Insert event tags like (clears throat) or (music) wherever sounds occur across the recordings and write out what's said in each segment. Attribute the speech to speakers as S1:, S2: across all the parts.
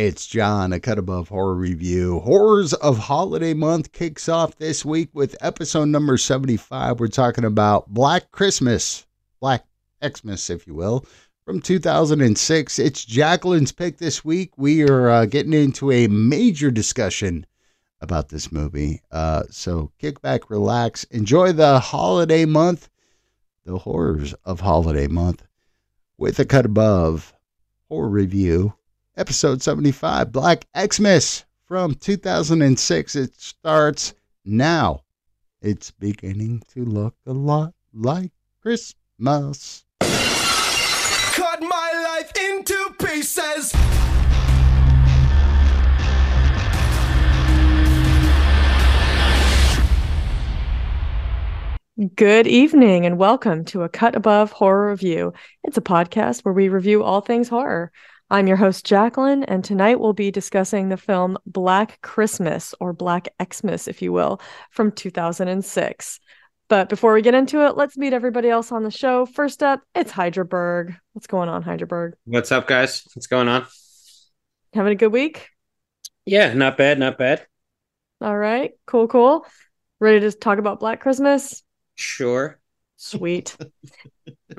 S1: It's John, a cut above horror review. Horrors of Holiday Month kicks off this week with episode number 75. We're talking about Black Christmas, Black Xmas, if you will, from 2006. It's Jacqueline's pick this week. We are uh, getting into a major discussion about this movie. Uh, so kick back, relax, enjoy the holiday month, the horrors of Holiday Month with a cut above horror review episode 75, Black Xmas from 2006. It starts now. It's beginning to look a lot like Christmas.
S2: Cut my life into pieces.
S3: Good evening and welcome to a Cut Above Horror Review. It's a podcast where we review all things horror. I'm your host, Jacqueline, and tonight we'll be discussing the film Black Christmas, or Black Xmas, if you will, from 2006. But before we get into it, let's meet everybody else on the show. First up, it's Hydraberg. What's going on, Hydraberg?
S4: What's up, guys? What's going on?
S3: Having a good week?
S4: Yeah, not bad, not bad.
S3: All right, cool, cool. Ready to talk about Black Christmas?
S4: Sure.
S3: Sweet.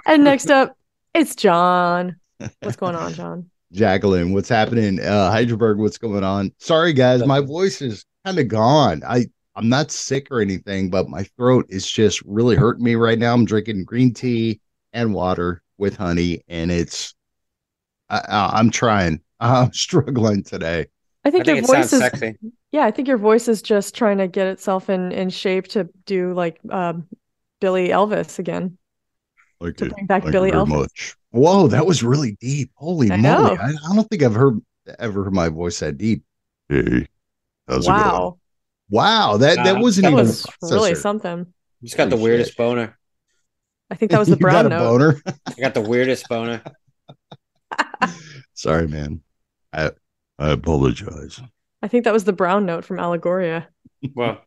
S3: and next up, it's John. What's going on, (laughs) John?
S1: Jacqueline, what's happening? Uh, Hydraberg, what's going on? Sorry, guys, my voice is kind of gone. I I'm not sick or anything, but my throat is just really hurting me right now. I'm drinking green tea and water with honey, and it's I, I'm trying. (laughs) I'm struggling today.
S3: I think,
S4: I think
S3: your voice is
S4: sexy.
S3: yeah, I think your voice is just trying to get itself in in shape to do like um, Billy Elvis again.
S1: Like
S3: To
S1: it-
S3: bring back
S1: like
S3: Billy
S1: very
S3: Elvis.
S1: much. Whoa, that was really deep. Holy
S3: I
S1: moly! I, I don't think I've heard ever heard my voice that deep. Hey, how's it going?
S3: wow,
S1: Wow, that that wasn't
S3: that
S1: even
S3: was really something.
S4: You just got the weirdest
S1: shit.
S4: boner.
S3: I think that was (laughs) the
S1: You got
S3: brown
S1: a
S3: note.
S1: boner.
S4: I got the weirdest boner. (laughs) (laughs)
S1: Sorry, man. I I apologize.
S3: I think that was the brown note from Allegoria.
S4: Well,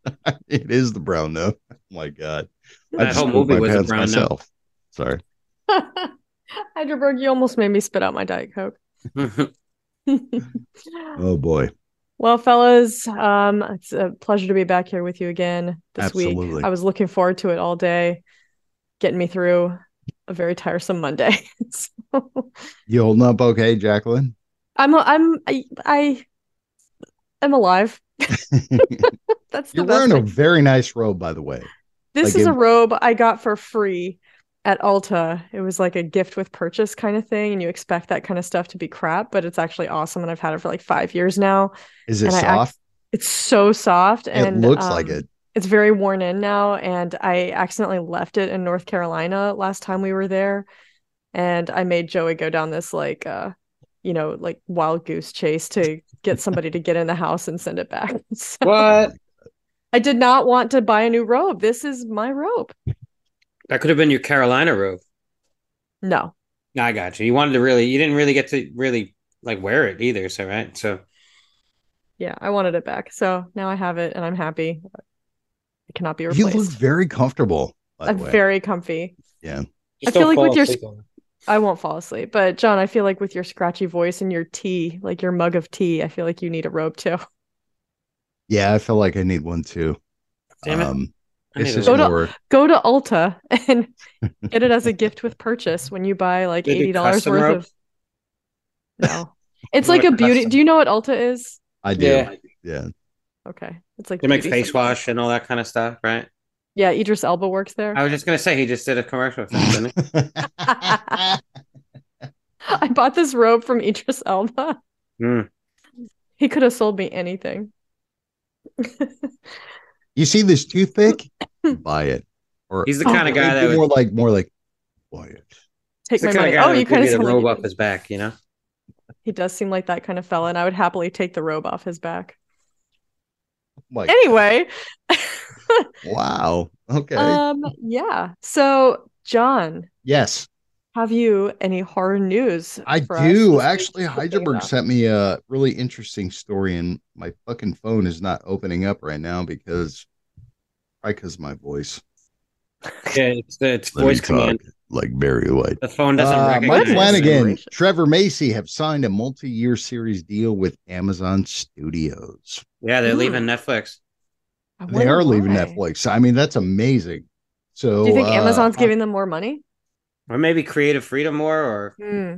S1: it is the brown note. Oh my god. I
S4: That
S1: just
S4: whole movie
S1: my
S4: was a
S1: pants
S4: brown note.
S1: myself. Sorry. (laughs)
S3: Hydraberg, you almost made me spit out my Diet Coke. (laughs) (laughs)
S1: Oh boy.
S3: well, fellas, um, it's a pleasure to be back here with you again this week. I was looking forward to it all day, getting me through a very tiresome Monday. so,
S1: You holding up okay, Jacqueline?
S3: I'm I'm I, I am alive. That's the
S1: You're
S3: best
S1: wearing
S3: I
S1: a very nice robe, by the way.
S3: This
S1: Like
S3: is a robe I got for free at Ulta, It was like a gift with purchase kind of thing, and you expect that kind of stuff to be crap, but it's actually awesome, and I've had it for like five years now.
S1: Is it
S3: And
S1: soft?
S3: It's so soft, and
S1: it looks like
S3: um,
S1: it.
S3: It's very worn in now, and I accidentally left it in North Carolina last time we were there, and I made Joey go down this like uh you know like wild goose chase to get somebody to get in the house and send it back. (laughs) So
S4: what?
S3: I did not want to buy a new robe. This is my robe.
S4: That could have been your Carolina robe.
S3: No.
S4: No, I got you. You wanted to really, you didn't really get to really like wear it either. So, right. So,
S3: Yeah, I wanted it back. So now I have it and I'm happy. It cannot be replaced.
S1: You look very comfortable, by
S3: I'm
S1: the way.
S3: very comfy.
S4: just
S3: I feel like with your-
S4: asleep on it.
S3: I won't fall asleep. But John, I feel like with your scratchy voice and your tea, like your mug of tea, I feel like you need a robe too.
S1: Yeah, I feel like I need one too.
S4: Damn it.
S1: Um,
S4: I
S1: this is
S4: a-
S3: Go to-
S1: more
S3: Go to Ulta (laughs) and get it as a (laughs) gift with purchase when you buy like
S4: They
S3: eighty dollars worth
S4: robes?
S3: of No. (laughs) It's like a beauty.
S4: custom-
S3: Do you know what Ulta is?
S1: I do.
S4: Yeah.
S1: Yeah.
S3: Okay. It's like
S4: They make face
S3: supplies.
S4: wash and all that kind of stuff, right?
S3: Yeah, Idris Elba works there.
S4: I was just gonna say he just did a commercial with them, didn't he?
S3: I bought this robe from Idris Elba.
S4: Mm.
S3: He could have sold me anything.
S1: You see this toothpick? (laughs) Buy it. Or
S4: He's the
S3: Oh.
S4: kind of guy that would
S1: more like more like buy it.
S3: Take
S4: He's the
S3: my
S4: kind
S3: money.
S4: of guy
S3: Oh, you
S4: would
S3: kind of
S4: give you
S3: seem
S4: the robe
S3: like
S4: off his back, you know?
S3: he does seem like that kind of fella, and I would happily take the robe off his back.
S1: Like
S3: Anyway, (laughs)
S1: wow. Okay.
S3: um, yeah. So, John,
S1: yes.
S3: Have you any horror news?
S1: I do. Actually,
S3: to think
S1: Heidelberg sent me a really interesting story, and my fucking phone is not opening up right now because probably because my voice.
S4: Yeah, it's the it's voice command.
S1: like Barry White.
S4: The phone doesn't
S1: Uh, Mike
S4: recognize.
S1: Flanagan,
S3: Gracious.
S1: Trevor Macy have signed a multi-year series deal with Amazon Studios.
S4: Yeah, they're
S3: Hmm.
S4: leaving Netflix.
S1: They
S3: wonder
S1: are leaving
S3: why.
S1: Netflix. I mean, that's amazing. So,
S3: Do you think
S1: uh,
S3: Amazon's giving them more money?
S4: Or maybe creative freedom more, or
S3: Hmm.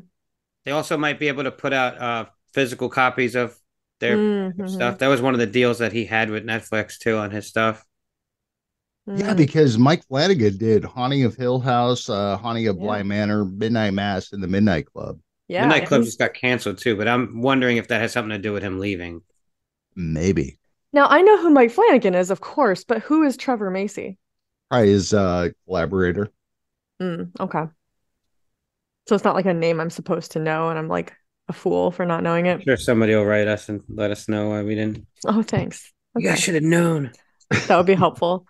S4: they also might be able to put out uh physical copies of their
S3: Mhm.
S4: stuff. That was one of the deals that he had with Netflix too on his stuff.
S1: Yeah,
S3: Mm.
S1: because Mike Flanagan did Haunting of Hill House, uh, Haunting of
S3: Yeah.
S1: Bly Manor, Midnight Mass, and the Midnight Club.
S3: yeah,
S4: Midnight Club just got canceled too, but I'm wondering if that has something to do with him leaving.
S1: Maybe.
S3: Now I know who Mike Flanagan is, of course, but who is Trevor Macy?
S1: Probably his uh, collaborator.
S3: Mm, okay. So it's not like a name I'm supposed to know, and I'm like a fool for not knowing
S4: I'm
S3: it.
S4: sure somebody will write us and let us know why we didn't.
S3: Oh, thanks.
S4: You guys
S3: Okay.
S4: should have known.
S3: That would be helpful.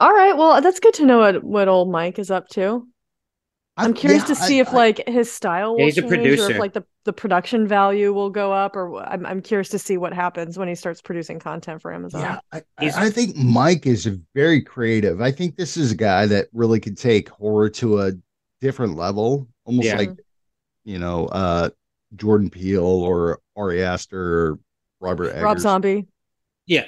S3: All right. Well, that's good to know what, what old Mike is up to. I'm curious
S1: yeah,
S3: to see
S1: I-
S3: if
S1: I-
S3: like his style will
S4: Yeah, he's a
S3: change or if like the, the production value will go up or I'm I'm curious to see what happens when he starts producing content for Amazon.
S1: Yeah, I, I- I think Mike is very creative. I think this is a guy that really could take horror to a different level, almost
S4: Yeah.
S1: like you know, uh, Jordan Peele or Ari Aster or Robert Eggers.
S3: Rob Zombie.
S4: Yeah,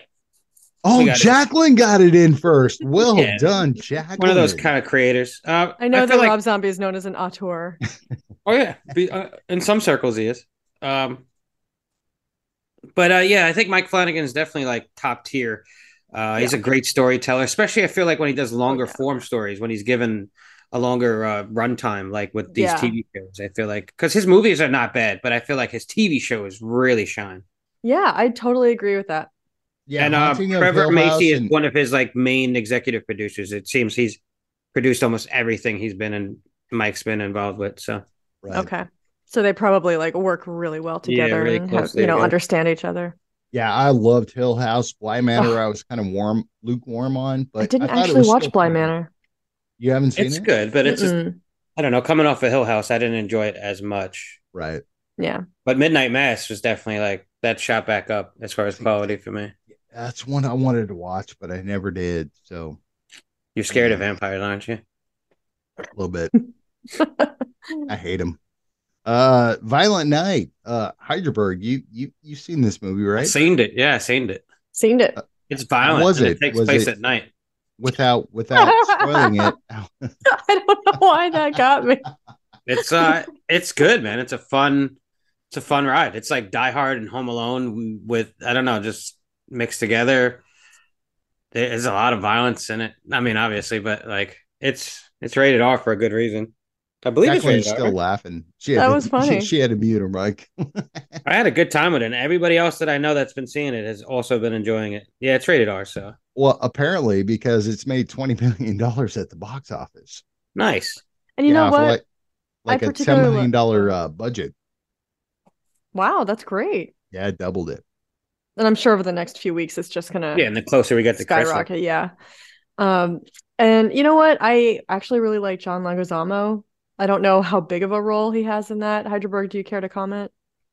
S1: Oh,
S4: We got it.
S1: Jacqueline got it in first. (laughs) Well
S4: Yeah.
S1: done, Jacqueline.
S4: one of those kind of creators. Uh,
S3: I know
S4: feel
S3: that
S4: like-
S3: Rob Zombie is known as an auteur. (laughs)
S4: Oh yeah, Be, uh, in some circles he is. Um, but uh, yeah, I think Mike Flanagan is definitely like top tier. Uh, he's a great storyteller, especially I feel like when he does longer
S3: Oh, yeah.
S4: form stories, when he's given a longer uh, runtime, like with these
S3: Yeah.
S4: TV shows. I feel like because his movies are not bad, but I feel like his TV shows really shine.
S3: Yeah, I totally agree with that.
S1: Yeah,
S4: and uh,
S1: Haunting
S4: Trevor
S1: Hill
S4: Macy
S1: House
S4: is
S1: and-
S4: one of his like main executive producers. It seems he's produced almost everything he's been in. Mike's been involved with. So
S1: right.
S3: Okay. So they probably like work really well
S4: Yeah,
S3: together
S4: really
S3: and have, you know,
S4: together.
S3: understand each other.
S1: Yeah, I loved Hill House. Bly Manor,
S3: Oh.
S1: I was kind of warm, lukewarm on, but
S3: I didn't
S1: thought it
S3: actually watch
S1: still
S3: Bly
S1: fun.
S3: Manor.
S1: You haven't seen
S4: it's
S1: it,
S4: good, but it's just I don't know. Coming off of Hill House, I didn't enjoy it as much.
S1: right?
S3: Yeah.
S4: But Midnight Mass was definitely like that shot back up as far as quality for me.
S1: That's one I wanted to watch, but I never did. So
S4: You're scared of vampires, aren't you?
S1: a little bit. I hate them. Uh, Violent Night. Uh, Heidelberg. You you you've seen this movie,
S4: I
S1: right?
S4: seen it. Yeah, I seen it.
S3: Seen it.
S4: It's violent.
S1: was it?
S4: it? takes
S1: Was
S4: place
S1: it-
S4: at night.
S1: Without without spoiling it. (laughs) (laughs)
S3: I don't know why that got me.
S4: It's uh, it's good, man. It's a fun, it's a fun ride. It's like Die Hard and Home Alone with I don't know, just mixed together. There's a lot of violence in it. I mean, obviously, but like it's it's rated R for a good reason. I believe it's rated
S1: still
S4: R.
S1: laughing. She had
S3: That
S1: to-
S3: was (laughs) funny.
S1: She, she had to mute him, right? (laughs)
S4: I had a good time with it. And everybody else that I know that's been seeing it has also been enjoying it. Yeah, it's rated R, so
S1: well, apparently because it's made twenty million dollars at the box office.
S4: nice.
S3: And you know what?
S1: Like, like a ten
S3: particularly-
S1: million dollar uh, budget.
S3: wow, that's great.
S1: Yeah, it doubled it.
S3: And I'm sure over the next few weeks it's just gonna
S4: Yeah, and the closer we get to Christmas,
S3: skyrocket. Yeah. Um, and you know what? I actually really like John Leguizamo. I don't know how big of a role he has in that. Heidelberg, do you care to comment?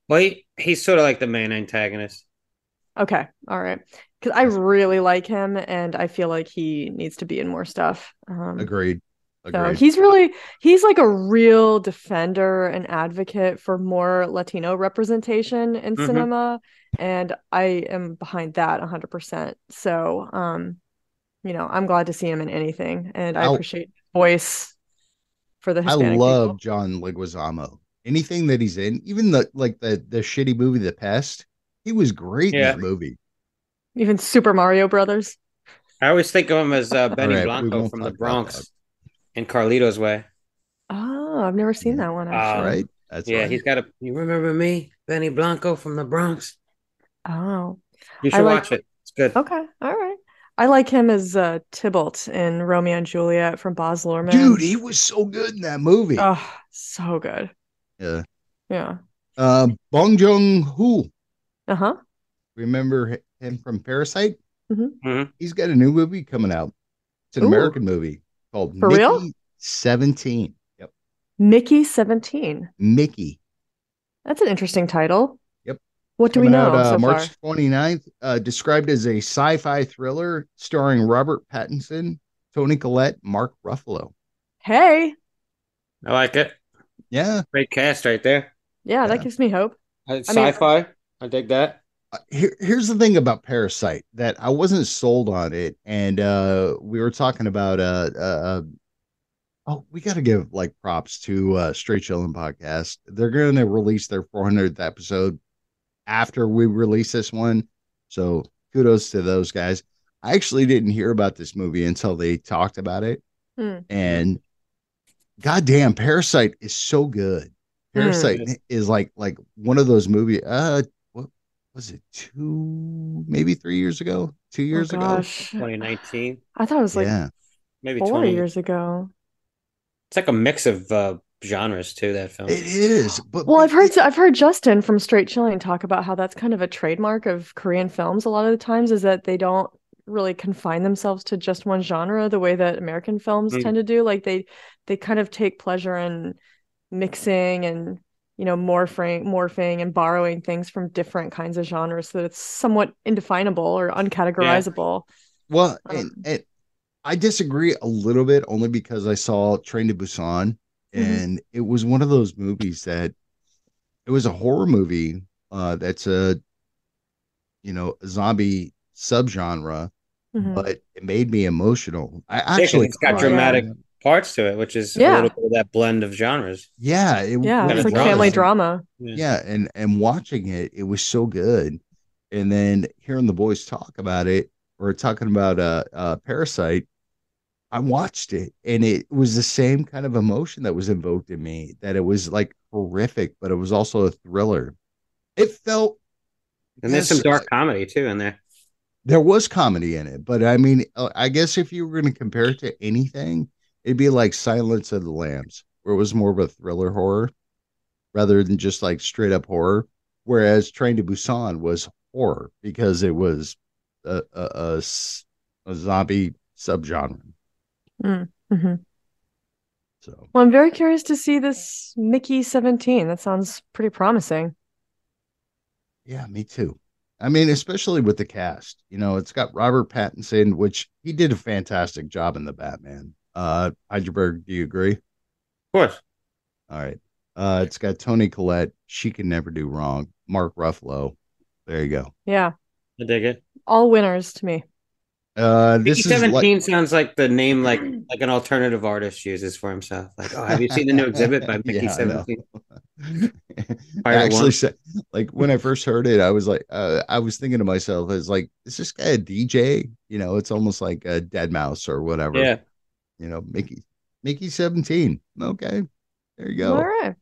S4: well, he, he's sort of like the main antagonist.
S3: Okay, all right. Because I really like him, and I feel like he needs to be in more stuff. Um,
S1: Agreed.
S3: So he's really he's like a real defender and advocate for more Latino representation in
S4: Mhm.
S3: cinema, and I am behind that 100%. So, um, you know, I'm glad to see him in anything, and I
S1: I'll-
S3: appreciate his voice for the
S1: I love
S3: people.
S1: John Leguizamo. Anything that he's in, even the like the the shitty movie The Pest, he was great
S4: Yeah.
S1: in that movie.
S3: even Super Mario Brothers.
S4: I always think of him as uh, Benny
S1: right,
S4: Blanco from the
S1: talk about
S4: Bronx in Carlito's Way.
S3: Oh, I've never seen that one
S4: Um,
S3: actually.
S1: right? That's
S4: yeah,
S1: right.
S4: he's got a. You remember me, Benny Blanco from the Bronx?
S3: Oh,
S4: You should
S3: like-
S4: watch it. It's good.
S3: okay, all right. I like him as uh, Tybalt in Romeo and Juliet from Baz Luhrmann.
S1: Dude, he was so good in that movie.
S3: oh, so good.
S1: yeah.
S3: Yeah.
S1: Uh, Bong Joon Ho.
S3: Uh huh.
S1: Remember him from Parasite?
S4: Mhm.
S1: He's got a new movie coming out. It's an
S3: Ooh.
S1: American movie called
S3: For
S1: Mickey
S3: real?
S1: 17. Yep.
S3: Mickey 17.
S1: Mickey.
S3: That's an interesting title.
S1: Yep.
S3: What do we know
S1: out, uh,
S3: so
S1: March
S3: far?
S1: 29th, uh, described as a sci-fi thriller starring Robert Pattinson, Toni Collette, Mark Ruffalo.
S3: Hey,
S4: I like it.
S1: Yeah.
S4: Great cast right there.
S3: Yeah,
S1: Yeah.
S3: that gives me hope.
S4: Uh,
S3: I mean-
S4: Sci-fi. I dig that.
S1: Uh, Here, here's the thing about Parasite that I wasn't sold on it, and uh, we were talking about. Uh, uh, uh, oh, we got to give like props to uh, Straight Chillin' podcast. They're going to release their 400th episode after we release this one, so kudos to those guys. I actually didn't hear about this movie until they talked about it,
S3: Hmm.
S1: and goddamn, Parasite is so good.
S3: Hmm.
S1: Parasite is like like one of those movies. Uh, was it? Two, maybe three years ago. Two years
S3: oh,
S1: ago.
S4: 2019,
S3: I thought it was like
S1: yeah,
S4: maybe
S3: four
S4: 20.
S3: years ago.
S4: It's like a mix of uh, genres too. That film.
S1: it is. (gasps) But
S3: Well, I've heard
S1: it-
S3: I've heard Justin from Straight Chilling talk about how that's kind of a trademark of Korean films a lot of the times is that they don't really confine themselves to just one genre the way that American films
S4: Mm.
S3: tend to do. Like they they kind of take pleasure in mixing and you know morphing morphing and borrowing things from different kinds of genres so that it's somewhat indefinable or uncategorizable.
S1: well,
S3: Um,
S1: and I disagree a little bit only because I saw Train to Busan,
S3: Mhm.
S1: and it was one of those movies that it was a horror movie. Uh, that's a you know a zombie subgenre,
S3: Mhm.
S1: but it made me emotional. I actually
S4: it's got dramatic
S3: yeah.
S4: Parts to it, which is
S3: Yeah.
S4: a little bit of that blend of genres.
S1: Yeah, it,
S3: Yeah, it's like
S4: drama.
S3: family drama.
S1: yeah and and watching it it was so good and then hearing the boys talk about it or talking about uh uh parasite i watched it and it was the same kind of emotion that was invoked in me that it was like horrific but it was also a thriller it felt
S4: And there's some dark comedy too in there.
S1: there was comedy in it but i mean uh, i guess if you were going to compare it to anything it'd be like silence of the lambs where it was more of a thriller horror rather than just like straight up horror. Whereas train to busan was horror because it was a a zombie subgenre.
S3: Hmm
S1: so.
S3: Well, I'm very curious to see this Mickey 17. That sounds pretty promising.
S1: yeah me too. I mean especially with the cast you know it's got robert pattinson which he did a fantastic job in the batman uh heidelberg do you agree
S4: Of course.
S1: All right. Uh, it's got Toni Collette. She can never do wrong. Mark Ruffalo. There you go.
S3: Yeah,
S4: I dig it.
S3: all winners to me.
S1: Uh,
S4: Mickey
S1: this is like,
S4: Seventeen sounds like the name like like an alternative artist uses for himself. Like, oh, have you seen the new exhibit by (laughs) Mickey
S1: Yeah,
S4: Seventeen? (laughs)
S1: I actually said, like when I first heard it, I was like, uh, I was thinking to myself, is like, is this guy a DJ? You know, it's almost like a Deadmau5 or whatever.
S4: Yeah,
S1: You know, Mickey, Mickey seventeen. Okay, there you go.
S3: All right.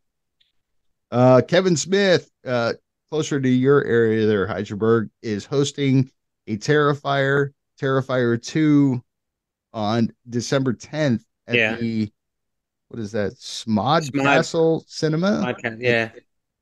S1: Uh, Kevin Smith, uh, closer to your area there, Heidelberg, is hosting a Terrifier, Terrifier 2 on December 10th at
S4: Yeah.
S1: the, what is that, Smod,
S4: Smod.
S1: Castle Cinema?
S4: podcast. Yeah,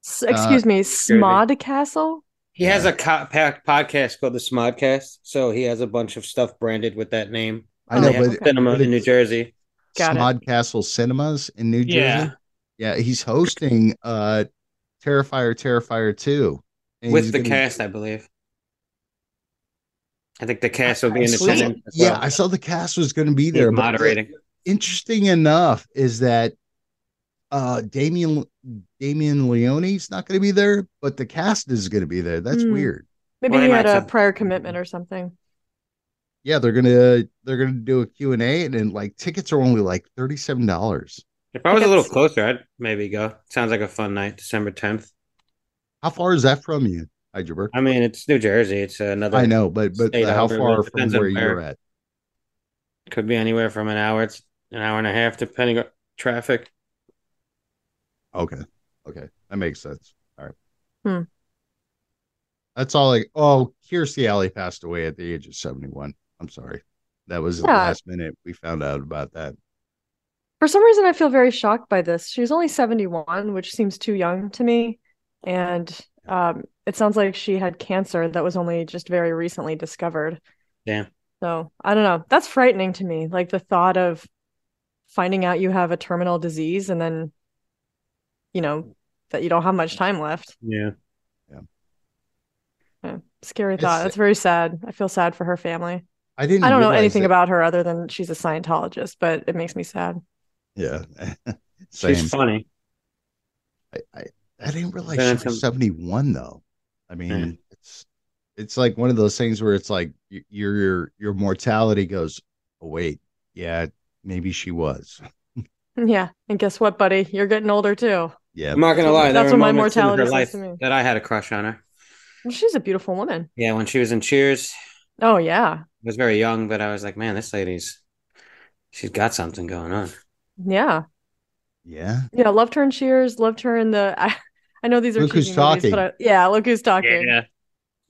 S3: S- excuse me, Smod Castle?
S4: he has a co- podcast called the Smodcast. So he has a bunch of stuff branded with that name.
S1: I know,
S4: They have
S1: but
S4: cinema in New Jersey.
S3: Got.
S1: Smod Castle Cinemas in New Jersey.
S4: Yeah.
S1: Yeah, he's hosting uh Terrifier, Terrifier 2. And
S4: with the
S1: gonna-
S4: cast, I believe. I think the cast will be in
S3: Sweet.
S4: attendance.
S1: Yeah,
S4: well.
S1: I saw the cast was going to be
S4: He's
S1: there. but
S4: moderating.
S1: interesting enough is that uh Damien Damien Leone's not going to be there, but the cast is going to be there. That's
S3: Hmm.
S1: weird.
S3: Maybe
S4: Well,
S3: he had a
S4: have-
S3: prior commitment or something.
S1: Yeah, they're gonna they're gonna do a Q and A, and then like tickets are only like thirty seven dollars.
S4: If I was a little closer, I'd maybe go. Sounds like a fun night, December 10th.
S1: How far is that from you, Heidelberg?
S4: I mean, it's New Jersey. It's another.
S1: I know, but but
S4: state
S1: how far
S4: but
S1: from where
S4: where.
S1: you're at?
S4: Could be anywhere from an hour. It's an hour and a half, depending on traffic.
S1: Okay, okay, that makes sense. All right.
S3: Hmm.
S1: That's all. Like, oh, Kirstie Alley passed away at the age of seventy one. I'm sorry, that was the last minute we found out about that.
S3: For some reason, I feel very shocked by this. She was only 71, which seems too young to me. And um, it sounds like she had cancer that was only just very recently discovered.
S4: Yeah.
S3: So I don't know. That's frightening to me. Like the thought of finding out you have a terminal disease and then, you know, that you don't have much time left.
S4: Yeah.
S3: Yeah, scary
S1: It's-
S3: thought. That's very sad. I feel sad for her family.
S1: I didn't.
S3: I don't know anything
S1: that-
S3: about her other than she's a Scientologist, but it makes me sad.
S1: Yeah. (laughs)
S4: She's funny.
S1: I, I, I didn't realize
S4: Been
S1: she was
S4: some-
S1: 71 though. I mean,
S4: Yeah.
S1: it's it's like one of those things where it's like your your your mortality goes, oh wait, yeah, maybe she was. (laughs)
S3: Yeah. And guess what, buddy? You're getting older too.
S1: Yeah,
S4: I'm not gonna lie.
S3: That's what my
S4: moments in her
S3: mortality says
S4: life
S3: to me.
S4: that I had a crush on her.
S3: Well, she's a beautiful woman.
S4: Yeah, when she was in Cheers,
S3: Oh yeah.
S4: I was very young, but I was like, man, this lady's she's got something going on.
S3: Yeah.
S1: yeah.
S3: Yeah. Loved her in Cheers. Loved her in the. I, (laughs) I know these are
S1: Look who's
S3: cheesy movies,
S1: talking.
S3: but I, yeah, look who's talking.
S4: Yeah,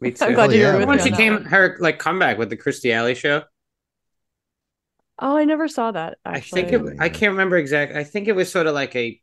S4: me too.
S3: I'm glad
S1: Oh,
S3: you
S1: yeah.
S3: were with
S4: when
S3: me
S4: she
S3: on that
S4: came, her like comeback with the Kirstie Alley show.
S3: Oh, I never saw that.
S4: I think it, I can't remember exactly. I think it was sort of like a,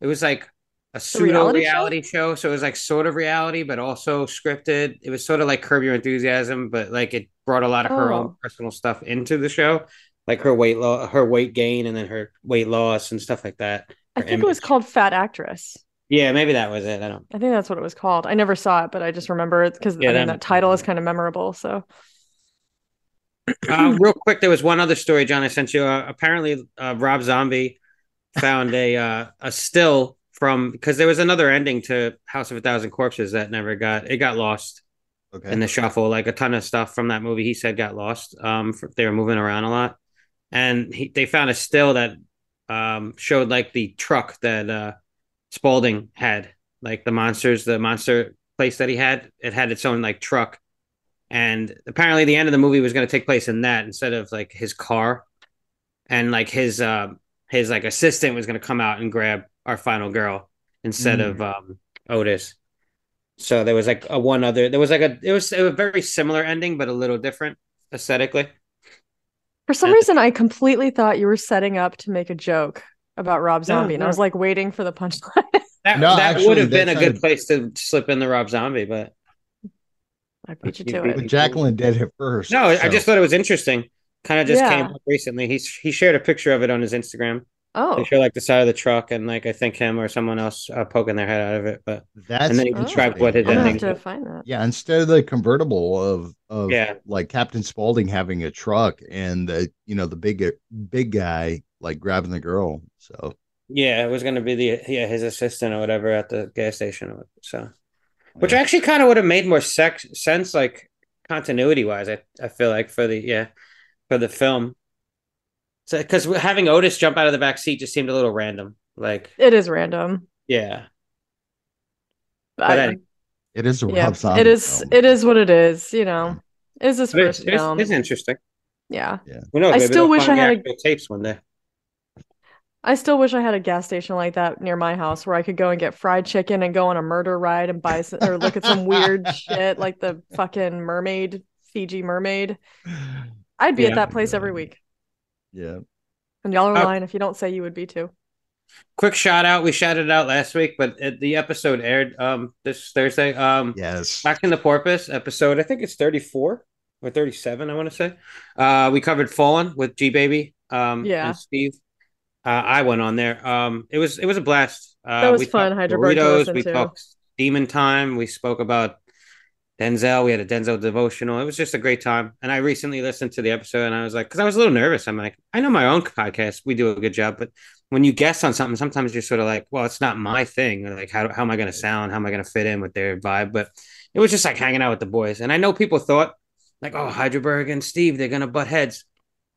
S4: it was like a pseudo
S3: reality
S4: reality,
S3: show?
S4: show? So it was like sort of reality, but also scripted. It was sort of like Curb Your Enthusiasm, but like it brought a lot of her
S3: Oh.
S4: own personal stuff into the show, like her weight loss, her weight gain, and then her weight loss and stuff like that.
S3: I
S4: her
S3: think it was called Fat Actress.
S4: Yeah, maybe that was it. I don't.
S3: I think that's what it was called. I never saw it, but I just remember it because
S4: Yeah,
S3: I
S4: that
S3: mean that title is kind of memorable. So
S4: Uh, real quick, there was one other story, John. I sent you. Uh, apparently, uh, Rob Zombie found a uh, a still from because there was another ending to House of a Thousand Corpses that never got it got lost
S1: Okay.
S4: in the shuffle. Like a ton of stuff from that movie, he said got lost. Um, for, they were moving around a lot, and he, they found a still that um showed like the truck that uh Spaulding had, like the monsters, the monster place that he had. It had its own like truck, and apparently the end of the movie was going to take place in that instead of like his car, and like his uh, his like assistant was going to come out and grab our final girl instead
S1: Mm.
S4: of um Otis. So there was like a one other. There was like a it was, it was a very similar ending, but a little different aesthetically.
S3: for some
S4: Yeah.
S3: reason, I completely thought you were setting up to make a joke about Rob
S4: No,
S3: Zombie, and I was like waiting for the punchline. (laughs)
S4: That
S1: No,
S4: that would have been a good
S1: sounded-
S4: place to slip in the Rob Zombie, but
S3: I beat you
S4: You
S3: to it.
S1: But Jacqueline did it first.
S4: no, I just thought it was interesting. Kind of just
S3: Yeah.
S4: came up recently. He's he shared a picture of it on his Instagram.
S3: Oh,
S4: They show like the side of the truck and like I think him or someone else uh, poking their head out of it. But
S1: that's
S4: and then he
S3: Oh.
S4: described what his
S3: I'm
S4: ending.
S3: to find that.
S1: Yeah, instead of the convertible of of
S4: Yeah.
S1: like Captain Spaulding having a truck and the you know the big big guy like grabbing the girl. So
S4: Yeah, it was going to be the yeah his assistant or whatever at the gas station. So, which
S1: Yeah.
S4: actually kind of would have made more sex sense, like continuity wise. I I feel like for the yeah for the film. So because having Otis jump out of the back seat just seemed a little random. Like
S3: It is random.
S4: yeah,
S3: But
S4: But
S3: I-
S1: it is a
S3: yeah,
S1: Rob Zombie
S3: it is.
S1: film.
S3: It is what it is. You know, it is his
S4: But
S3: first
S4: it's,
S3: film.
S4: it's interesting.
S3: yeah,
S4: Who knows?
S3: I still wish I had a-
S4: tapes one day.
S3: I still wish I had a gas station like that near my house where I could go and get fried chicken and go on a murder ride and buy some, or look at some weird (laughs) shit like the fucking mermaid, Fiji mermaid. I'd be
S4: Yeah.
S3: at that place every week.
S1: Yeah.
S3: And y'all are
S4: Oh.
S3: lying if you don't say you would be too.
S4: Quick shout out. We shouted it out last week, but it, the episode aired um this Thursday. Um,
S1: Yes.
S4: Waxing the Porpoise episode, I think it's 34 or 37, I want to say. Uh, we covered Fallen with G Baby um,
S3: Yeah.
S4: and Steve. Uh, I went on there. Um, it was it was a blast. Uh,
S3: That was
S4: we
S3: fun,
S4: talked
S3: Hyderberg, to
S4: burritos, we
S3: to.
S4: talked Demon Time. We spoke about Denzel. We had a Denzel devotional. It was just a great time. And I recently listened to the episode and I was like, because I was a little nervous. I'm like, I know my own podcast. We do a good job, but when you guess on something, sometimes you're sort of like, well, it's not my thing. Or like, how, how am I going to sound? How am I going to fit in with their vibe? But it was just like hanging out with the boys. And I know people thought, like, oh, Hyderberg and Steve, they're going to butt heads.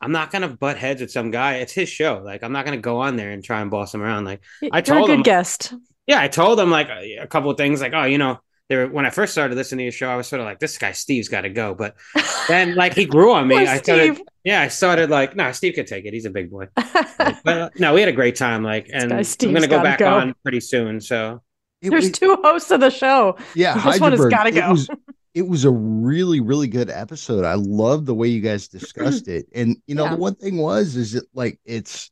S4: I'm not going to butt heads with some guy. It's his show. Like, I'm not going to go on there and try and boss him around. Like,
S3: You're
S4: I
S3: a
S4: told
S3: good
S4: him-
S3: guest.
S4: yeah, I told him like a, a couple of things, like, oh, you know, there when I first started listening to your show, I was sort of like, this guy Steve's got to go. But (laughs) then, like, he grew on me.
S3: Poor
S4: I started,
S3: Steve.
S4: yeah, I started like, no, Steve could take it. He's a big boy. But uh, no, we had a great time. Like, and I'm
S3: Steve's
S4: gonna go back
S3: go.
S4: on pretty soon. So
S1: It
S3: There's
S1: was-
S3: two hosts of the show.
S1: Yeah,
S3: This one has gotta
S1: It
S3: go.
S1: was, (laughs) it was a really, really good episode. I love the way you guys discussed it. And you know,
S3: Yeah.
S1: the one thing was is it like it's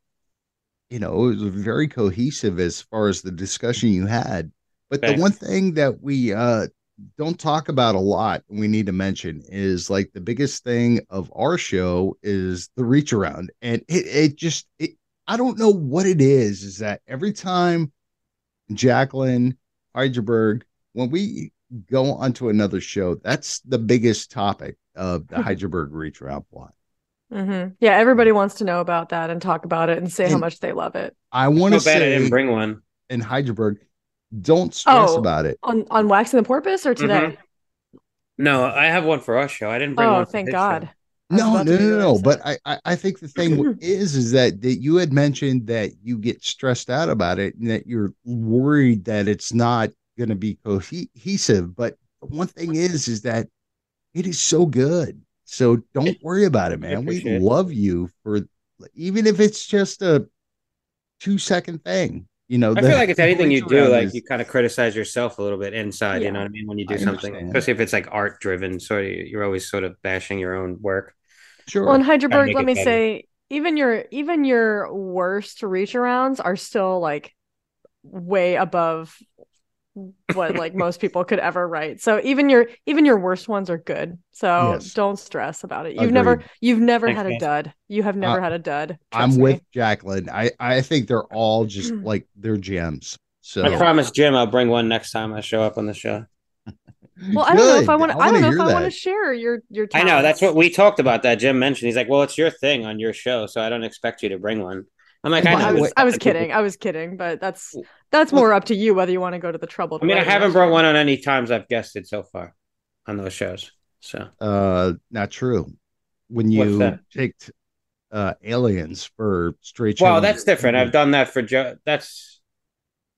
S1: you know, it was very cohesive as far as the discussion you had. But the one thing that we uh don't talk about a lot and we need to mention is like the biggest thing of our show is the reach around. And it it just it I don't know what it is, is that every time Jacqueline Heidelberg, when we go onto another show, that's the biggest topic of the Heidelberg reach around plot.
S3: hmm Yeah, everybody wants to know about that and talk about it and say how much they love it.
S1: I want to
S4: So bad I
S1: say
S4: didn't bring one.
S1: in Heidelberg, don't stress
S3: Oh.
S1: about it.
S3: On on waxing the porpoise or today? Mm-hmm.
S4: No, I have one for us show. I didn't bring
S3: Oh,
S4: one. for
S3: thank God.
S4: show.
S1: No, no, no, no. But I, I, I think the thing (laughs) is, is that that you had mentioned that you get stressed out about it and that you're worried that it's not going to be cohesive. But one thing is, is that it is so good. So don't worry about it, man. We love you for even if it's just a two second thing. You know,
S4: I feel like it's anything you do, like
S1: is-
S4: you kind of criticize yourself a little bit inside.
S3: Yeah.
S4: You know what I mean? When you do
S1: I
S4: something,
S1: understand.
S4: especially if it's like art driven, sort of, you're always sort of bashing your own work.
S1: sure.
S3: Well, in Heidelberg,
S4: make
S3: let me
S4: better.
S3: say, even your even your worst reach arounds are still like way above what like most people could ever write. So even your even your worst ones are good. So
S1: Yes.
S3: don't stress about it. You've never you've never
S4: Thanks,
S3: had a dud. You have never
S1: Uh,
S3: had a dud.
S1: I'm
S3: Trust
S1: with
S3: me.
S1: Jacqueline. I, I think they're all just (clears throat) like they're gems. So
S4: I promise Jim I'll bring one next time I show up on the show.
S3: Well, I don't know if I
S1: Good.
S3: want. I,
S1: wanna
S3: don't know if
S1: hear
S3: I want to share your your.
S4: I know that's what we talked about. That Jim mentioned. He's like, "Well, it's your thing on your show, so I don't expect you to bring one." I'm like,
S1: Well,
S4: I know.
S3: I was I was kidding. I was kidding, but that's that's more up to you whether you want to go to the trouble.
S4: I mean, I haven't brought one on any times I've guested so far on those shows. So
S1: Uh, not true. When you
S4: that?
S1: picked uh aliens for straight.
S4: Well,
S1: Showing-
S4: that's different. I've done that for Joe. That's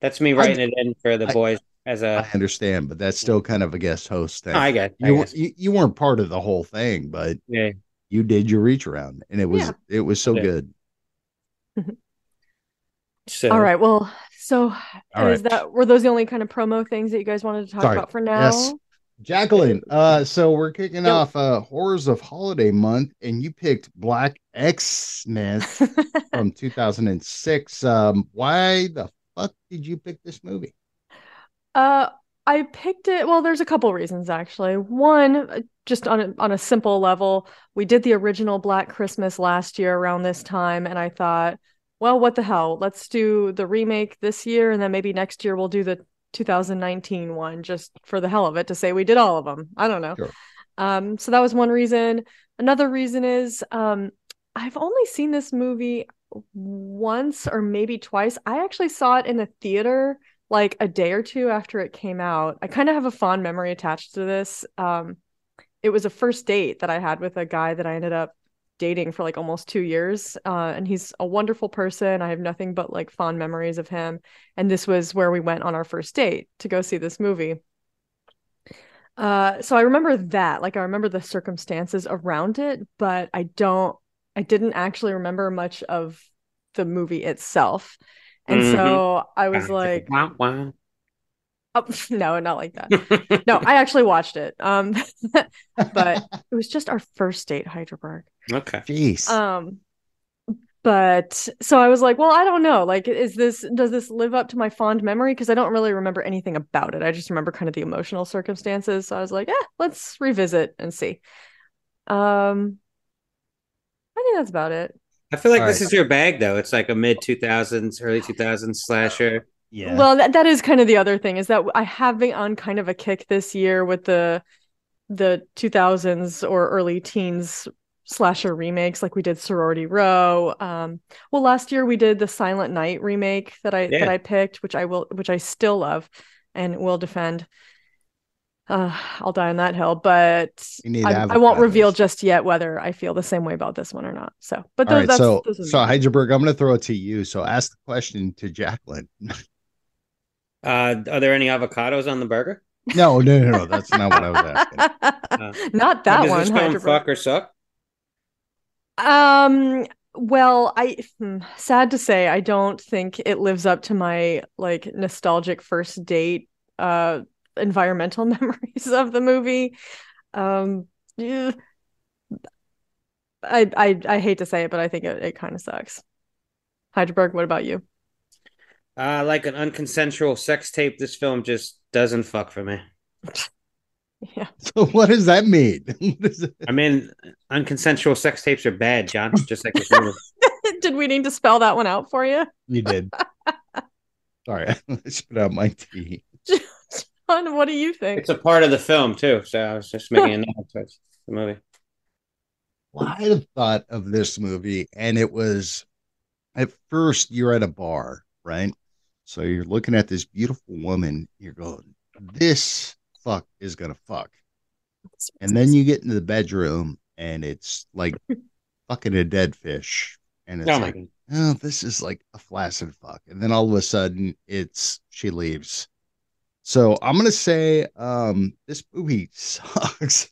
S4: that's me writing it in for the
S1: I-
S4: boys as
S1: I
S4: a.
S1: understand, but that's still kind of a guest host thing.
S4: I get. I
S1: you,
S4: guess.
S1: you you weren't part of the whole thing, but
S4: Yeah.
S1: you did your reach around, and it was
S3: Yeah.
S1: it was so
S4: Yeah.
S1: good. (laughs)
S4: So
S3: All right. Well, so
S1: All
S3: is
S1: right.
S3: that were those the only kind of promo things that you guys wanted to talk
S1: Sorry.
S3: about for now?
S1: Yes. Jacqueline, uh, so we're kicking
S3: Yo.
S1: off uh horrors of holiday month, and you picked Black Xmas (laughs) from 2006. Um, why the fuck did you pick this movie?
S3: Uh, I picked it. Well, there's a couple reasons actually. One, uh, just on a, on a simple level, we did the original Black Christmas last year around this time, and I thought, well, what the hell? Let's do the remake this year, and then maybe next year we'll do the 2019 one just for the hell of it to say we did all of them. I don't know.
S1: Sure.
S3: Um, so that was one reason. Another reason is um, I've only seen this movie once or maybe twice. I actually saw it in the theater like a day or two after it came out. I kind of have a fond memory attached to this. Um, it was a first date that I had with a guy that I ended up dating for like almost two years. Uh, and he's a wonderful person. I have nothing but like fond memories of him. And this was where we went on our first date to go see this movie. Uh, so I remember that, like I remember the circumstances around it, but I don't, I didn't actually remember much of the movie itself. And
S4: Mhm.
S3: so I was like,
S4: wow, wow.
S3: Oh, (laughs) no, not like that. No, I actually watched it. Um, (laughs) but (laughs) it was just our first date, Heidelberg.
S4: okay.
S1: Jeez.
S3: Um, but so I was like, well, I don't know. Like, is this does this live up to my fond memory? Because I don't really remember anything about it. I just remember kind of the emotional circumstances. So I was like, yeah, let's revisit and see. Um, I think that's about it.
S4: I feel like
S1: All
S4: this
S1: right.
S4: is your bag, though. It's like a mid 2000s, early 2000s slasher.
S1: Yeah.
S3: Well, that, that is kind of the other thing is that I have been on kind of a kick this year with the the 2000s or early teens slasher remakes like we did Sorority Row. Um well last year we did the Silent Night remake that I
S4: Yeah.
S3: that I picked which I will which I still love and will defend. Uh I'll die on that hill, but I, I won't reveal just yet whether I feel the same way about this one or not. So, but those,
S1: right,
S3: that's
S1: so so Heidelberg, I'm going to throw it to you. So ask the question to Jacqueline. (laughs)
S4: Uh, are there any avocados on the burger?
S1: No, no, no, no. That's not what I was asking. (laughs)
S3: Not that one.
S4: Does
S3: one.
S4: this film
S3: Heidelberg.
S4: fuck or suck?
S3: Um, well, I hmm, sad to say, I don't think it lives up to my like nostalgic first date uh environmental (laughs) memories of the movie. Um, yeah. I I I hate to say it, but I think it, it kind of sucks. Heidelberg, what about you?
S4: Uh, like an unconsensual sex tape, this film just doesn't fuck for me.
S3: Yeah. (laughs)
S1: So what does that mean? (laughs) What is?
S4: I mean, unconsensual sex tapes are bad, John. Just like this movie. (laughs)
S3: Did we need to spell that one out for you?
S1: You did. Sorry, I spit out my tea.
S3: John, what do you think?
S4: It's a part of the film too, so I was just making a note towards the movie.
S1: lot of thought of this movie, and it was at first you're at a bar, right? So you're looking at this beautiful woman, you're going, This fuck is gonna fuck. And then you get into the bedroom and it's like (laughs) fucking a dead fish. And it's
S4: Oh
S1: like,
S4: God.
S1: oh, this is like a flaccid fuck. And then all of a sudden it's she leaves. So I'm gonna say um this movie (laughs) sucks.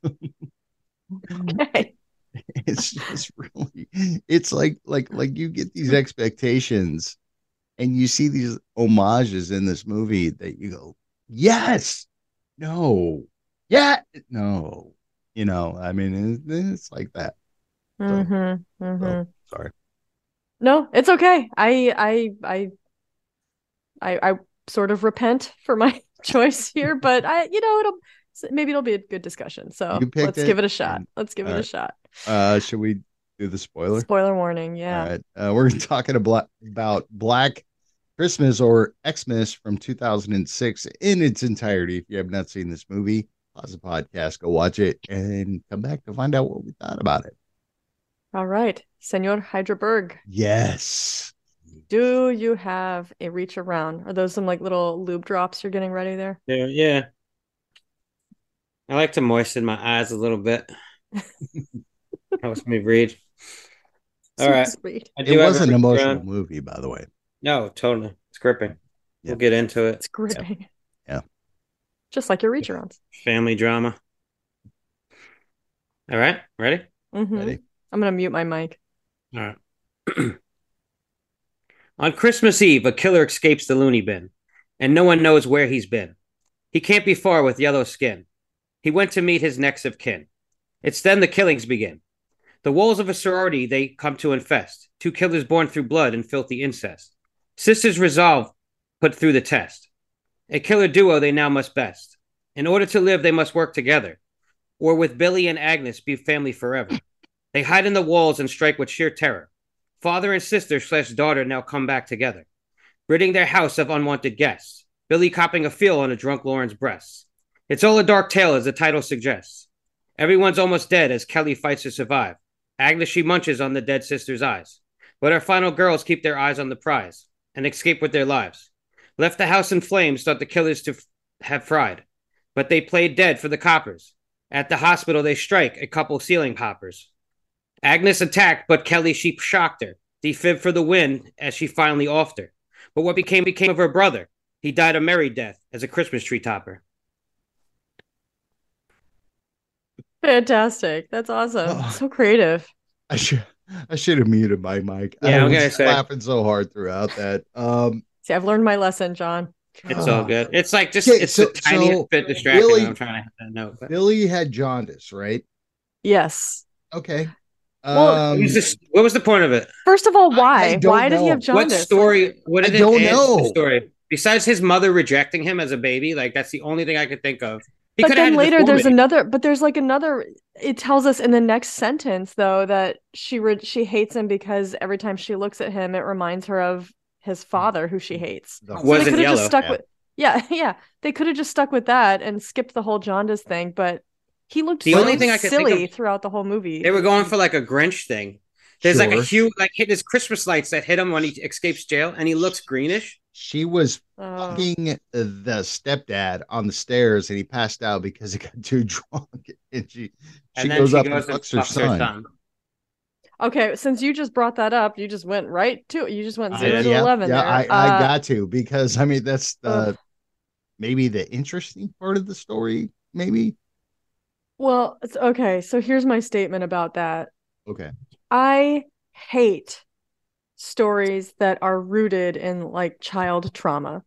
S3: Okay. (laughs)
S1: it's just really it's like like like you get these expectations and you see these homages in this movie that you go, yes, no, yeah, no. You know, I mean, it's like that.
S3: Mm-hmm. Mm-hmm.
S1: So, sorry.
S3: No, it's okay. I I I I I sort of repent for my (laughs) choice here, but I you know it'll maybe it'll be a good discussion. So let's give
S1: it,
S3: it a shot. Let's give it a shot.
S1: Uh, should we do the spoiler?
S3: Spoiler warning. Yeah.
S1: All right. Uh, we're (laughs) talking about Black Christmas or Xmas from 2006 in its entirety. If you have not seen this movie, pause the podcast, go watch it, and come back to find out what we thought about it.
S3: All right, Senor Hydraberg.
S1: Yes.
S3: Do you have a reach around? Are those some like little lube drops you're getting ready there?
S4: Yeah, yeah. I like to moisten my eyes a little bit. (laughs) Helps me read. All right.
S3: Sweet.
S1: It was
S4: a
S1: an emotional
S4: around.
S1: movie, by the way.
S4: No, totally. It's gripping.
S1: Yeah.
S4: We'll get into it.
S3: It's gripping.
S1: Yeah.
S3: Just like your reach arounds.
S4: Family drama. All right. Ready?
S3: Mhm.
S1: Ready?
S3: I'm gonna mute my mic.
S4: All right. (clears throat) On Christmas Eve, a killer escapes the loony bin, and no one knows where he's been. He can't be far with yellow skin. He went to meet his next of kin. It's then the killings begin. The walls of a sorority they come to infest. Two killers born through blood and filthy incest. Sisters resolve put through the test. A killer duo they now must best. In order to live, they must work together, or with Billy and Agnes be family forever. They hide in the walls and strike with sheer terror. Father and sister slash daughter now come back together, ridding their house of unwanted guests. Billy copping a feel on a drunk Lauren's breasts. It's all a dark tale, as the title suggests. Everyone's almost dead as Kelly fights to survive. Agnes she munches on the dead sister's eyes, but our final girls keep their eyes on the prize and escape with their lives. Left the house in flames, thought the killers to f- have fried, but they played dead for the coppers. At the hospital, they strike a couple ceiling poppers. Agnes attacked, but Kelly she shocked her. Defib for the win as she finally offed her. But what became became of her brother? He died a merry death as a Christmas tree topper.
S3: Fantastic. That's awesome.
S1: Oh.
S3: So creative.
S1: I should I should have muted my mic.
S4: Yeah,
S1: I
S4: I'm
S1: was
S4: gonna say-
S1: laughing so hard throughout that. Um,
S3: See, I've learned my lesson, John.
S4: It's all good. It's like just
S1: Okay,
S4: it's
S1: so-
S4: the tiniest
S1: so
S4: bit distracting.
S1: Billy-
S4: I'm trying to hit that note. But
S1: Billy had jaundice, right?
S3: Yes.
S1: Okay.
S3: Well,
S1: Um,
S4: what, was this, what was the point of it?
S3: First of all,
S1: I-
S3: why?
S1: I don't
S3: why did he have jaundice?
S4: What story? What
S1: I
S4: did it
S1: don't
S4: add
S1: know.
S4: the story? Besides his mother rejecting him as a baby, like that's the only thing I could think of. He
S3: but then later there's another but there's like another it tells us in the next sentence though that she re- she hates him because every time she looks at him it reminds her of his mm. father who she hates
S1: the-
S3: so
S4: Wasn't
S3: they could have
S4: yellow.
S3: just stuck
S1: Yeah.
S3: with yeah (laughs) yeah they could have just stuck with that and skipped the whole jaundice thing but he looked
S4: The
S3: so
S4: only thing I could think
S3: silly
S4: of-
S3: throughout the whole movie
S4: They were going for like a Grinch thing. There's like a
S1: Sure.
S4: huge like hit his Christmas lights that hit him when he escapes jail, and he looks greenish.
S1: She was
S3: Oh.
S1: fucking the stepdad on the stairs, and he passed out because he got too (laughs) drunk. And she she
S4: And then
S1: goes
S4: she
S1: up
S4: goes
S1: and
S4: and
S1: fucks her
S4: fucks her
S1: son.
S4: son.
S3: okay since you just brought that up you just went right to it you just went
S1: Uh,
S3: zero to
S1: yeah,
S3: 11
S1: yeah,
S3: there.
S1: I, I
S3: Uh,
S1: got to because I mean that's the
S3: ugh.
S1: maybe the interesting part of the story. Maybe
S3: well it's okay so here's my statement about that
S1: okay.
S3: I hate stories that are rooted in like child trauma.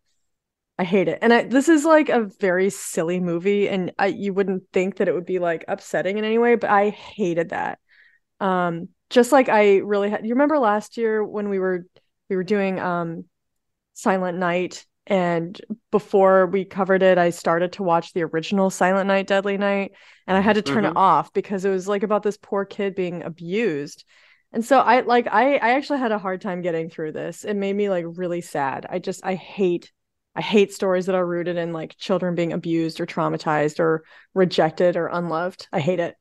S3: I hate it. And I, this is like a very silly movie and I you wouldn't think that it would be like upsetting in any way, but I hated that. Um just like I really had you remember last year when we were we were doing um Silent Night and before we covered it I started to watch the original Silent Night Deadly Night and I had to turn it
S4: Mhm.
S3: off because it was like about this poor kid being abused. And so I like I I actually had a hard time getting through this. It made me like really sad. I just I hate I hate stories that are rooted in like children being abused or traumatized or rejected or unloved. I hate it.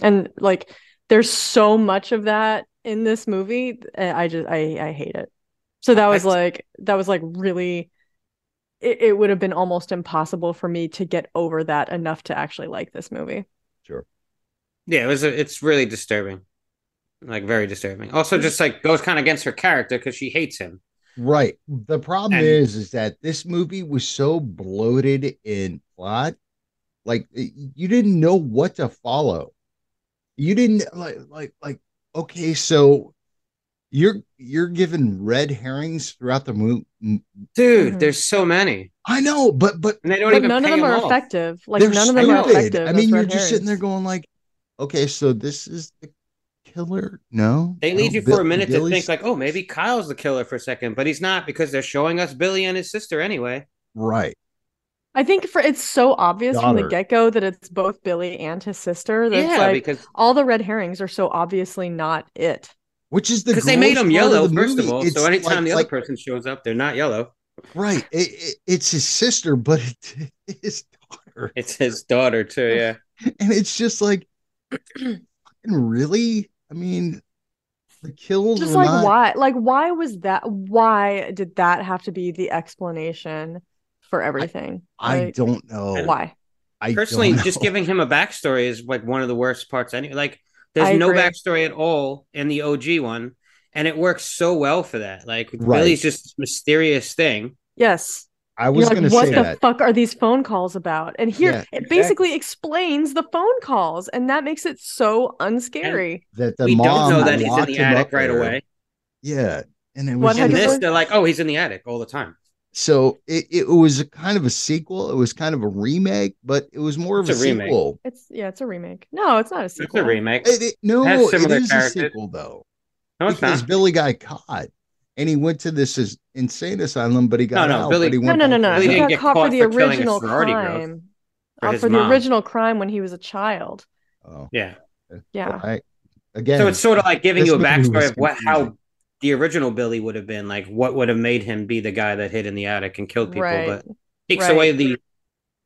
S3: and like there's so much of that in this movie. uh, I just I I hate it. So that was like that was like really it, it would have been almost impossible for me to get over that enough to actually like this movie. Sure.
S4: Yeah, it was. A, it's really disturbing, like very disturbing. Also, just like goes kind of against her character because she hates him.
S1: Right. The problem
S4: And-
S1: is, is that this movie was so bloated in plot, like you didn't know what to follow. You didn't like, like, like. Okay, so you're you're given red herrings throughout the movie.
S4: Dude,
S3: Mhm.
S4: there's so many,
S1: I know, but but
S4: and they don't
S3: But
S4: even
S3: none of them are
S4: off.
S3: effective. Like
S1: they're
S3: none of them are effective.
S1: I mean, you're
S3: red
S1: just sitting there going like, okay, so this is the killer. No,
S4: They
S1: no,
S4: lead you
S1: Bill-
S4: for a minute to think like, oh, maybe Kyle's the killer for a second, but he's not because they're showing us Billy and his sister anyway.
S1: right.
S3: I think for it's so obvious from the get go that it's both Billy and his sister. That's
S4: yeah,
S3: like
S4: because
S3: all the red herrings are so obviously not it.
S1: Which is the
S4: because they made them
S1: part of
S4: yellow
S1: the
S4: first of all.
S1: It's
S4: So anytime
S1: like-
S4: the other
S1: like-
S4: person shows up, they're not yellow.
S1: right, it, it, it's his sister, but it's (laughs) his daughter,
S4: It's his daughter too. Yeah, (laughs)
S1: and it's just like, (clears throat) fucking really. I mean, the kills
S3: Just
S1: were
S3: like
S1: not-
S3: why? Like why was that? Why did that have to be the explanation for everything?
S1: I
S3: Like,
S1: don't know.
S3: why.
S1: I
S4: personally,
S1: don't
S4: just giving him a backstory is like one of the worst parts. Anyway, like there's
S3: I
S4: no
S3: agree.
S4: backstory at all in the OG one, and it works so well for that. Like
S1: Right.
S4: Billy's just this mysterious thing.
S3: Yes.
S1: I was
S3: You're
S1: going
S3: like,
S1: to
S3: what the
S1: that.
S3: fuck are these phone calls about? And here
S1: Yeah,
S3: it
S4: exactly.
S3: basically explains the phone calls, and that makes it so unscary.
S1: that the
S4: we don't know that he's in the attic right
S1: there.
S4: away.
S1: Yeah, and it was
S4: In this,
S3: say?
S4: they're like, "Oh, he's in the attic all the time."
S1: so it, it was a kind of a sequel. It was kind of a remake, but it was more of a,
S4: a remake.
S1: sequel.
S3: It's yeah, it's a remake. No, it's not a sequel.
S4: It's a remake.
S1: It, it- no,
S4: Has
S1: it
S4: similar
S1: is a sequel though,
S4: No, it's
S1: because
S4: not.
S1: Billy got caught and he went to this is- insane asylum, but he got
S4: No, no,
S1: out.
S4: Billy-
S1: but he
S3: No,
S1: went
S3: no, no,
S1: back
S3: no.
S1: to
S3: He
S4: didn't
S3: got
S4: get
S3: caught for the
S4: for
S3: original crime.
S4: For
S3: Uh, for the original crime when he was a child.
S1: Oh,
S4: Yeah.
S3: Yeah.
S1: I, again,
S4: So it's sort of like giving you a backstory of what how the original Billy would have been like. What would have made him be the guy that hid in the attic and killed people?
S3: Right.
S4: But takes
S3: Right.
S4: away the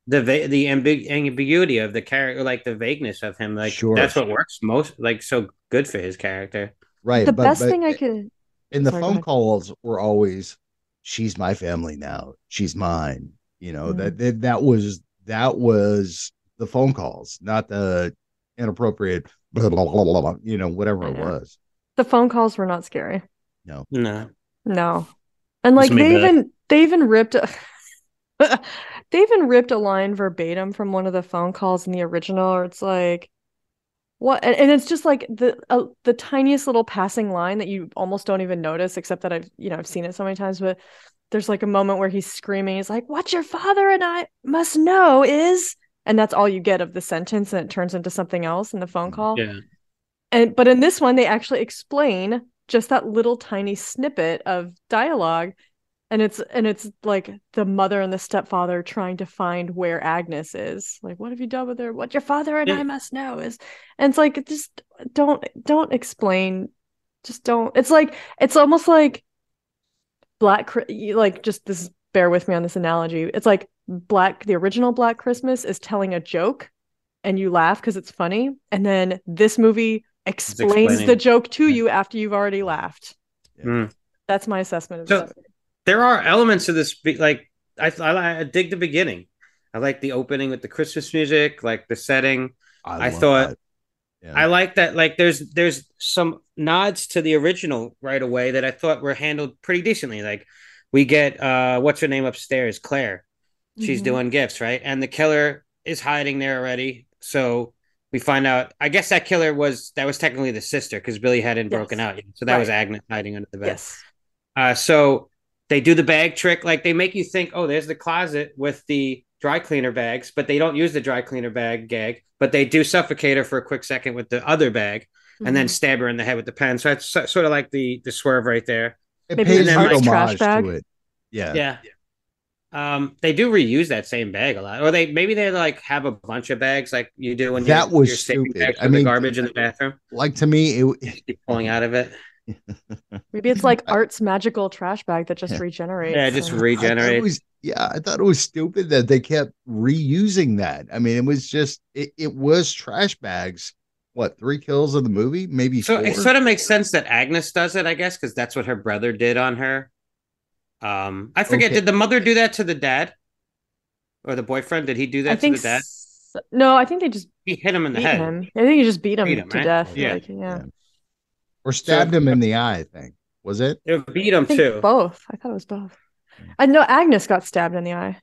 S4: the va- the ambig- ambiguity of the character, like the vagueness of him. Like
S1: Sure.
S4: that's what works most, like so good for his character.
S1: right.
S3: The
S1: but,
S3: best
S1: but
S3: thing I could
S1: in the
S3: Sorry,
S1: phone calls were always, "She's my family now. She's mine." You know
S3: Mm.
S1: that, that that was that was the phone calls, not the inappropriate, blah, blah, blah, blah, blah, you know, whatever
S3: I
S1: it was.
S3: the phone calls were not scary.
S4: No,
S3: No. No and like
S4: maybe
S3: they
S4: that-
S3: even they even ripped (laughs) they even ripped a line verbatim from one of the phone calls in the original where it's like what and, it's just like the uh, the tiniest little passing line that you almost don't even notice except that I've you know I've seen it so many times but there's like a moment where he's screaming he's like what your father and I must know is and that's all you get of the sentence and it turns into something else in the phone call.
S4: yeah,
S3: and but in this one they actually explain just that little tiny snippet of dialogue and it's and it's like the mother and the stepfather trying to find where Agnes is. Like, what have you done with her? What your father and I must know is. And it's like just don't don't explain. Just don't. It's like it's almost like Black like just this bear with me on this analogy. It's like Black the original Black Christmas is telling a joke and you laugh because it's funny and then this movie explains the joke to
S1: Yeah.
S3: you after you've already laughed.
S4: Mm.
S3: That's my assessment of
S4: So-
S3: this movie.
S4: There are elements of this. Like I, I, I dig the beginning. I like the opening with the Christmas music, like the setting. I
S1: love
S4: thought-
S1: Yeah.
S4: I like that. Like there's there's some nods to the original right away that I thought were handled pretty decently. Like we get uh what's her name upstairs, Claire. She's
S3: Mhm.
S4: doing gifts, right? And the killer is hiding there already. So we find out. I guess that killer was that was technically the sister because Billy hadn't
S3: Yes.
S4: broken out yet. So that was Agnes hiding under the bed.
S3: Yes.
S4: Uh, so they do the bag trick. Like they make you think, oh, there's the closet with the dry cleaner bags, but they don't use the dry cleaner bag gag, but they do suffocate her for a quick second with the other bag and then
S3: Mhm.
S4: stab her in the head with the pen. So it's so- sort of like the the swerve right there.
S1: it
S3: maybe
S1: pays
S4: it's
S1: homage
S3: trash bag.
S1: to it. Yeah.
S4: Yeah. Um, they do reuse that same bag a lot, or they maybe they like have a bunch of bags like you do when
S1: That
S4: you're,
S1: was
S4: you're saving
S1: stupid.
S4: bags
S1: I
S4: the
S1: mean,
S4: garbage in the bathroom,
S1: Like to me, it,
S4: You're pulling out of it. (laughs)
S3: Maybe it's like Art's magical trash bag that just
S1: Yeah.
S3: regenerates.
S4: Yeah, just
S3: and-
S1: I thought it
S4: regenerate.
S1: was yeah, I thought it was stupid that they kept reusing that. I mean, it was just it, it was trash bags what three kills of the movie, maybe
S4: So
S1: four.
S4: it sort of makes sense that Agnes does it, I guess, because that's what her brother did on her. Um, I forget.
S1: Okay.
S4: Did the mother do that to the dad, or the boyfriend? Did he do that
S3: I think
S4: to the dad?
S3: s- no, I think they just
S4: He hit him in the head.
S3: him. I think he just beat him,
S4: Beat him,
S3: to
S4: right?
S3: death.
S4: Yeah.
S3: Like, yeah.
S1: Or stabbed him in the eye. I think was it.
S4: It beat him
S3: I think
S4: too.
S3: both. I thought it was both. I know Agnes got stabbed in the eye.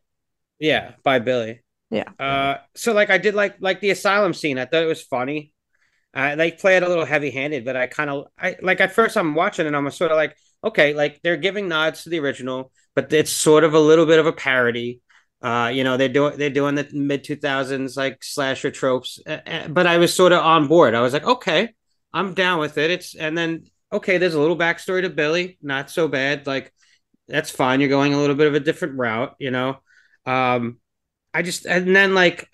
S4: Yeah, by Billy.
S3: Yeah.
S4: Uh, so like I did like like the asylum scene. I thought it was funny. I they play it a little heavy handed, but I kind of I like at first I'm watching and I'm sort of like okay, like they're giving nods to the original, but it's sort of a little bit of a parody. Uh, you know they're doing they're doing the mid two thousands like slasher tropes, uh, uh, but I was sort of on board. I was like, okay, I'm down with it. It's and then okay, there's a little backstory to Billy, not so bad. Like that's fine. You're going a little bit of a different route, you know. Um, I just and then like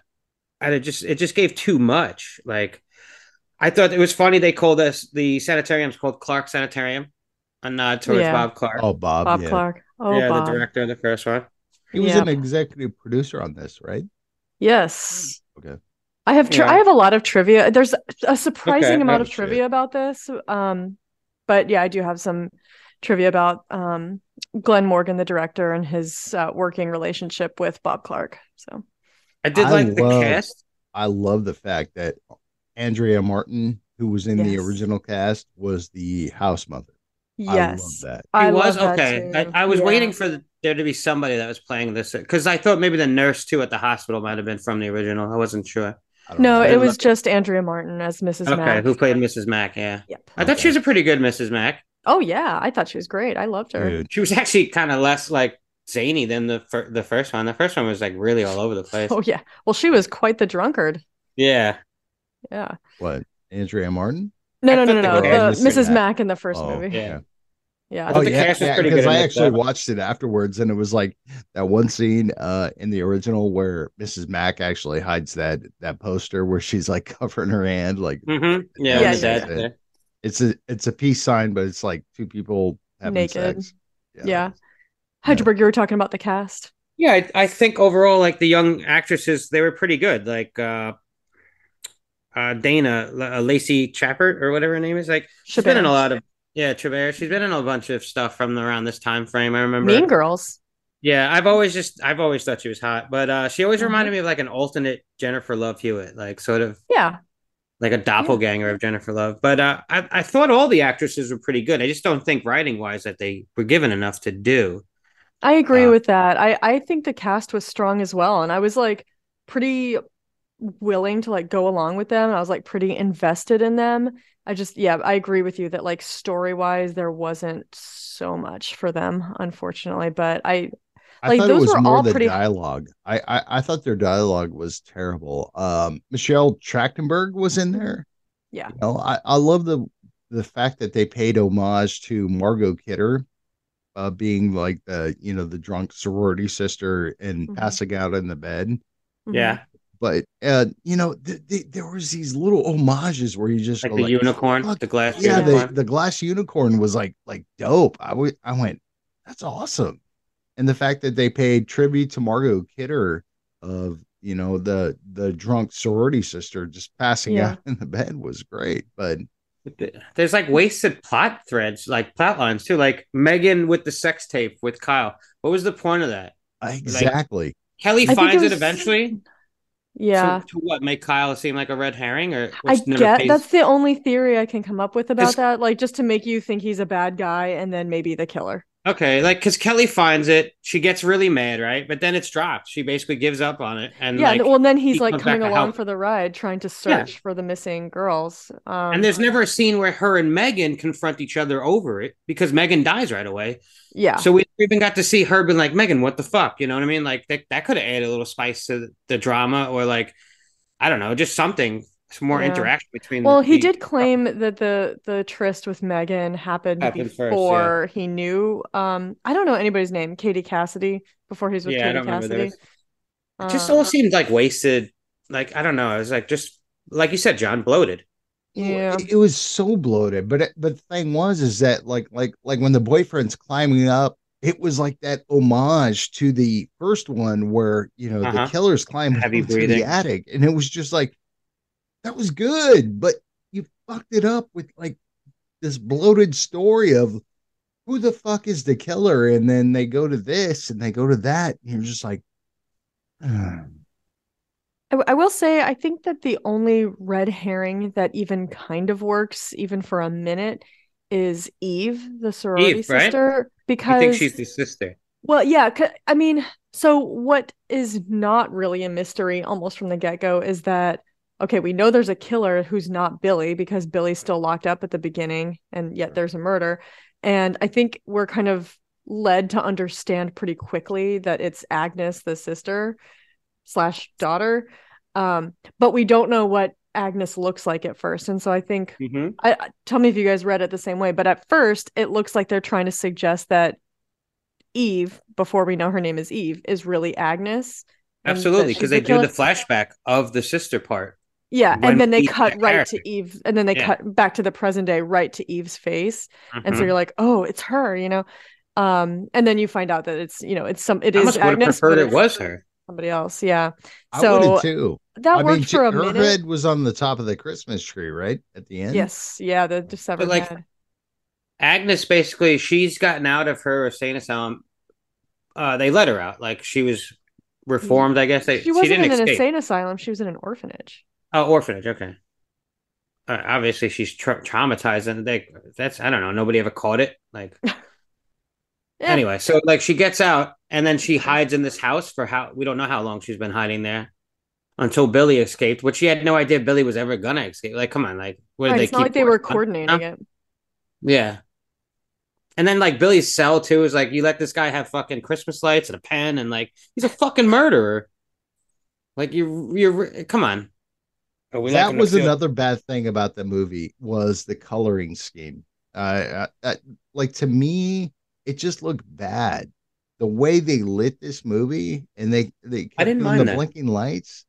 S4: I just it just gave too much. Like I thought it was funny they called us the sanitarium's called Clark Sanitarium, a nod towards
S3: Yeah.
S4: Bob Clark.
S1: Oh, Bob.
S3: Bob
S1: yeah.
S3: Clark. Oh,
S4: yeah,
S3: Bob.
S4: the director of the first one.
S1: He was
S3: Yeah.
S1: an executive producer on this, right?
S3: Yes.
S1: Okay.
S3: I have tri-
S4: Yeah.
S3: I have a lot of trivia. There's a surprising
S4: Okay.
S3: amount of
S1: shit.
S3: trivia about this. Um, but yeah, I do have some trivia about um Glenn Morgan, the director, and his uh, working relationship with Bob Clark. So
S4: I did
S1: I
S4: like the
S1: love-
S4: cast.
S1: I love the fact that Andrea Martin, who was in the original cast, was the house mother.
S3: yes,
S1: I love that.
S3: I
S4: He was
S3: love that
S4: okay. I, I was
S3: Yeah.
S4: waiting for the, there to be somebody that was playing this because I thought maybe the nurse too at the hospital might have been from the original. I wasn't sure.
S1: I don't
S3: No,
S1: know.
S3: it was
S4: look-
S3: just Andrea Martin as Mrs.
S4: Okay,
S3: Mack.
S4: who played Mrs. Mack? Yeah,
S3: Yep.
S4: I thought she was a pretty good Mrs. Mack.
S3: Oh yeah, I thought she was great. I loved her.
S1: Dude,
S4: She was actually kind of less like zany than the fir- the first one. The first one was like really all over the place.
S3: Oh yeah. Well, she was quite the drunkard.
S4: Yeah,
S3: Yeah.
S1: what? Andrea Martin?
S3: No,
S4: I
S3: no, no, no, no. The Mrs.
S1: that.
S3: Mack in the first
S1: Oh,
S3: movie.
S4: yeah.
S3: Yeah.
S4: I
S1: Oh
S4: the
S1: yeah,
S4: cast
S1: yeah, because I actually
S4: though.
S1: watched it afterwards, and it was like that one scene uh, in the original where Mrs. Mack actually hides that that poster where she's like (laughs) covering her hand, like
S4: hmm
S3: Yeah,
S4: yeah,
S3: yeah,
S1: yeah.
S4: there.
S1: it's a it's a peace sign, but it's like two people having
S3: Naked.
S1: sex.
S3: Yeah. Heidelberg, you were talking about the cast.
S4: Yeah, I, I think overall, like the young actresses, they were pretty good. Like uh, uh, Dana uh, Lacey Chabert or whatever her name is. Like she's been in a lot of yeah, Chabert. She's been in a bunch of stuff from around this time frame. I remember.
S3: Mean Girls.
S4: Yeah, I've always just I've always thought she was hot, but uh, she always
S3: Mhm.
S4: reminded me of like an alternate Jennifer Love Hewitt, like sort of
S3: Yeah.
S4: like a doppelganger of Jennifer Love. But uh, I I thought all the actresses were pretty good. I just don't think writing wise that they were given enough to do.
S3: I agree
S4: Uh,
S3: with that. I I think the cast was strong as well, and I was like pretty willing to like go along with them. I was like pretty invested in them. I just yeah, I agree with you that like story wise there wasn't so much for them, unfortunately. But I
S1: I
S3: Like,
S1: thought
S3: those
S1: it was
S3: were
S1: more
S3: all
S1: the
S3: pretty-
S1: dialogue. I, I I thought their dialogue was terrible. Um, Michelle Trachtenberg was in there.
S3: Yeah.
S1: You know, I I love the the fact that they paid homage to Margot Kidder, uh, being like the you know the drunk sorority sister and
S3: Mhm.
S1: passing out in the bed.
S4: Yeah,
S1: But uh, you know, th- th- there was these little homages where you just
S4: like
S1: go
S4: the unicorn,
S1: "Fuck,
S4: the glass
S1: yeah,
S4: unicorn.
S1: the, the glass unicorn was like like dope. I w- I went, that's awesome. And the fact that they paid tribute to Margot Kidder of you know the the drunk sorority sister just passing
S3: Yeah.
S1: out in the bed was great. But
S4: There's like wasted plot threads, like plot lines too. Like Megan with the sex tape with Kyle. What was the point of that?
S1: exactly,
S4: Kelly
S3: I
S4: finds
S3: it
S4: it, eventually.
S3: Yeah.
S4: To, to what make Kyle seem like a red herring, or
S3: I get
S4: pays-
S3: that's the only theory I can come up with about that. Like just to make you think he's a bad guy and then maybe the killer.
S4: Okay. Like because Kelly finds it, she gets really mad, right? But then it's dropped. She basically gives up on it, and
S3: yeah,
S4: like,
S3: well then he's
S4: he
S3: like coming along for the ride, trying to
S4: Yeah.
S3: search for the missing girls. Um,
S4: and there's never a scene where her and Megan confront each other over it because Megan dies right away.
S3: yeah,
S4: So we even got to see her being like, Megan, what the fuck? You know what I mean? Like that, that could have added a little spice to the drama or like, I don't know, just something, some more
S3: Yeah.
S4: interaction between
S3: well,
S4: the
S3: he did claim that the the tryst with Megan happened,
S4: Happened first,
S3: before he knew. Um, I don't know anybody's name. Katie Cassidy before he was with
S4: Yeah, I
S3: Katie
S4: don't
S3: Cassidy.
S4: those. It just
S3: Um,
S4: all seemed like wasted. Like, I don't know. It was like just like you said, John, bloated.
S3: yeah,
S1: it, it was so bloated. But it, but the thing was is that like like like when the boyfriend's climbing up. It was like that homage to the first one where you know
S4: Uh-huh.
S1: the killers climb
S4: Heavy
S1: up to
S4: breathing.
S1: the attic, and it was just like that was good, but you fucked it up with like this bloated story of who the fuck is the killer, and then they go to this and they go to that, and you're just like, "Ugh." (sighs)
S3: I, I will say, I think that the only red herring that even kind of works, even for a minute, is Eve, the sorority
S4: Eve, right?
S3: sister.
S4: I
S3: Because,
S4: think she's the sister.
S3: well, yeah, 'ca- I mean, so what is not really a mystery almost from the get go is that, okay, we know there's a killer who's not Billy because Billy's still locked up at the beginning, and yet there's a murder. And I think we're kind of led to understand pretty quickly that it's Agnes, the sister slash daughter. Um, but we don't know what Agnes looks like at first. And so I think
S4: hmm
S3: I, tell me if you guys read it the same way, but at first it looks like they're trying to suggest that Eve, before we know her name is Eve, is really Agnes.
S4: Absolutely, because they do the flashback of the sister part.
S3: Yeah,
S4: when
S3: and then they
S4: Eve
S3: cut
S4: the
S3: right
S4: character.
S3: to Eve, and then they
S4: Yeah.
S3: cut back to the present day, right to Eve's face, and so
S4: Mhm.
S3: you're like, oh, it's her, you know. Um, and then you find out that it's you know it's some it
S4: I
S3: is
S4: almost would have
S3: Agnes,
S4: preferred
S3: but
S4: it was her.
S3: somebody else. Yeah, so
S1: have too.
S3: that
S1: I
S3: worked
S1: mean,
S3: for a
S1: her
S3: minute.
S1: head was on the top of the Christmas tree, right at the end.
S3: Yes, yeah, the, the severed
S4: like,
S3: head.
S4: Agnes basically, she's gotten out of her insane asylum. Uh, they let her out. Like she was reformed, I guess. They,
S3: She wasn't
S4: didn't
S3: in an
S4: escape.
S3: insane asylum. She was in an orphanage.
S4: Oh, orphanage. Okay. Uh, obviously, she's tra- traumatized, and they, that's I don't know. Nobody ever caught it. Like (laughs)
S3: Yeah.
S4: anyway, so like she gets out, and then she hides in this house for how we don't know how long she's been hiding there until Billy escaped, which she had no idea Billy was ever gonna escape. Like, come on, like what did they
S3: it's not like they were
S4: working on?
S3: coordinating it.
S4: Yeah. And then like Billy's cell too is like you let this guy have fucking Christmas lights and a pen and like he's a fucking murderer. Like you you're come on.
S1: That was another bad thing about the movie was the coloring scheme. Uh, uh, like to me, it just looked bad. The way they lit this movie and they they
S4: I didn't mind
S1: the
S4: that.
S1: blinking lights.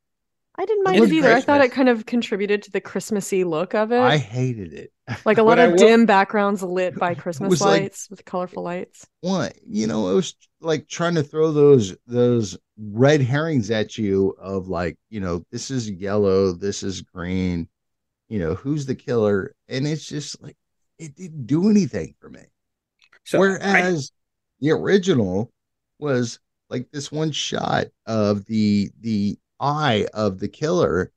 S3: I didn't mind
S4: was
S3: it either. I thought it kind of contributed to the Christmassy look of it.
S1: I hated it.
S3: like a (laughs) lot of
S4: will-
S3: dim backgrounds lit by (laughs) Christmas
S1: was like-
S3: lights with colorful lights.
S1: What you know, it was like trying to throw those those red herrings at you of like you know this is yellow, this is green. You know who's the killer, and it's just like it didn't do anything for me.
S4: so I-
S1: Whereas the original was like this one shot of the the eye of the killer,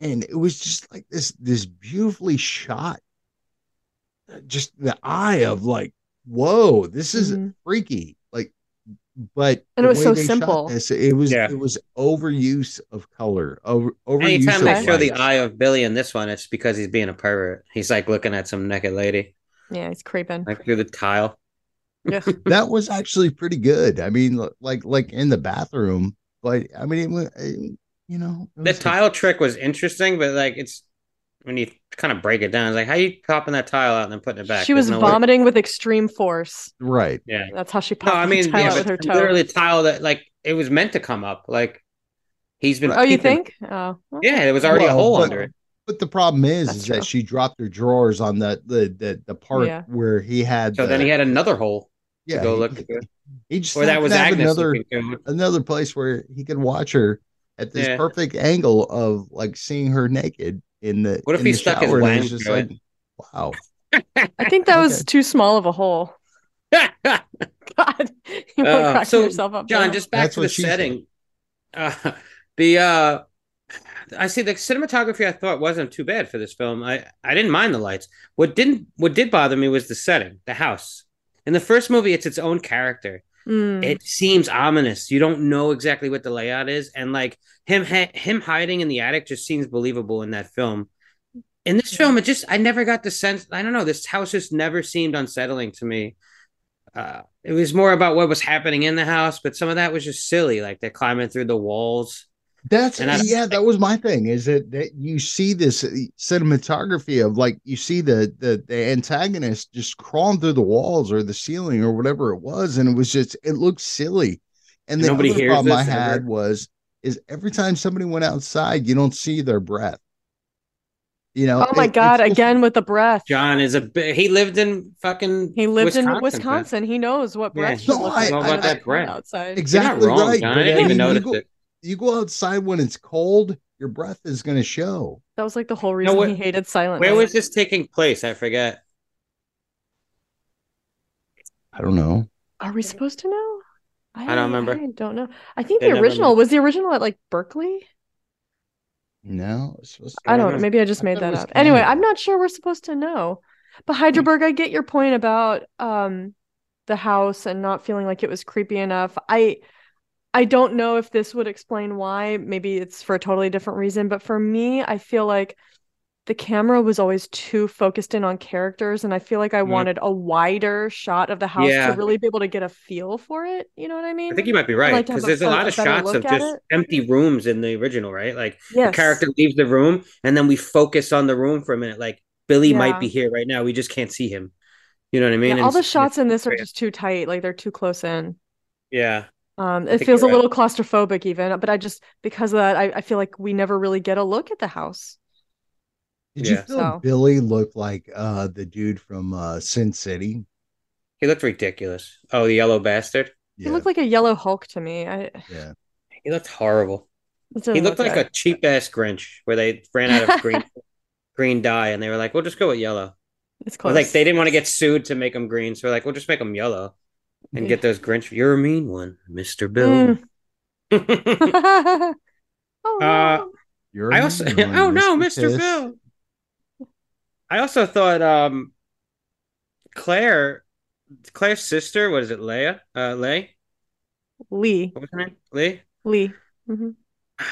S1: and it was just like this this beautifully shot, just the eye of like, whoa, this is
S3: Mhm.
S1: freaky. Like, but
S3: And it was so simple.
S1: This, it was
S4: Yeah.
S1: it was overuse of color, over overuse
S4: anytime
S1: of
S4: they show the eye of Billy in this one, it's because he's being a pervert. He's like looking at some naked lady,
S3: Yeah, he's creeping.
S4: like through the tile.
S3: Yeah. (laughs)
S1: that was actually pretty good. I mean, like like in the bathroom, but I mean, it it- you know it
S4: The
S1: was like-
S4: tile trick was interesting, but like it's when you kind of break it down, it's like how you popping that tile out and then putting it back.
S3: She was
S4: There's no way-
S3: vomiting with extreme force.
S1: right.
S4: Yeah.
S3: That's how she
S4: No,
S3: popped
S4: I
S3: the
S4: mean,
S3: tile
S4: yeah,
S3: out with her toe.
S4: literally tile that like it was meant to come up. Like he's been.
S3: Oh, you think? Oh, well,
S4: Yeah, there was already
S1: Well,
S4: a hole
S1: but-
S4: under it.
S1: But the problem is,
S3: That's
S1: is
S3: true.
S1: that she dropped her drawers on the the the, the part
S3: Yeah.
S1: where he had.
S4: So
S1: the,
S4: then he had another hole
S1: yeah,
S4: to go
S1: he-
S4: look
S1: He,
S4: through.
S1: he just
S4: Or that was Agnes
S1: another another place where he could watch her at this
S4: Yeah.
S1: perfect angle of like seeing her naked in the.
S4: What if
S1: in
S4: he stuck his
S1: shower, and it
S4: wang
S1: just like,
S4: it?
S1: wow.
S3: I think that was too small of a hole. (laughs) God, (laughs) you were
S4: Uh,
S3: cracking
S4: so,
S3: yourself up.
S4: John,
S3: there.
S4: just back
S1: That's
S4: to the
S1: what she said.
S4: setting. Uh, (laughs) the uh, I see the cinematography. I thought wasn't too bad for this film. I I didn't mind the lights. What didn't what did bother me was the setting, the house. In the first movie, it's its own character.
S3: Mm.
S4: It seems ominous. You don't know exactly what the layout is, and like him ha- him hiding in the attic just seems believable in that film. In this film, it just I never got the sense. I don't know. This house just never seemed unsettling to me. Uh, it was more about what was happening in the house, but some of that was just silly. Like they're climbing through the walls.
S1: That's
S4: And I-
S1: yeah, that was my thing. Is that that you see this uh, cinematography of like you see the the the antagonist just crawling through the walls or the ceiling or whatever it was, and it was just it looked silly. And the
S4: Nobody
S1: other problem I had
S4: ever.
S1: was is every time somebody went outside, you don't see their breath. You know.
S3: oh my
S1: it-
S3: God!
S1: supposed to-
S3: Again with the breath.
S4: John is a he lived in fucking
S3: He lived in
S4: Wisconsin,
S3: Wisconsin. He knows what
S4: Yeah.
S3: breath
S1: No, I-
S3: like
S1: I know about
S3: it's
S4: that breath.
S3: outside.
S4: You're
S1: Exactly
S4: not wrong,
S1: right.
S4: John. I didn't even notice it.
S1: You go outside when it's cold, your breath is going to show.
S3: That was like the whole reason
S4: where-
S3: he hated Silent
S4: Where
S3: Night.
S4: was this taking place? I forget.
S1: I don't know.
S3: Are we supposed to know?
S4: I don't remember.
S3: I don't know. I think
S4: They
S3: the original was the original at like Berkeley.
S1: No, it's supposed to
S3: I don't know. Maybe I just
S1: I
S3: made that up. Anyway, I'm not sure we're supposed to know. But Heidelberg, I get your point about um the house and not feeling like it was creepy enough. I I don't know if this would explain why. Maybe it's for a totally different reason, but for me, I feel like the camera was always too focused in on characters and I feel like I
S4: Mhm.
S3: wanted a wider shot of the house
S4: Yeah.
S3: to really be able to get a feel for it. You know what I mean?
S4: I think you might be right
S3: like
S4: because
S3: a-
S4: there's a
S3: a-
S4: lot of shots of just
S3: it.
S4: empty rooms in the original, right? Like
S3: yes.
S4: the character leaves the room and then we focus on the room for a minute. Like Billy
S3: Yeah.
S4: might be here right now. We just can't see him. You know what I mean?
S3: Yeah, all the shots in this are just too tight, like they're too close in.
S4: Yeah.
S3: Um, it feels a
S4: you're right.
S3: little claustrophobic even, but I just because of that, I, I feel like we never really get a look at the house.
S1: Did you feel
S3: So-
S1: Billy looked like uh the dude from uh Sin City?
S4: He looked ridiculous. Oh, the yellow bastard.
S3: He looked like a yellow Hulk to me. I
S1: yeah.
S4: He looked horrible. He looked
S3: look
S4: like
S3: good.
S4: a cheap ass Grinch where they ran out of green (laughs) green dye and they were like, "We'll just go with yellow."
S3: It's
S4: Or
S3: close.
S4: like they didn't want to get sued to make them green, so we're like, "We'll just make them yellow and get those Grinch." You're a mean one, Mister Bill. (laughs) (laughs)
S3: oh
S4: Uh,
S3: no.
S1: You're
S4: I
S1: a
S4: also,
S1: mean (laughs) one,
S4: oh no,
S1: Mr.
S4: Bill. I also thought um, Claire, Claire's sister, what is it, Leia? Uh, Lay,
S3: Lee.
S4: what was her name? Lee.
S3: Lee. hmm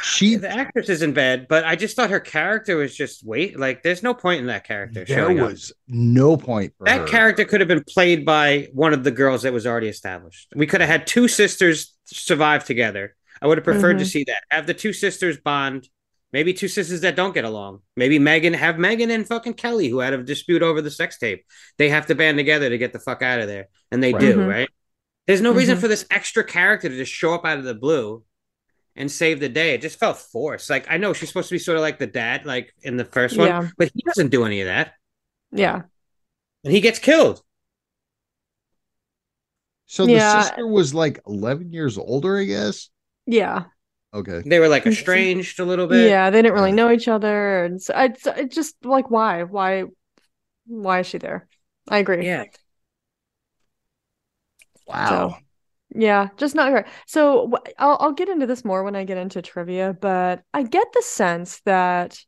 S1: She
S4: The actress isn't bad, but I just thought her character was just wait. Like, there's no point in that character
S1: there
S4: showing up.
S1: was no point for
S4: That
S1: her.
S4: character could have been played by one of the girls that was already established. We could have had two sisters survive together. I would have preferred to
S3: Mhm.
S4: see that. Have the two sisters bond. Maybe two sisters that don't get along. Maybe Megan have Megan and fucking Kelly who had a dispute over the sex tape. They have to band together to get the fuck out of there, and they
S1: Right.
S4: do,
S3: Mhm.
S4: right? There's no reason
S3: Mhm.
S4: for this extra character to just show up out of the blue and save the day. It just felt forced. Like I know she's supposed to be sort of like the dad, like in the first one,
S3: Yeah.
S4: but he doesn't do any of that,
S3: Yeah.
S4: and he gets killed.
S1: So the
S3: Yeah.
S1: sister was like 11 years older, I guess.
S3: Yeah.
S1: Okay.
S4: They were like estranged a little bit.
S3: Yeah. They didn't really know each other. And so it's it just like why? Why why is she there? I agree.
S4: Yeah.
S1: Wow.
S3: Yeah, just not her. So I'll I'll get into this more when I get into trivia, but I get the sense that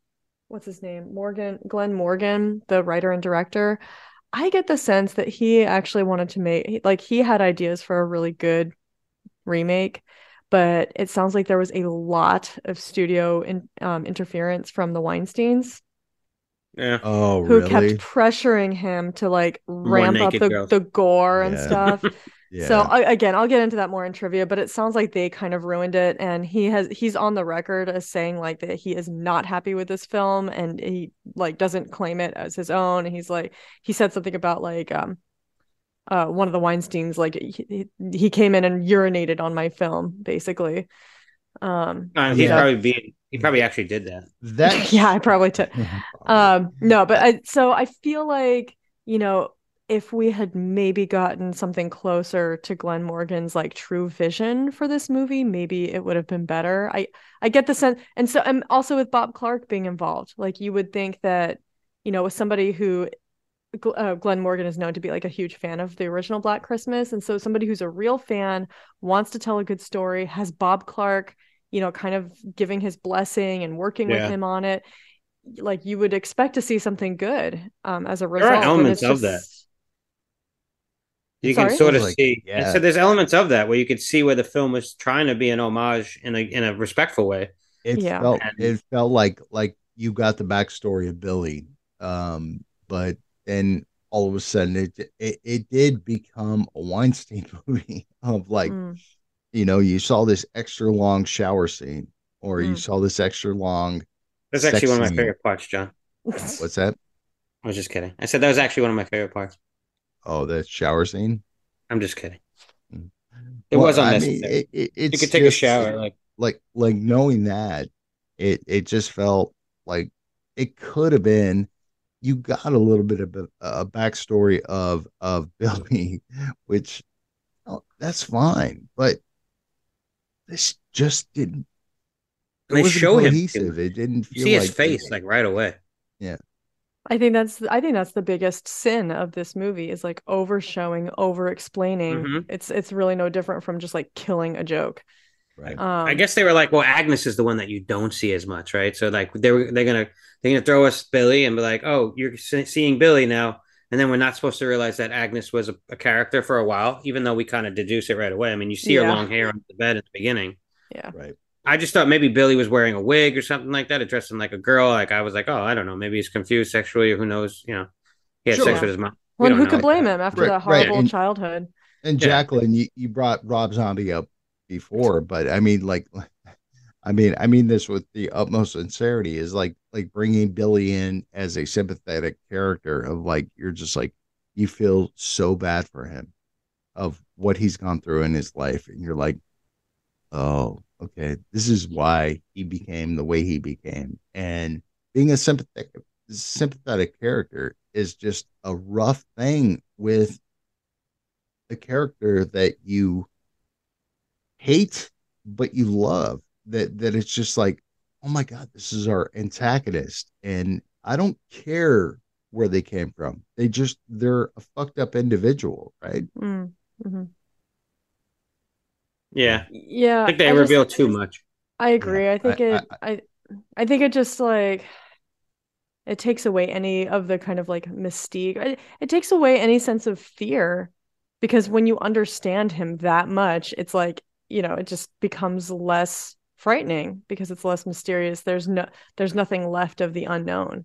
S3: what's his name? Morgan, Glenn Morgan, the writer and director. I get the sense that he actually wanted to make like he had ideas for a really good remake, but it sounds like there was a lot of studio in, um, interference from the Weinsteins
S4: Yeah.
S1: Oh,
S3: who
S1: really?
S3: kept pressuring him to like ramp up the,
S4: girls.
S3: the gore and
S1: Yeah.
S3: stuff. (laughs)
S1: yeah.
S3: So I, again, I'll get into that more in trivia, but it sounds like they kind of ruined it, and he has he's on the record as saying like that he is not happy with this film, and he like doesn't claim it as his own. And he's like he said something about like um uh one of the Weinstein's like he, he he came in and urinated on my film basically. Um
S4: Uh, he's
S1: Yeah.
S4: probably being. He probably actually did that.
S1: that (laughs)
S3: yeah, I probably
S1: did. (laughs)
S3: Um no but I, so i feel like you know if we had maybe gotten something closer to glenn morgan's like true vision for this movie maybe it would have been better i i get the sense and so and also with bob clark being involved like you would think that you know with somebody who uh, Glenn Morgan is known to be like a huge fan of the original Black Christmas, and so somebody who's a real fan wants to tell a good story, has Bob Clark, you know, kind of giving his blessing and working
S4: Yeah.
S3: with him on it like you would expect to see something good um as a result.
S4: There
S3: are
S4: elements of that.
S3: Just-
S4: You
S3: Sorry?
S4: can sort of
S1: Like,
S4: see.
S1: yeah.
S4: So there's elements of that where you could see where the film was trying to be an homage in a in a respectful way.
S1: it
S3: Yeah.
S1: felt
S4: And-
S1: it felt like like you got the backstory of Billy, um, but then all of a sudden it it, it did become a Weinstein (laughs) movie of like
S3: Mm,
S1: you know you saw this extra long shower scene or you
S3: Mm.
S1: saw this extra long
S4: That's actually one of my favorite parts, John.
S1: what's that
S4: I was just kidding. I said that was actually one of my favorite parts.
S1: Oh that shower scene
S4: I'm just kidding.
S1: Mm.
S4: It
S1: Well,
S4: was
S1: I mean, it, it,
S4: you could take a shower, like
S1: like like knowing that it it just felt like it could have been you got a little bit of a, a backstory of of (laughs) Billy, which oh, that's fine, but this just didn't
S4: They
S1: wasn't
S4: show him.
S1: cohesive. It didn't
S4: You see
S1: like
S4: his face like right away.
S3: I think that's I think that's the biggest sin of this movie is like over showing, over explaining.
S4: Mhm.
S3: It's it's really no different from just like killing a joke.
S1: Right.
S3: Um,
S4: I guess they were like, well, Agnes is the one that you don't see as much, right? So like they were they're gonna they're gonna throw us Billy and be like, oh, you're seeing Billy now, and then we're not supposed to realize that Agnes was a, a character for a while, even though we kind of deduce it right away. I mean, you see her long hair on the bed at the beginning.
S3: yeah.
S1: Right.
S4: I just thought maybe Billy was wearing a wig or something like that, dressing like a girl. Like I was like, oh, I don't know, maybe he's confused sexually, or who knows? You know, he had
S1: Sure.
S4: sex with his mom. We
S3: Well, and who could
S4: know.
S3: blame him after
S1: Right,
S3: that
S1: right,
S3: horrible
S1: and-
S3: childhood?
S1: And
S4: Yeah.
S1: Jacqueline, you, you brought Rob Zombie up before, but I mean, like, I mean, I mean this with the utmost sincerity is like, like bringing Billy in as a sympathetic character of like, you're just like, you feel so bad for him of what he's gone through in his life. And you're like, oh, okay, this is why he became the way he became. And being a sympathetic, sympathetic character is just a rough thing with a character that you hate but you love that that it's just like oh my god this is our antagonist and i don't care where they came from they just they're a fucked up individual right
S3: Mm, mhm.
S4: Yeah,
S3: Yeah,
S4: I think they
S3: I just-
S4: reveal too much.
S3: I agree. I think
S1: I-
S3: it I, I think it just like it takes away any of the kind of like mystique. It, it takes away any sense of fear because when you understand him that much, it's like, you know, it just becomes less frightening because it's less mysterious. There's no there's nothing left of the unknown.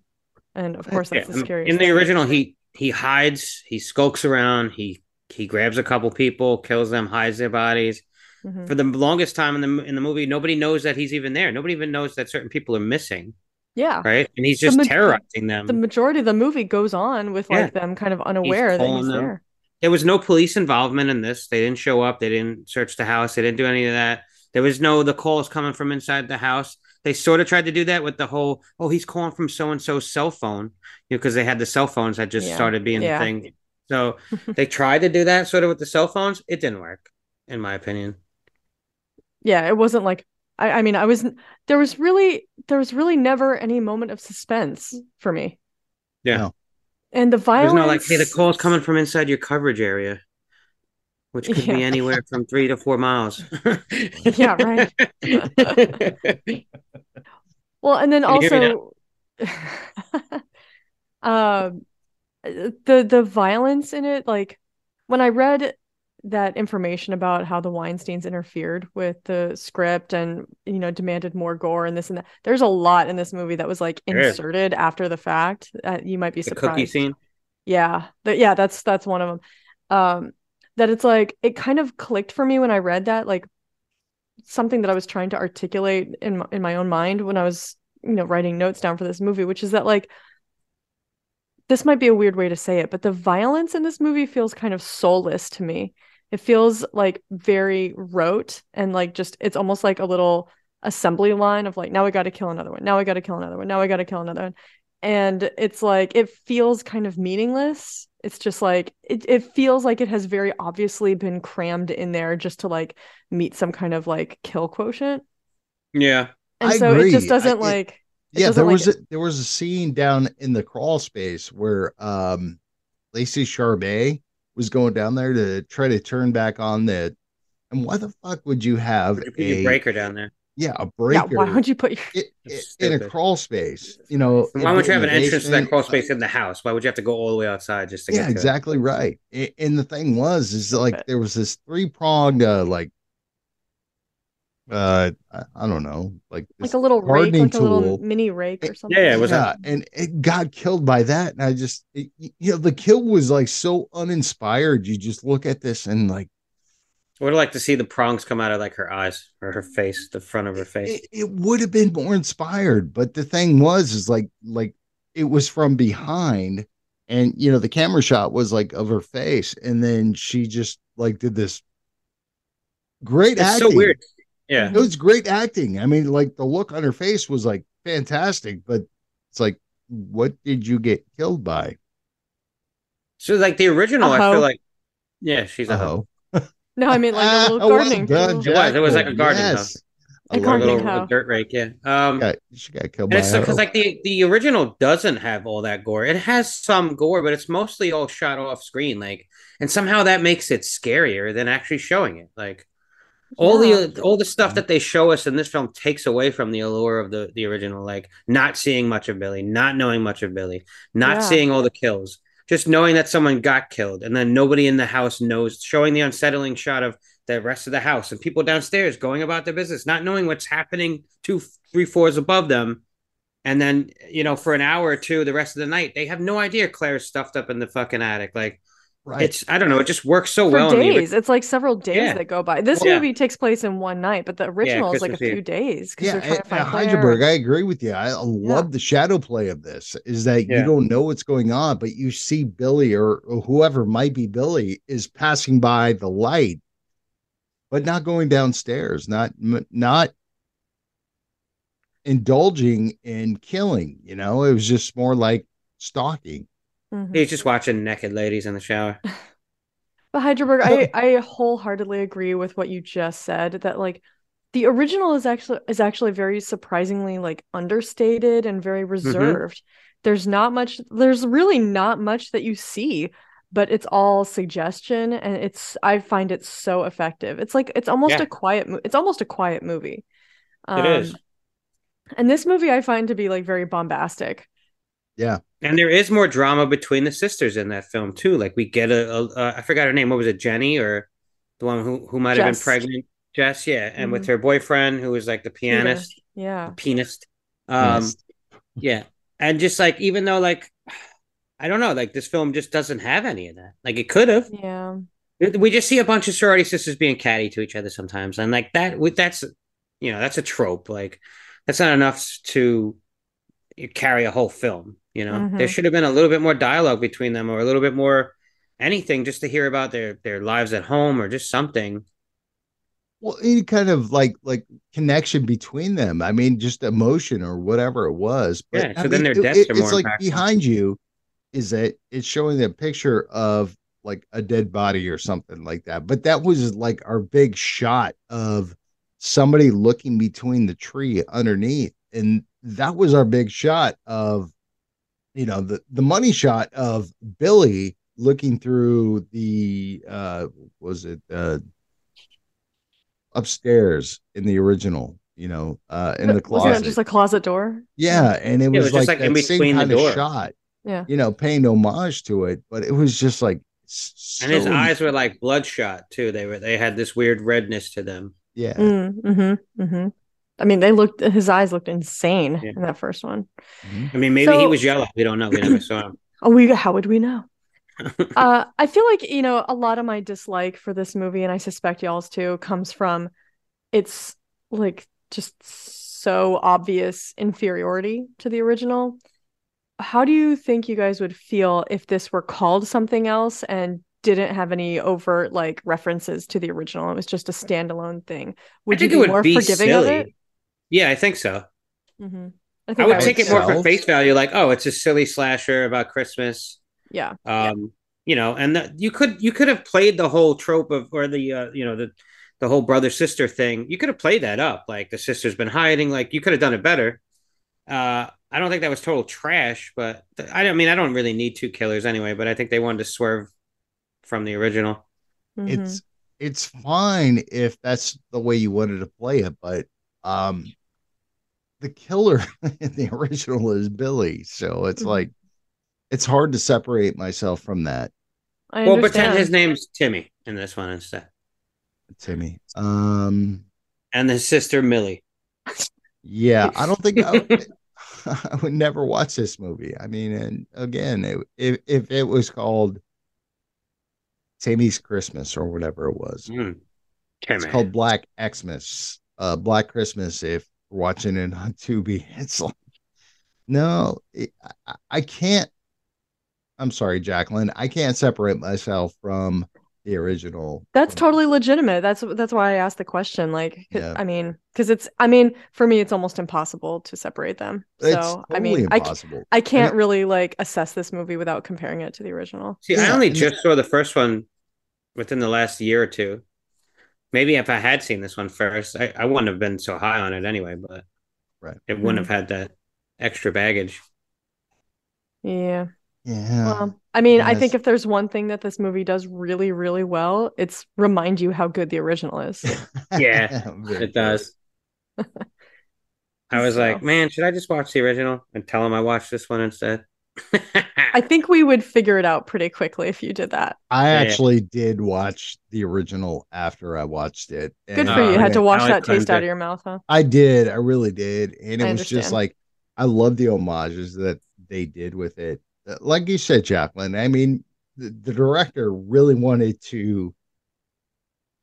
S3: And of course that's
S4: Yeah,
S3: the
S4: in-
S3: scariest
S4: In the
S3: thing.
S4: original, he he hides, he skulks around, he he grabs a couple people, kills them, hides their bodies.
S3: Mhm.
S4: For the longest time in the in the movie, nobody knows that he's even there. Nobody even knows that certain people are missing,
S3: Yeah.
S4: right? And he's
S3: The
S4: just
S3: ma-
S4: terrorizing them.
S3: The majority of the movie goes on with like them kind of unaware that he's
S4: them.
S3: there.
S4: there was no police involvement in this. They didn't show up. They didn't search the house. They didn't do any of that. There was no the calls coming from inside the house. They sort of tried to do that with the whole oh he's calling from so and so's cell phone, you know, because they had the cell phones that just
S3: Yeah.
S4: started being
S3: Yeah.
S4: the thing. (laughs) So they tried to do that sort of with the cell phones. It didn't work, in my opinion.
S3: Yeah it wasn't like I, I mean i was there was really there was really never any moment of suspense for me
S4: Yeah.
S1: No.
S3: and the
S4: There's
S3: violence
S4: no like, hey, the call's coming from inside your coverage area, which could be anywhere (laughs) from three to four miles. (laughs)
S3: Yeah, right. (laughs) well and then
S4: Can you hear me
S3: also um the the violence in it like when i read that information about how the weinsteins interfered with the script and you know demanded more gore and this and that there's a lot in this movie that was like inserted after the fact uh, you might be
S4: the
S3: surprised
S4: cookie scene.
S3: Yeah, th- yeah, that's that's one of them. Um, that it's like it kind of clicked for me when I read that, like something that I was trying to articulate in my, in my own mind when I was, you know, writing notes down for this movie, which is that like this might be a weird way to say it, but the violence in this movie feels kind of soulless to me. It feels like very rote and like just it's almost like a little assembly line of like now we got to kill another one, now we got to kill another one, now we got to kill another one. And it's like it feels kind of meaningless. It's just like it, it feels like it has very obviously been crammed in there just to like meet some kind of like kill quotient.
S4: Yeah.
S3: and
S1: I
S3: so it just doesn't
S1: it-
S3: like it
S1: yeah
S3: doesn't
S1: there
S3: like
S1: was a, there was a scene down in the crawl space where um lacey Chabert was going down there to try to turn back on the and why the fuck would you have
S4: Put your
S1: a
S4: breaker down there.
S1: yeah a
S3: yeah
S1: breaker
S3: why would you put your
S1: i- i- in a crawl space you know
S4: Why would you have an entrance to that crawl space in the house? Why would you have to go all the way outside just to
S1: yeah
S4: get to it?
S1: exactly right and the thing was is like there was this three-pronged uh like uh I, I don't know like
S3: like a little rake
S1: gardening
S3: like a little
S1: tool.
S3: mini rake or something
S4: Yeah, yeah, it was
S1: yeah, and it got killed by that. And I just, it, you know, the kill was like so uninspired. You just look at this and like,
S4: I would like to see the prongs come out of like her eyes or her face, the front of her face.
S1: it, it would have been more inspired. But the thing was, is like, like it was from behind, and you know, the camera shot was like of her face, and then she just like did this great
S4: It's
S1: acting.
S4: so weird. Yeah.
S1: It was great acting. I mean, like the look on her face was like fantastic, but it's like, what did you get killed by?
S4: So like the original, I feel like yeah, she's a hoe. (laughs)
S3: No i mean like a (laughs) little
S1: Ah, well
S3: gardening
S1: done,
S3: tool.
S4: It was- it was like a
S1: Jacqueline.
S4: garden
S1: Yes. A
S3: I
S1: little
S3: can't
S4: little
S3: how.
S4: dirt rake, yeah. Um,
S1: Got- she got killed
S4: and
S1: by
S4: it's because like the the original doesn't have all that gore. It has some gore, but it's mostly all shot off screen. Like, and somehow that makes it scarier than actually showing it. Like, all
S3: Yeah.
S4: the all the stuff that they show us in this film takes away from the allure of the the original. Like, not seeing much of Billy, not knowing much of Billy, not
S3: Yeah.
S4: seeing all the kills, just knowing that someone got killed, and then nobody in the house knows. Showing the unsettling shot of the rest of the house and people downstairs going about their business, not knowing what's happening two, three floors above them. And then, you know, for an hour or two, the rest of the night, they have no idea Claire's stuffed up in the fucking attic. Like,
S1: right.
S4: it's, I don't know, it just works so
S3: For
S4: well. in the
S3: days. It's like several days
S4: Yeah.
S3: that go by. This
S4: Well, yeah.
S3: movie takes place in one night, but the original is like a
S4: Christmas Eve.
S3: few days because
S1: yeah,
S3: they're trying to find
S1: and
S3: Claire.
S1: Heidelberg, I agree with you. I love the shadow play of this. Is that you don't know what's going on, but you see Billy or, or whoever might be Billy is passing by the light, but not going downstairs, not not indulging in killing. You know, it was just more like stalking.
S3: Mhm.
S4: He's just watching naked ladies in the shower. (laughs)
S3: But Heidelberg, I, I wholeheartedly agree with what you just said that like the original is actually is actually very surprisingly like understated and very reserved. There's not much there's really not much that you see, but it's all suggestion and it's I find it so effective. It's like it's almost
S4: Yeah.
S3: a quiet it's almost a quiet movie.
S4: It is.
S3: Um, And this movie I find to be like very bombastic.
S4: And there is more drama between the sisters in that film too. Like we get a, a uh, I forgot her name. What was it? Jenny or the one who who might have been pregnant? Jess, yeah. And with
S3: Mhm.
S4: her boyfriend who was like the pianist,
S3: Yeah.
S4: the pianist. Um,
S1: Yes.
S4: yeah. And just like even though like I don't know, like this film just doesn't have any of that. Like it could have.
S3: Yeah.
S4: We just see a bunch of sorority sisters being catty to each other sometimes, and like that, with that's you know that's a trope. Like that's not enough to carry a whole film. You know, there
S3: Mhm.
S4: should have been a little bit more dialogue between them, or a little bit more anything, just to hear about their their lives at home, or just something.
S1: Well, any kind of like like connection between them. I mean, just emotion or whatever it was. But
S4: Yeah,
S1: I
S4: so then
S1: mean,
S4: their deaths
S1: it,
S4: are
S1: it's
S4: more
S1: like
S4: impactful.
S1: behind you is that it's showing a picture of like a dead body or something like that. But that was like our big shot of somebody looking between the tree underneath, and that was our big shot of you know the the money shot of Billy looking through the uh was it uh upstairs in the original you know uh in the
S3: Wasn't
S1: closet
S3: it just a closet door?
S1: yeah and it
S4: Yeah, it
S1: was,
S4: was just,
S1: like,
S4: like, in
S1: that same
S4: between the
S1: kind of
S4: door.
S1: shot
S3: Yeah.
S1: you know paying homage to it but it was just like
S4: And his eyes were like bloodshot too. They were they had this weird redness to them.
S1: yeah
S3: Mm, mm-hmm, mm-hmm. I mean, they looked. His eyes looked insane
S4: Yeah.
S3: in that first one.
S1: Mhm.
S4: I mean, maybe he was yellow. We don't know. We never saw him. (laughs)
S3: Oh, we. How would we know? (laughs) uh, I feel like you know a lot of my dislike for this movie, and I suspect y'all's too, comes from its like just so obvious inferiority to the original. How do you think you guys would feel if this were called something else and didn't have any overt like references to the original? It was just a standalone thing. Would
S4: I think
S3: you
S4: it
S3: be
S4: would
S3: more
S4: be
S3: forgiving
S4: silly.
S3: of it?
S4: Yeah, I think so.
S3: hmm
S4: I would
S1: I
S4: take
S1: would
S4: it more for face value, like, oh, it's a silly slasher about Christmas.
S3: Yeah.
S4: Um, you know, and the, you could you could have played the whole trope of or the uh, you know the the whole brother sister thing. You could have played that up, like the sister's been hiding. Like you could have done it better. Uh, I don't think that was total trash, but th- I don't I mean I don't really need two killers anyway. But I think they wanted to swerve from the original.
S3: Mhm.
S1: it's it's fine if that's the way you wanted to play it but um the killer (laughs) in the original is billy so it's
S3: Mhm.
S1: like it's hard to separate myself from that
S3: I
S4: Well, pretend his name's Timmy in this one instead,
S1: timmy um
S4: and his sister Millie.
S1: yeah i don't think I would, (laughs) (laughs) I would never watch this movie i mean and again it, if, if it was called timmy's christmas or whatever it was
S4: Mm.
S1: It's
S4: Timmy.
S1: called Black Xmas. Uh, Black Christmas. If you're watching it on Tubi, (laughs) it's like no, it, I, I can't. I'm sorry, Jacqueline. I can't separate myself from the original.
S3: That's totally legitimate. That's that's why I asked the question. Like,
S1: Yeah.
S3: I mean, because it's, I mean, for me, it's almost impossible to separate them. So,
S1: It's
S3: I mean,
S1: impossible.
S3: I can't
S1: it-
S3: really like assess this movie without comparing it to the original.
S4: See, I only just saw the first one within the last year or two. Maybe if I had seen this one first, I, I wouldn't have been so high on it anyway. But
S1: Right.
S4: it wouldn't
S3: Mhm.
S4: have had that extra baggage.
S3: Yeah.
S1: Yeah.
S3: Well, I mean, I think if there's one thing that this movie does really, really well, it's remind you how good the original is. (laughs)
S4: Yeah, (laughs) It does. (laughs) I was
S3: So-
S4: like, man, should I just watch the original and tell him I watched this one instead?
S3: I (laughs) think we would figure it out pretty quickly if you did that.
S1: I
S4: Yeah.
S1: actually did watch the original after I watched it.
S3: Good for
S4: Oh,
S3: you. You had to wash that
S4: like
S3: taste out of your mouth, huh?
S1: I did. I really did. And it
S3: I
S1: was just like, I love the homages that they did with it. Like you said, Jacqueline, I mean, the, the director really wanted to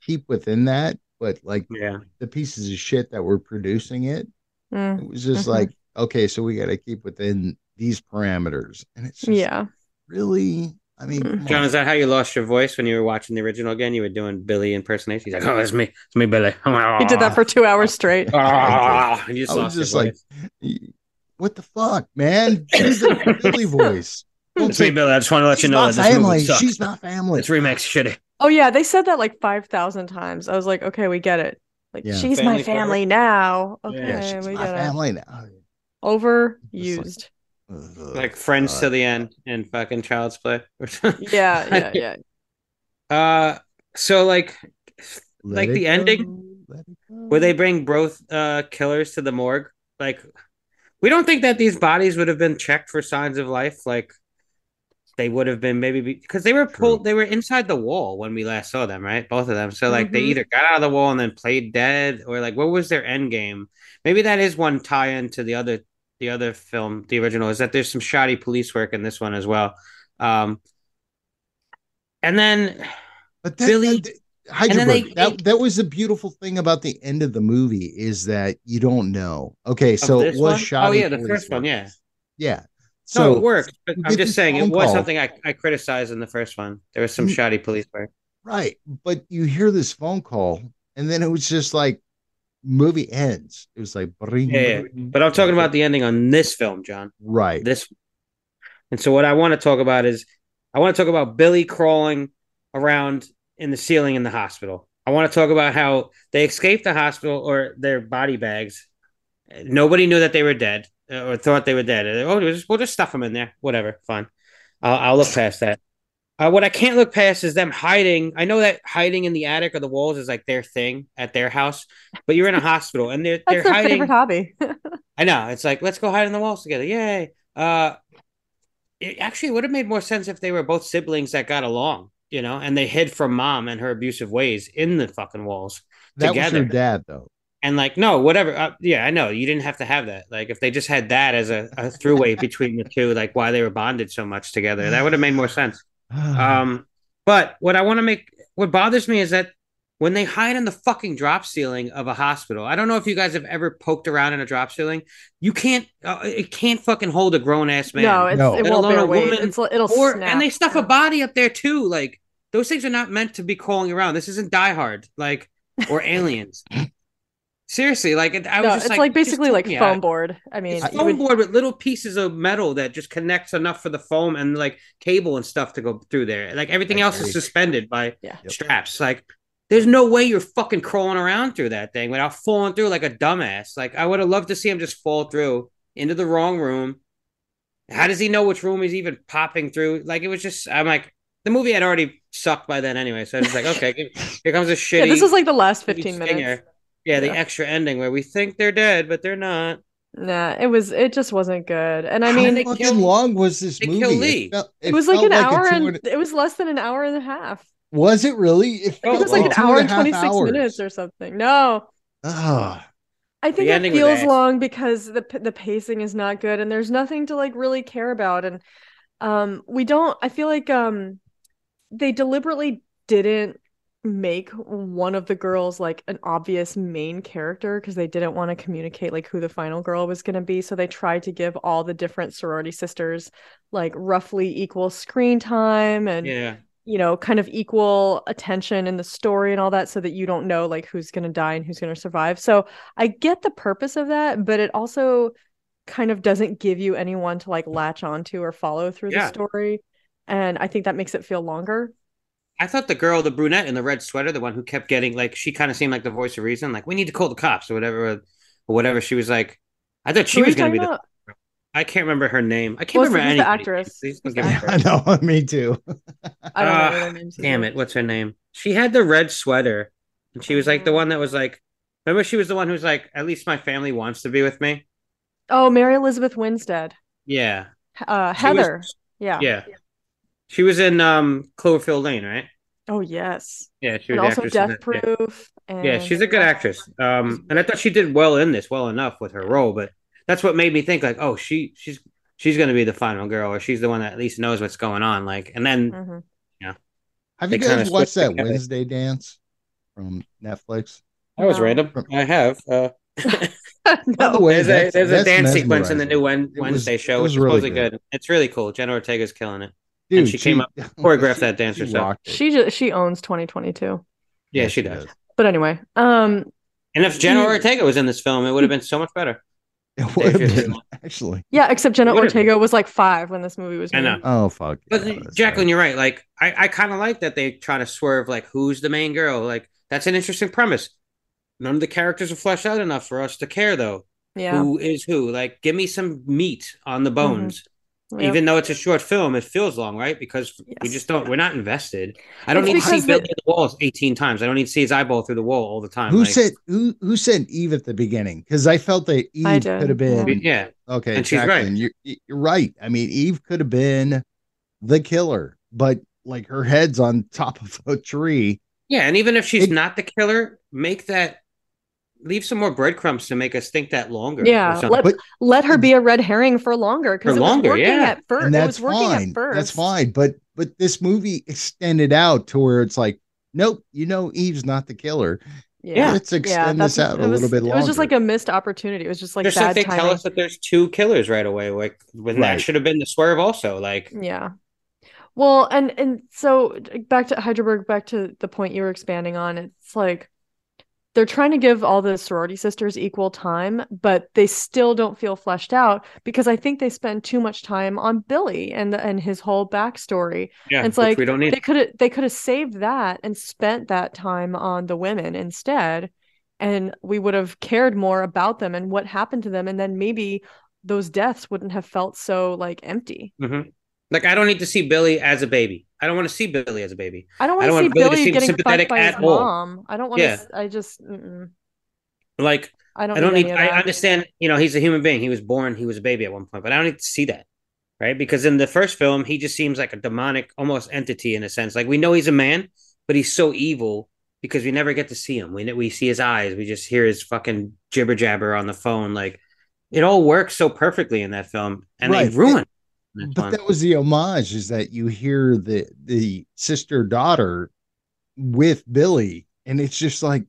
S1: keep within that, but like
S4: yeah.
S1: the pieces of shit that were producing it,
S3: Mm,
S1: it was just
S3: Mhm.
S1: like, okay, so we got to keep within these parameters. And it's just
S3: yeah.
S1: really, I mean,
S3: Mm.
S1: come
S4: John, is that how you lost your voice when you were watching the original again? You were doing Billy impersonation. He's like, "Oh, it's me, it's me, Billy."
S3: He did that for (laughs) two hours straight.
S4: Ah, and you
S1: I was just like, what the fuck, man? Do the Billy (laughs) voice. Don't
S4: It's me, Billy. I just want to let
S1: She's
S4: you know
S1: not
S4: that this
S1: family.
S4: movie sucks.
S1: She's not family.
S4: This remake's shitty.
S3: Oh yeah, they said that like five thousand times. I was like, okay, we get it. Like
S1: Yeah.
S3: she's
S4: Family
S3: my
S4: forever.
S3: family now. Okay,
S1: Yeah, she's
S3: we
S1: my
S3: get it.
S1: family now.
S3: Overused.
S1: Ugh,
S4: Like Friends
S1: God.
S4: to the end and fucking Child's Play. (laughs)
S3: Yeah, yeah, yeah.
S4: Uh, so like,
S1: Let
S4: like the
S1: go,
S4: ending
S1: let it go.
S4: where they bring both uh killers to the morgue, like, we don't think that these bodies would have been checked for signs of life, like. They would have been maybe because they were
S1: True.
S4: pulled. They were inside the wall when we last saw them, right? Both of them. So like they
S3: Mhm.
S4: either got out of the wall and then played dead, or like what was their end game? Maybe that is one tie-in to the other, the other film, the original. Is that there's some shoddy police work in this one as well. Um, and then
S1: But that,
S4: Billy-
S1: that,
S4: they-
S1: that, that was the beautiful thing about the end of the movie is that you don't know. Okay, so it was
S4: one?
S1: shot.
S4: Oh yeah, the first one. Yeah.
S1: Yeah.
S4: So
S1: So
S4: it worked. But I'm just saying it was
S1: call.
S4: something I, I criticized in the first one. There was some
S1: You-
S4: shoddy police work.
S1: right, but you hear this phone call, and then it was just like movie ends. It was like bring,
S4: Yeah,
S1: bring.
S4: But I'm talking about the ending on this film, John.
S1: right.
S4: This. And so what I want to talk about is I want to talk about Billy crawling around in the ceiling in the hospital. I want to talk about how they escaped the hospital or their body bags. Nobody knew that they were dead uh, or thought they were dead. Oh, we'll just, we'll just stuff them in there. Whatever, fine. I'll, I'll look past that. Uh, what I can't look past is them hiding. I know that hiding in the attic or the walls is like their thing at their house, but you're in a hospital and they're
S3: That's
S4: they're
S3: their
S4: hiding.
S3: favorite hobby. (laughs)
S4: I know. It's like let's go hide in the walls together. Yay. Uh it actually would have made more sense if they were both siblings that got along, you know, and they hid from mom and her abusive ways in the fucking walls.
S1: that was
S4: together.
S1: your dad, though.
S4: And like, no, whatever. Uh, yeah, I know. You didn't have to have that. Like, if they just had that as a, a throughway between the two, like why they were bonded so much together, that would have made more sense. Um, but what I want to make, what bothers me is that when they hide in the fucking drop ceiling of a hospital, I don't know if you guys have ever poked around in a drop ceiling. You can't, uh, it can't fucking hold a grown ass man.
S3: no, it's,
S1: No.
S3: it won't bear
S4: a
S3: weight.
S4: woman
S3: it'll
S4: or
S3: snap.
S4: and they stuff a body up there too. Like those things are not meant to be crawling around. This isn't Die Hard, like or (laughs) Aliens. Seriously, like it- I was
S3: No,
S4: just
S3: it's
S4: like,
S3: like, basically
S4: took
S3: like foam
S4: out.
S3: board. I mean,
S4: It's foam
S3: would-
S4: board with little pieces of metal that just connects enough for the foam and like cable and stuff to go through there. Like everything
S1: I
S4: else
S1: agree.
S4: is suspended by
S3: Yeah.
S1: Yep.
S4: straps. Like there's no way you're fucking crawling around through that thing without falling through like a dumbass. Like I would have loved to see him just fall through into the wrong room. How does he know which room he's even popping through? Like it was just I'm like the movie had already sucked by then anyway. So I was like, okay, (laughs) here comes a shitty.
S3: yeah, this was like the last
S4: shitty
S3: 15
S4: stinger.
S3: Minutes.
S4: Yeah, the
S3: Yeah.
S4: extra ending where we think they're dead, but they're not.
S3: Nah, it was it just wasn't good. And I mean,
S4: they
S3: it,
S4: killed-
S1: long was this
S4: they
S1: movie?
S4: killed Lee.
S1: It, felt,
S3: was like an
S1: a
S3: hour and
S1: and-
S3: it was less than an hour and a half.
S1: was it really? It, felt
S3: it was like
S4: Oh,
S3: an hour
S1: a
S3: and 26 minutes or something. No.
S1: Ugh.
S3: I think it feels long because the the pacing is not good and there's nothing to like really care about and um we don't I feel like um they deliberately didn't make one of the girls like an obvious main character because they didn't want to communicate like who the final girl was going to be so they tried to give all the different sorority sisters like roughly equal screen time and
S4: Yeah.
S3: you know, kind of equal attention in the story and all that so that you don't know like who's going to die and who's going to survive. So I get the purpose of that, but it also kind of doesn't give you anyone to like latch onto or follow through
S4: Yeah.
S3: the story. And I think that makes it feel longer.
S4: I thought the girl, the brunette in the red sweater, the one who kept getting like she kind of seemed like the voice of reason, like we need to call the cops or whatever, or whatever. She was like, I thought she
S3: Who
S4: was going to be
S3: talking
S4: the.
S3: about?
S4: I can't remember her name. I can't
S3: What's the-
S4: remember any
S3: actress?
S4: Please don't (laughs)
S3: Who's
S4: me
S3: actress?
S1: I know, (laughs) me too.
S3: I don't know
S4: Ah,
S3: their names.
S4: Damn it! What's her name? She had the red sweater, and she was like the
S3: Mhm.
S4: one that was like. Remember, she was the one who was like, "At least my family wants to be with me."
S3: Oh, Mary Elizabeth Winstead.
S4: Yeah,
S3: Uh,
S4: She was-
S3: Heather. yeah.
S4: yeah. She was in um Cloverfield Lane, right?
S3: Oh yes.
S4: Yeah, she was
S3: And also Death
S4: that, yeah.
S3: Proof. And
S4: Yeah, she's a good actress. Um, and I thought she did well in this, well enough with her role. But that's what made me think like, oh, she she's she's gonna be the final girl, or she's the one that at least knows what's going on. Like, and then
S3: Mhm.
S1: Have
S4: They
S1: you
S4: kinda
S1: guys watched that
S4: together.
S1: Wednesday dance from Netflix?
S4: that was
S3: No.
S4: random. I have. Uh,
S1: By the way,
S4: there's a there's a
S1: that's
S4: dance sequence in the new
S1: mesmerizing.
S4: Wen-
S1: It was-
S4: Wednesday show, which is
S1: really
S4: supposedly
S1: good.
S4: good. It's really cool. Jenna Ortega's killing it.
S1: Dude,
S4: she came up- choreographed that dance (laughs)
S1: she
S4: herself.
S3: She just she owns 2022.
S4: Yeah,
S1: Yeah,
S4: she does.
S3: But anyway, um,
S4: And if Jenna
S3: She-
S4: Ortega was in this film, it would have been so much better.
S1: It would have been, actually.
S3: yeah, except Jenna
S4: Would've been.
S3: Ortega was like five when this movie was
S4: I
S3: made.
S4: know.
S1: Oh fuck.
S4: But
S1: yeah,
S4: Jacqueline,
S1: right.
S4: you're right. Like, I, I kind of like that they try to swerve, like, who's the main girl? Like, that's an interesting premise. None of the characters are fleshed out enough for us to care, though.
S3: Yeah. Mm-hmm.
S4: Who is who? Like, give me some meat on the bones.
S3: Yeah.
S4: Even though it's a short film, it feels long, right? Because we just don't, we're not invested. I don't
S3: It's
S4: need to see
S3: because
S4: Billy
S3: the-
S4: the walls 18 times. I don't need to see his eyeball through the wall all the time.
S1: Who
S4: Like,
S1: said who who said Eve at the beginning? Because I felt that Eve could have been
S4: Yeah.
S1: okay.
S4: And she's right.
S1: You're, you're right. I mean, Eve could have been the killer, but like her head's on top of a tree.
S4: Yeah. And even if she's
S1: It-
S4: not the killer, make that, leave some more breadcrumbs to make us think that longer.
S3: Yeah, let
S1: But-
S3: let her mm. be a red herring for longer because
S4: For
S3: it was
S4: longer,
S3: working
S4: yeah.
S3: at first.
S1: and
S3: It
S1: that's
S3: was working
S1: fine.
S3: at first.
S1: That's fine. But but this movie extended out to where it's like, nope, you know, Eve's not the killer.
S3: Yeah,
S1: Let's extend this out
S3: it
S1: a
S3: was-
S1: little bit longer.
S3: It was just like a missed opportunity. It was just like
S4: just
S3: bad
S4: like they
S3: timing.
S4: tell us that there's two killers right away. Like when that should have been the swerve also. Like
S3: Yeah. Well, and and so back to Heidelberg, back to the point you were expanding on. It's like they're trying to give all the sorority sisters equal time, but they still don't feel fleshed out because I think they spend too much time on Billy and and his whole backstory.
S4: yeah,
S3: It's
S4: which
S3: like
S4: we don't need.
S3: They could have they could have saved that and spent that time on the women instead, and we would have cared more about them and what happened to them, and then maybe those deaths wouldn't have felt so like empty.
S4: Mhm. Like I don't need to see Billy as a baby. I don't want to see Billy as a baby.
S3: I don't want to see
S4: want Billy to
S3: Billy
S4: seem
S3: getting fucked
S4: sympathetic
S3: by his
S4: at all.
S3: mom. I don't want
S4: Yeah.
S3: to. I just. Mm-mm.
S4: Like
S3: I don't.
S4: I don't
S3: need.
S4: need. I understand. You know, he's a human being. He was born. He was a baby at one point, but I don't need to see that, right? Because in the first film, he just seems like a demonic, almost entity in a sense. Like we know he's a man, but he's so evil because we never get to see him. We we see his eyes. We just hear his fucking jibber jabber on the phone. Like it all works so perfectly in that film, and
S1: Right.
S4: they ruin. This
S1: But
S4: one.
S1: that was the homage is that you hear the the sister daughter with Billy, and it's just like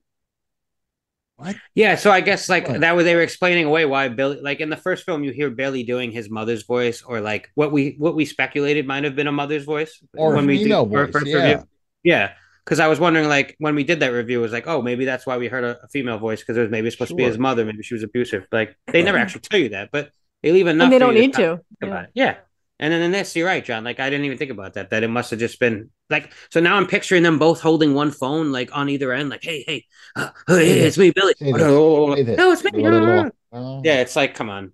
S1: what?
S4: Yeah, so I guess like
S1: Right.
S4: that was they were explaining away why Billy like in the first film you hear Billy doing his mother's voice or like what we what we speculated might have been a mother's voice
S1: Or when
S4: we did
S1: female
S4: our
S1: voice,
S4: first
S1: yeah.
S4: review. Yeah. Because I was wondering, like, when we did that review, it was like, oh, maybe that's why we heard a, a female voice because it was maybe supposed to be his mother. Maybe she was abusive. Like, they never actually tell you that, but they leave enough.
S3: and they don't need
S4: to
S3: to.
S4: think about
S3: Yeah.
S4: it. Yeah. And then in this, you're right, John. Like, I didn't even think about that. That it must have just been like. So now I'm picturing them both holding one phone, like on either end. Like, hey, hey, uh, hey,
S1: Say
S4: it's me, Billy.
S1: Say.
S4: Oh,
S1: Say this.
S4: no, it's me.
S1: Oh. (laughs)
S4: Yeah, it's like, come on.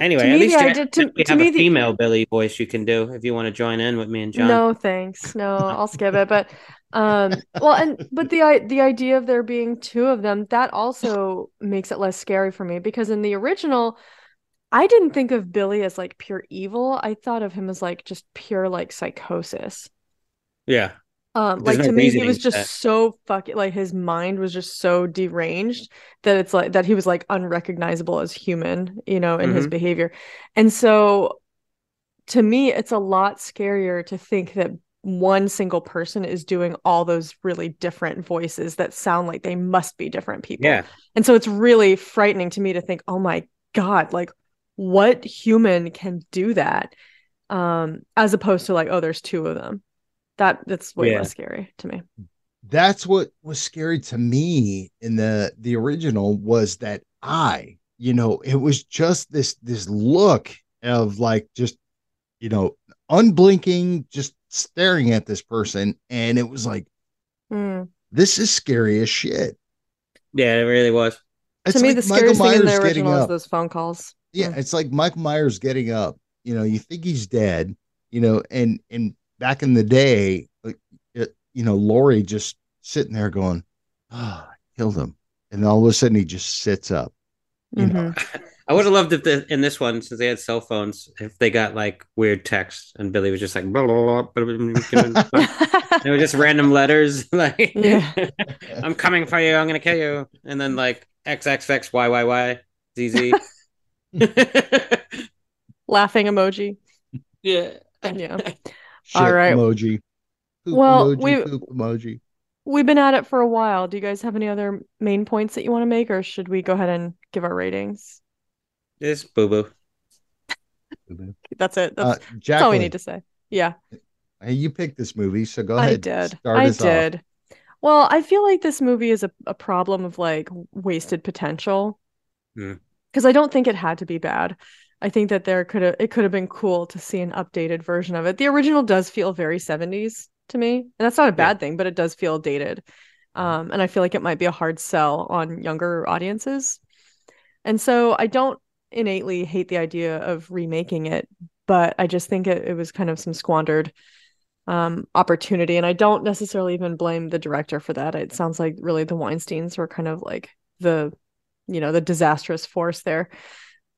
S4: Anyway,
S3: To
S4: at
S3: me,
S4: least
S3: the
S4: Jack-
S3: to-
S4: we
S3: to
S4: have
S3: me,
S4: a
S3: the-
S4: female Billy voice you can do if you want to join in with me and John.
S3: No, thanks. No, I'll skip it. But um well and but the i- the idea of there being two of them, that also makes it less scary for me because in the original I didn't think of Billy as like pure evil. I thought of him as like just pure like psychosis.
S4: Yeah.
S3: Um,
S4: There's
S3: like
S4: no
S3: to me, he was just
S4: that.
S3: so fucking like his mind was just so deranged that it's like that he was like unrecognizable as human, you know, in his
S4: Mhm.
S3: behavior. And so to me, it's a lot scarier to think that one single person is doing all those really different voices that sound like they must be different people.
S4: Yeah.
S3: And so it's really frightening to me to think, oh my God, like what human can do that? Um, as opposed to like, oh, there's two of them. That that's way
S4: Yeah.
S3: less scary to me.
S1: That's what was scary to me in the the original was that i You know, it was just this this look of like just you know unblinking, just staring at this person. And it was like,
S3: Mm.
S1: this is scary as shit.
S4: Yeah, it really was.
S1: It's
S3: to me,
S1: like
S3: the scariest thing in the
S1: getting
S3: original is
S1: up.
S3: those phone calls.
S1: Yeah,
S3: Mm.
S1: it's like Michael Myers getting up. You know, you think he's dead. You know, and and back in the day, like, it, you know, Lori just sitting there going, "Ah, I killed him," and all of a sudden he just sits up. You know,
S3: Mhm.
S4: I would have loved if the, in this one, since they had cell phones, if they got like weird text and Billy was just like, blah, blah, blah, it (laughs) was just random letters (laughs) like,
S3: Yeah.
S4: I'm coming for you, I'm gonna kill you, and then like XXX YYY ZZ. (laughs) (laughs)
S3: Laughing emoji.
S4: yeah.
S3: Yeah. (laughs)
S1: shit
S3: All right.
S1: emoji. Poop
S3: Well,
S1: emoji,
S3: we-
S1: poop emoji.
S3: We've been at it for a while. Do you guys have any other main points that you want to make, or should we go ahead and give our ratings?
S4: It's boo boo.
S3: That's it. That's,
S1: Uh,
S3: that's all we need to say. Yeah.
S1: hey, you picked this movie, so go
S3: I
S1: ahead.
S3: did.
S1: Start
S3: I
S1: us off.
S3: did. Well, I feel like this movie is a, a problem of like wasted potential.
S4: Hmm.
S3: Because I don't think it had to be bad. I think that there could have it could have been cool to see an updated version of it. The original does feel very 70s to me. And that's not a bad thing, but it does feel dated. Um, and I feel like it might be a hard sell on younger audiences. And so I don't innately hate the idea of remaking it, but I just think it, it was kind of some squandered um opportunity and i don't necessarily even blame the director for that it sounds like really the weinsteins were kind of like the you know the disastrous force there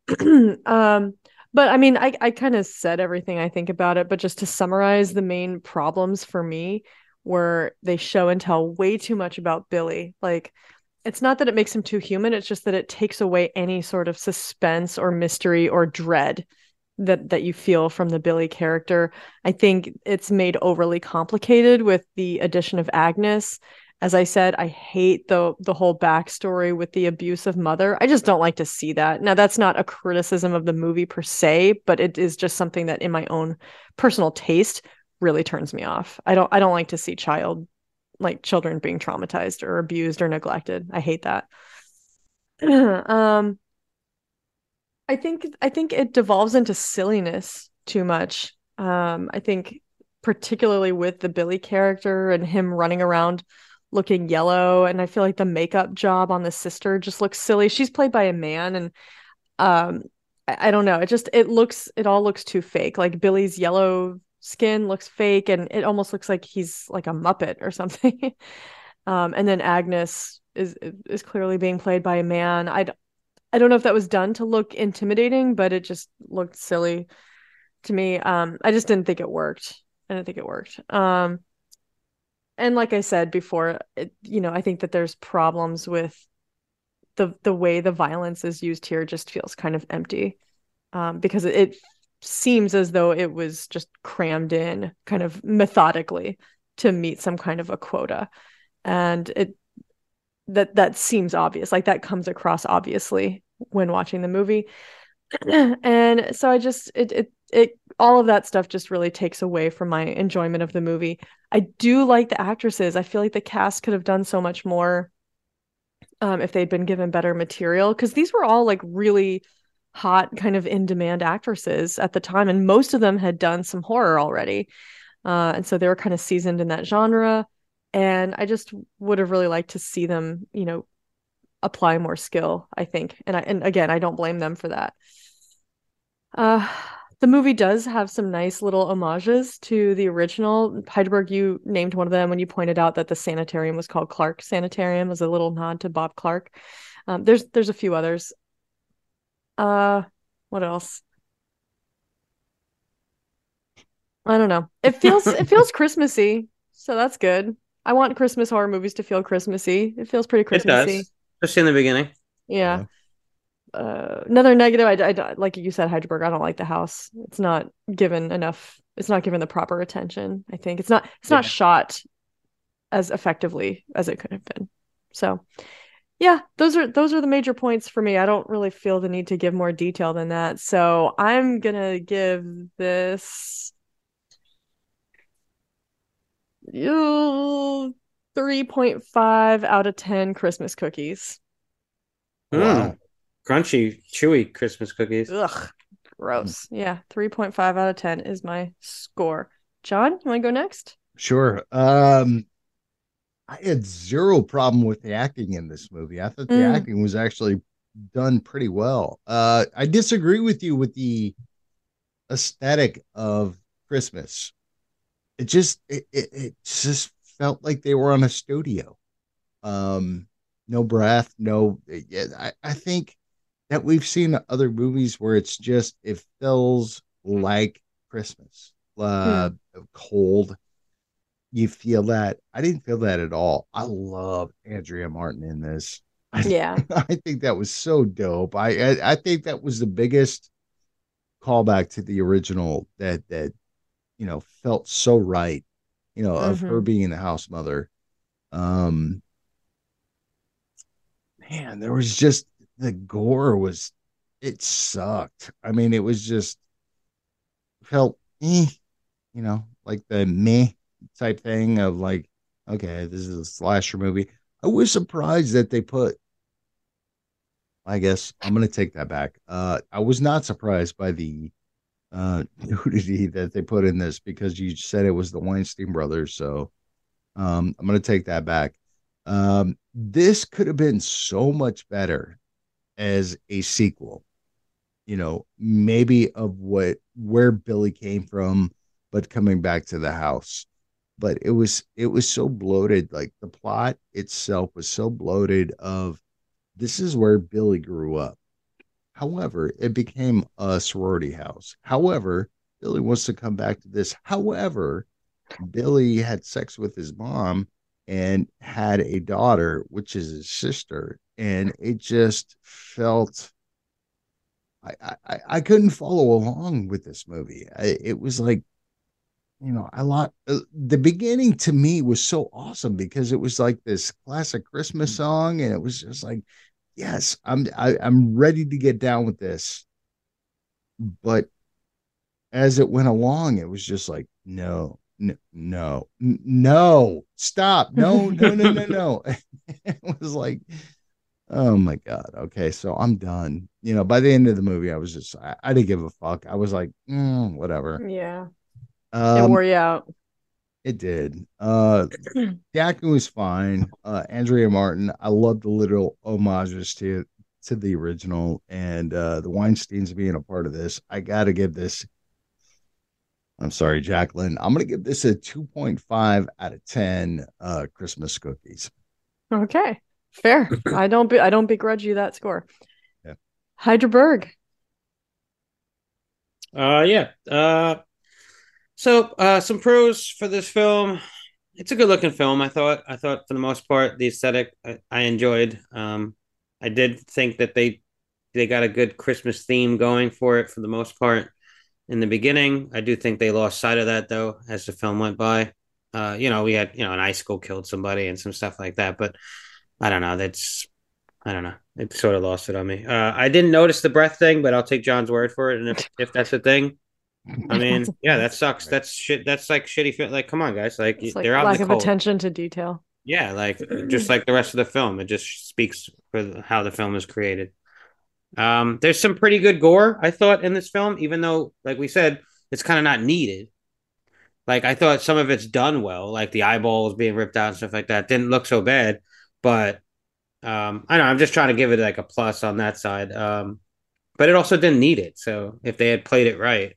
S3: (clears throat) um but i mean i i kind of said everything i think about it but just to summarize the main problems for me were they show and tell way too much about billy like it's not that it makes him too human it's just that it takes away any sort of suspense or mystery or dread that that you feel from the Billy character. I think it's made overly complicated with the addition of Agnes. As I said, I hate the the whole backstory with the abusive mother. I just don't like to see that. Now that's not a criticism of the movie per se, but it is just something that in my own personal taste really turns me off. I don't I don't like to see child like children being traumatized or abused or neglected. I hate that. (clears throat) um I think I think it devolves into silliness too much. Um, I think particularly with the Billy character and him running around looking yellow, and I feel like the makeup job on the sister just looks silly. She's played by a man, and um, I, I don't know. It just it looks it all looks too fake. Like Billy's yellow skin looks fake, and it almost looks like he's like a Muppet or (laughs) something. um, and then Agnes is is clearly being played by a man. I I don't know if that was done to look intimidating, but it just looked silly to me. Um, I just didn't think it worked. I didn't think it worked. Um, and like I said before, it, you know, I think that there's problems with the the way the violence is used here. Just feels kind of empty, um, because it, it seems as though it was just crammed in kind of methodically to meet some kind of a quota, and it that that seems obvious like that comes across obviously when watching the movie (clears throat) and so i just it, it it all of that stuff just really takes away from my enjoyment of the movie i do like the actresses i feel like the cast could have done so much more um if they'd been given better material because these were all like really hot kind of in demand actresses at the time and most of them had done some horror already uh and so they were kind of seasoned in that genre and I just would have really liked to see them, you know, apply more skill, I think. And I and again, I don't blame them for that. Uh the movie does have some nice little homages to the original. Heidelberg, you named one of them when you pointed out that the sanitarium was called Clark Sanitarium as a little nod to Bob Clark. Um, there's there's a few others. Uh what else? I don't know. It feels it (laughs) feels Christmassy, so that's good. I want Christmas horror movies to feel Christmassy. It feels pretty
S4: It
S3: Christmassy.
S4: does, especially in the beginning.
S3: Yeah. Uh, another negative, I, I, like you said, Heidelberg. I don't like the house. It's not given enough. It's not given the proper attention. I think it's not. It's not
S4: Yeah.
S3: shot as effectively as it could have been. So, yeah, those are those are the major points for me. I don't really feel the need to give more detail than that. So I'm gonna give this you 3.5 out of 10 Christmas cookies.
S4: Mm.
S1: Wow.
S4: Crunchy, chewy Christmas cookies.
S3: Ugh, Gross. Yeah, 3.5 out of 10 is my score. John, you want to go next?
S1: Sure. Um, I had zero problem with the acting in this movie. I thought the
S3: Mm.
S1: acting was actually done pretty well. Uh, I disagree with you with the aesthetic of Christmas. It just it, it, it just felt like they were on a studio. Um, no breath, no. Yeah, I, I think that we've seen other movies where it's just it feels like Christmas, uh, cold. You feel that. I didn't feel that at all. I love Andrea Martin in this. I,
S3: Yeah. (laughs)
S1: I think that was so dope. I, I I think that was the biggest callback to the original that that you know felt so right. You know, of her
S3: Mhm.
S1: being the house mother. Um, man, there was just the gore was it sucked. I mean, it was just felt eh, you know, like the meh type thing of like, okay, this is a slasher movie. I was surprised that they put I guess I'm gonna take that back. Uh I was not surprised by the uh (laughs) nudity that they put in this because you said it was the Weinstein brothers, so um I'm gonna take that back. Um this could have been so much better as a sequel. You know, maybe of what where Billy came from, but coming back to the house. But it was it was so bloated, like the plot itself was so bloated of this is where Billy grew up. However, it became a sorority house. However, Billy wants to come back to this. However, Billy had sex with his mom and had a daughter, which is his sister, and it just felt I I, I couldn't follow along with this movie. I, it was like you know, a lot uh, the beginning to me was so awesome because it was like this classic Christmas song, and it was just like, yes, I'm I, I'm ready to get down with this. But as it went along, it was just like, no, no, no, no, stop, no, no, no, no, no. (laughs) it was like, oh my god, okay, so I'm done. You know, by the end of the movie, I was just I, I didn't give a fuck. I was like, mm, whatever.
S3: Yeah. it
S1: Um,
S3: wore you out.
S1: it did. Uh, (clears throat) the acting was fine. Uh, Andrea Martin, I love the little homages to to the original, and uh, the Weinstein's being a part of this. I got to give this. I'm sorry, Jacqueline. I'm gonna give this a 2.5 out of 10. Uh, Christmas cookies.
S3: Okay. Fair. (laughs) I don't be I don't begrudge you that score.
S1: Yeah.
S3: Heidelberg.
S4: Uh, yeah. Uh, so uh, some pros for this film. It's a good looking film. I thought. I thought for the most part the aesthetic I, I enjoyed. Um, I did think that they they got a good Christmas theme going for it for the most part in the beginning. I do think they lost sight of that though as the film went by. Uh, you know, we had you know an icicle killed somebody and some stuff like that, but I don't know. That's I don't know. It sort of lost it on me. Uh, I didn't notice the breath thing, but I'll take John's word for it. And if, if that's a thing, I (laughs) mean, yeah, that sucks. That's shit. That's like shitty. Fit. Like, come on, guys. Like,
S3: It's like
S4: they're out
S3: lack
S4: the
S3: of
S4: cold.
S3: attention to detail.
S4: Yeah, like just like the rest of the film, it just speaks for the- how the film is created. Um, there's some pretty good gore, I thought, in this film, even though, like we said, it's kind of not needed. Like I thought some of it's done well, like the eyeballs being ripped out and stuff like that didn't look so bad. But um, I know I'm just trying to give it like a plus on that side. Um, but it also didn't need it. So if they had played it right,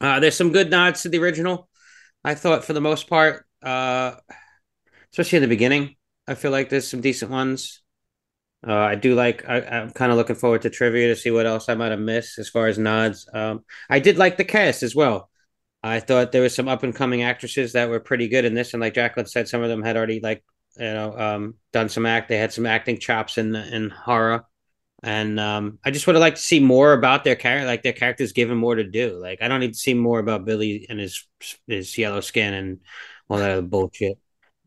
S4: uh, there's some good nods to the original. I thought for the most part, uh, especially in the beginning, I feel like there's some decent ones. Uh, I do like. I, I'm kind of looking forward to trivia to see what else I might have missed as far as nods. Um, I did like the cast as well. I thought there was some up and coming actresses that were pretty good in this, and like Jacqueline said, some of them had already like you know um, done some act. They had some acting chops in in horror, and um, I just would have liked to see more about their character, like their characters given more to do. Like I don't need to see more about Billy and his his yellow skin and all that other bullshit.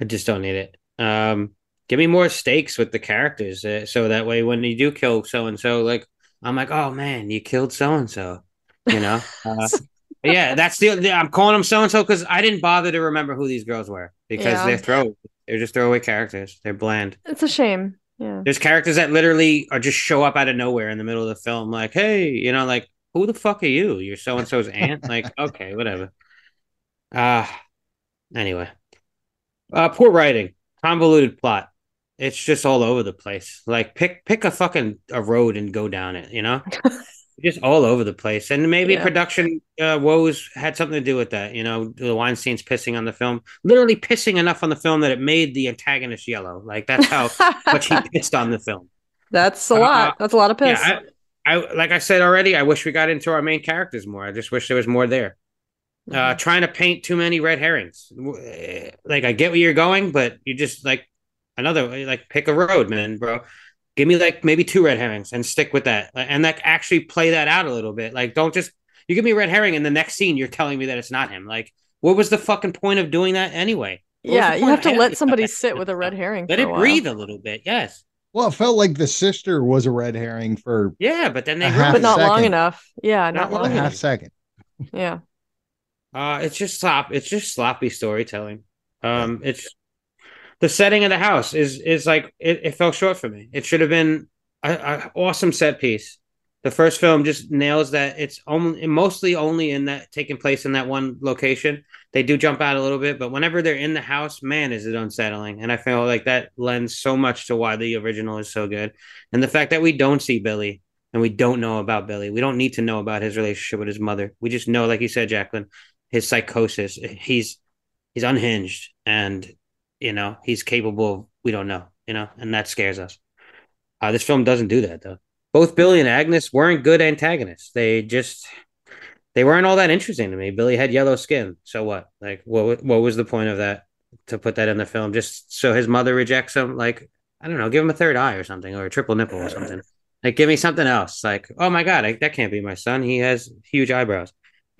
S4: I just don't need it. Um, give me more stakes with the characters, uh, so that way when you do kill so and so, like I'm like, oh man, you killed so and so, you know. (laughs) Uh, yeah, that's the. I'm calling them so and so because I didn't bother to remember who these girls were because
S3: Yeah.
S4: they're throw. They're just throwaway characters. They're bland.
S3: It's a shame. Yeah.
S4: There's characters that literally are just show up out of nowhere in the middle of the film, like, hey, you know, like who the fuck are you? You're so and so's (laughs) aunt. Like, okay, whatever. Uh anyway. Uh poor writing, convoluted plot. It's just all over the place. Like pick pick a fucking a road and go down it, you know? (laughs) just all over the place. And maybe
S3: Yeah.
S4: production uh, woes had something to do with that. You know, the Weinstein's pissing on the film, literally pissing enough on the film that it made the antagonist yellow. Like that's how (laughs) much he pissed on the film.
S3: That's a
S4: Uh,
S3: lot. That's a lot of piss.
S4: Yeah, I, I like I said already. I wish we got into our main characters more. I just wish there was more there.
S3: Mm-hmm.
S4: Uh, trying to paint too many red herrings. Like I get where you're going, but you just like another like pick a road, man, bro. Give me like maybe two red herrings and stick with that, and like actually play that out a little bit. Like don't just you give me a red herring and the next scene you're telling me that it's not him. Like what was the fucking point of doing that anyway? What
S3: yeah, you have to let somebody
S4: that
S3: sit with a red herring.
S4: Let
S3: for
S4: it
S3: a while.
S4: breathe a little bit. Yes.
S1: Well, it felt like the sister was a red herring for
S4: Yeah, but then they
S1: A
S4: ruined
S1: half
S3: but
S4: it.
S3: not long enough. Yeah,
S4: Not
S3: not,
S4: long
S1: a
S3: long
S1: half
S3: enough.
S1: second.
S3: Yeah.
S4: Uh, it's just slop. It's just sloppy storytelling. Um, it's the setting of the house is is like it, it fell short for me. It should have been a, a awesome set piece. The first film just nails that. It's only mostly only in that taking place in that one location. They do jump out a little bit, but whenever they're in the house, man, is it unsettling. And I feel like that lends so much to why the original is so good. And the fact that we don't see Billy and we don't know about Billy. We don't need to know about his relationship with his mother. We just know, like you said, Jacqueline, his psychosis. He's he's unhinged and you know he's capable of we don't know you know and that scares us. Uh, this film doesn't do that though. Both billy and agnes weren't good antagonists. They just they weren't all that interesting to me. Billy had yellow skin. So what? Like what what was the point of that to put that in the film? Just so his mother rejects him? Like i don't know give him a third eye or something or a triple nipple or something. Like give me something else. Like oh my god I, that can't be my son. He has huge eyebrows.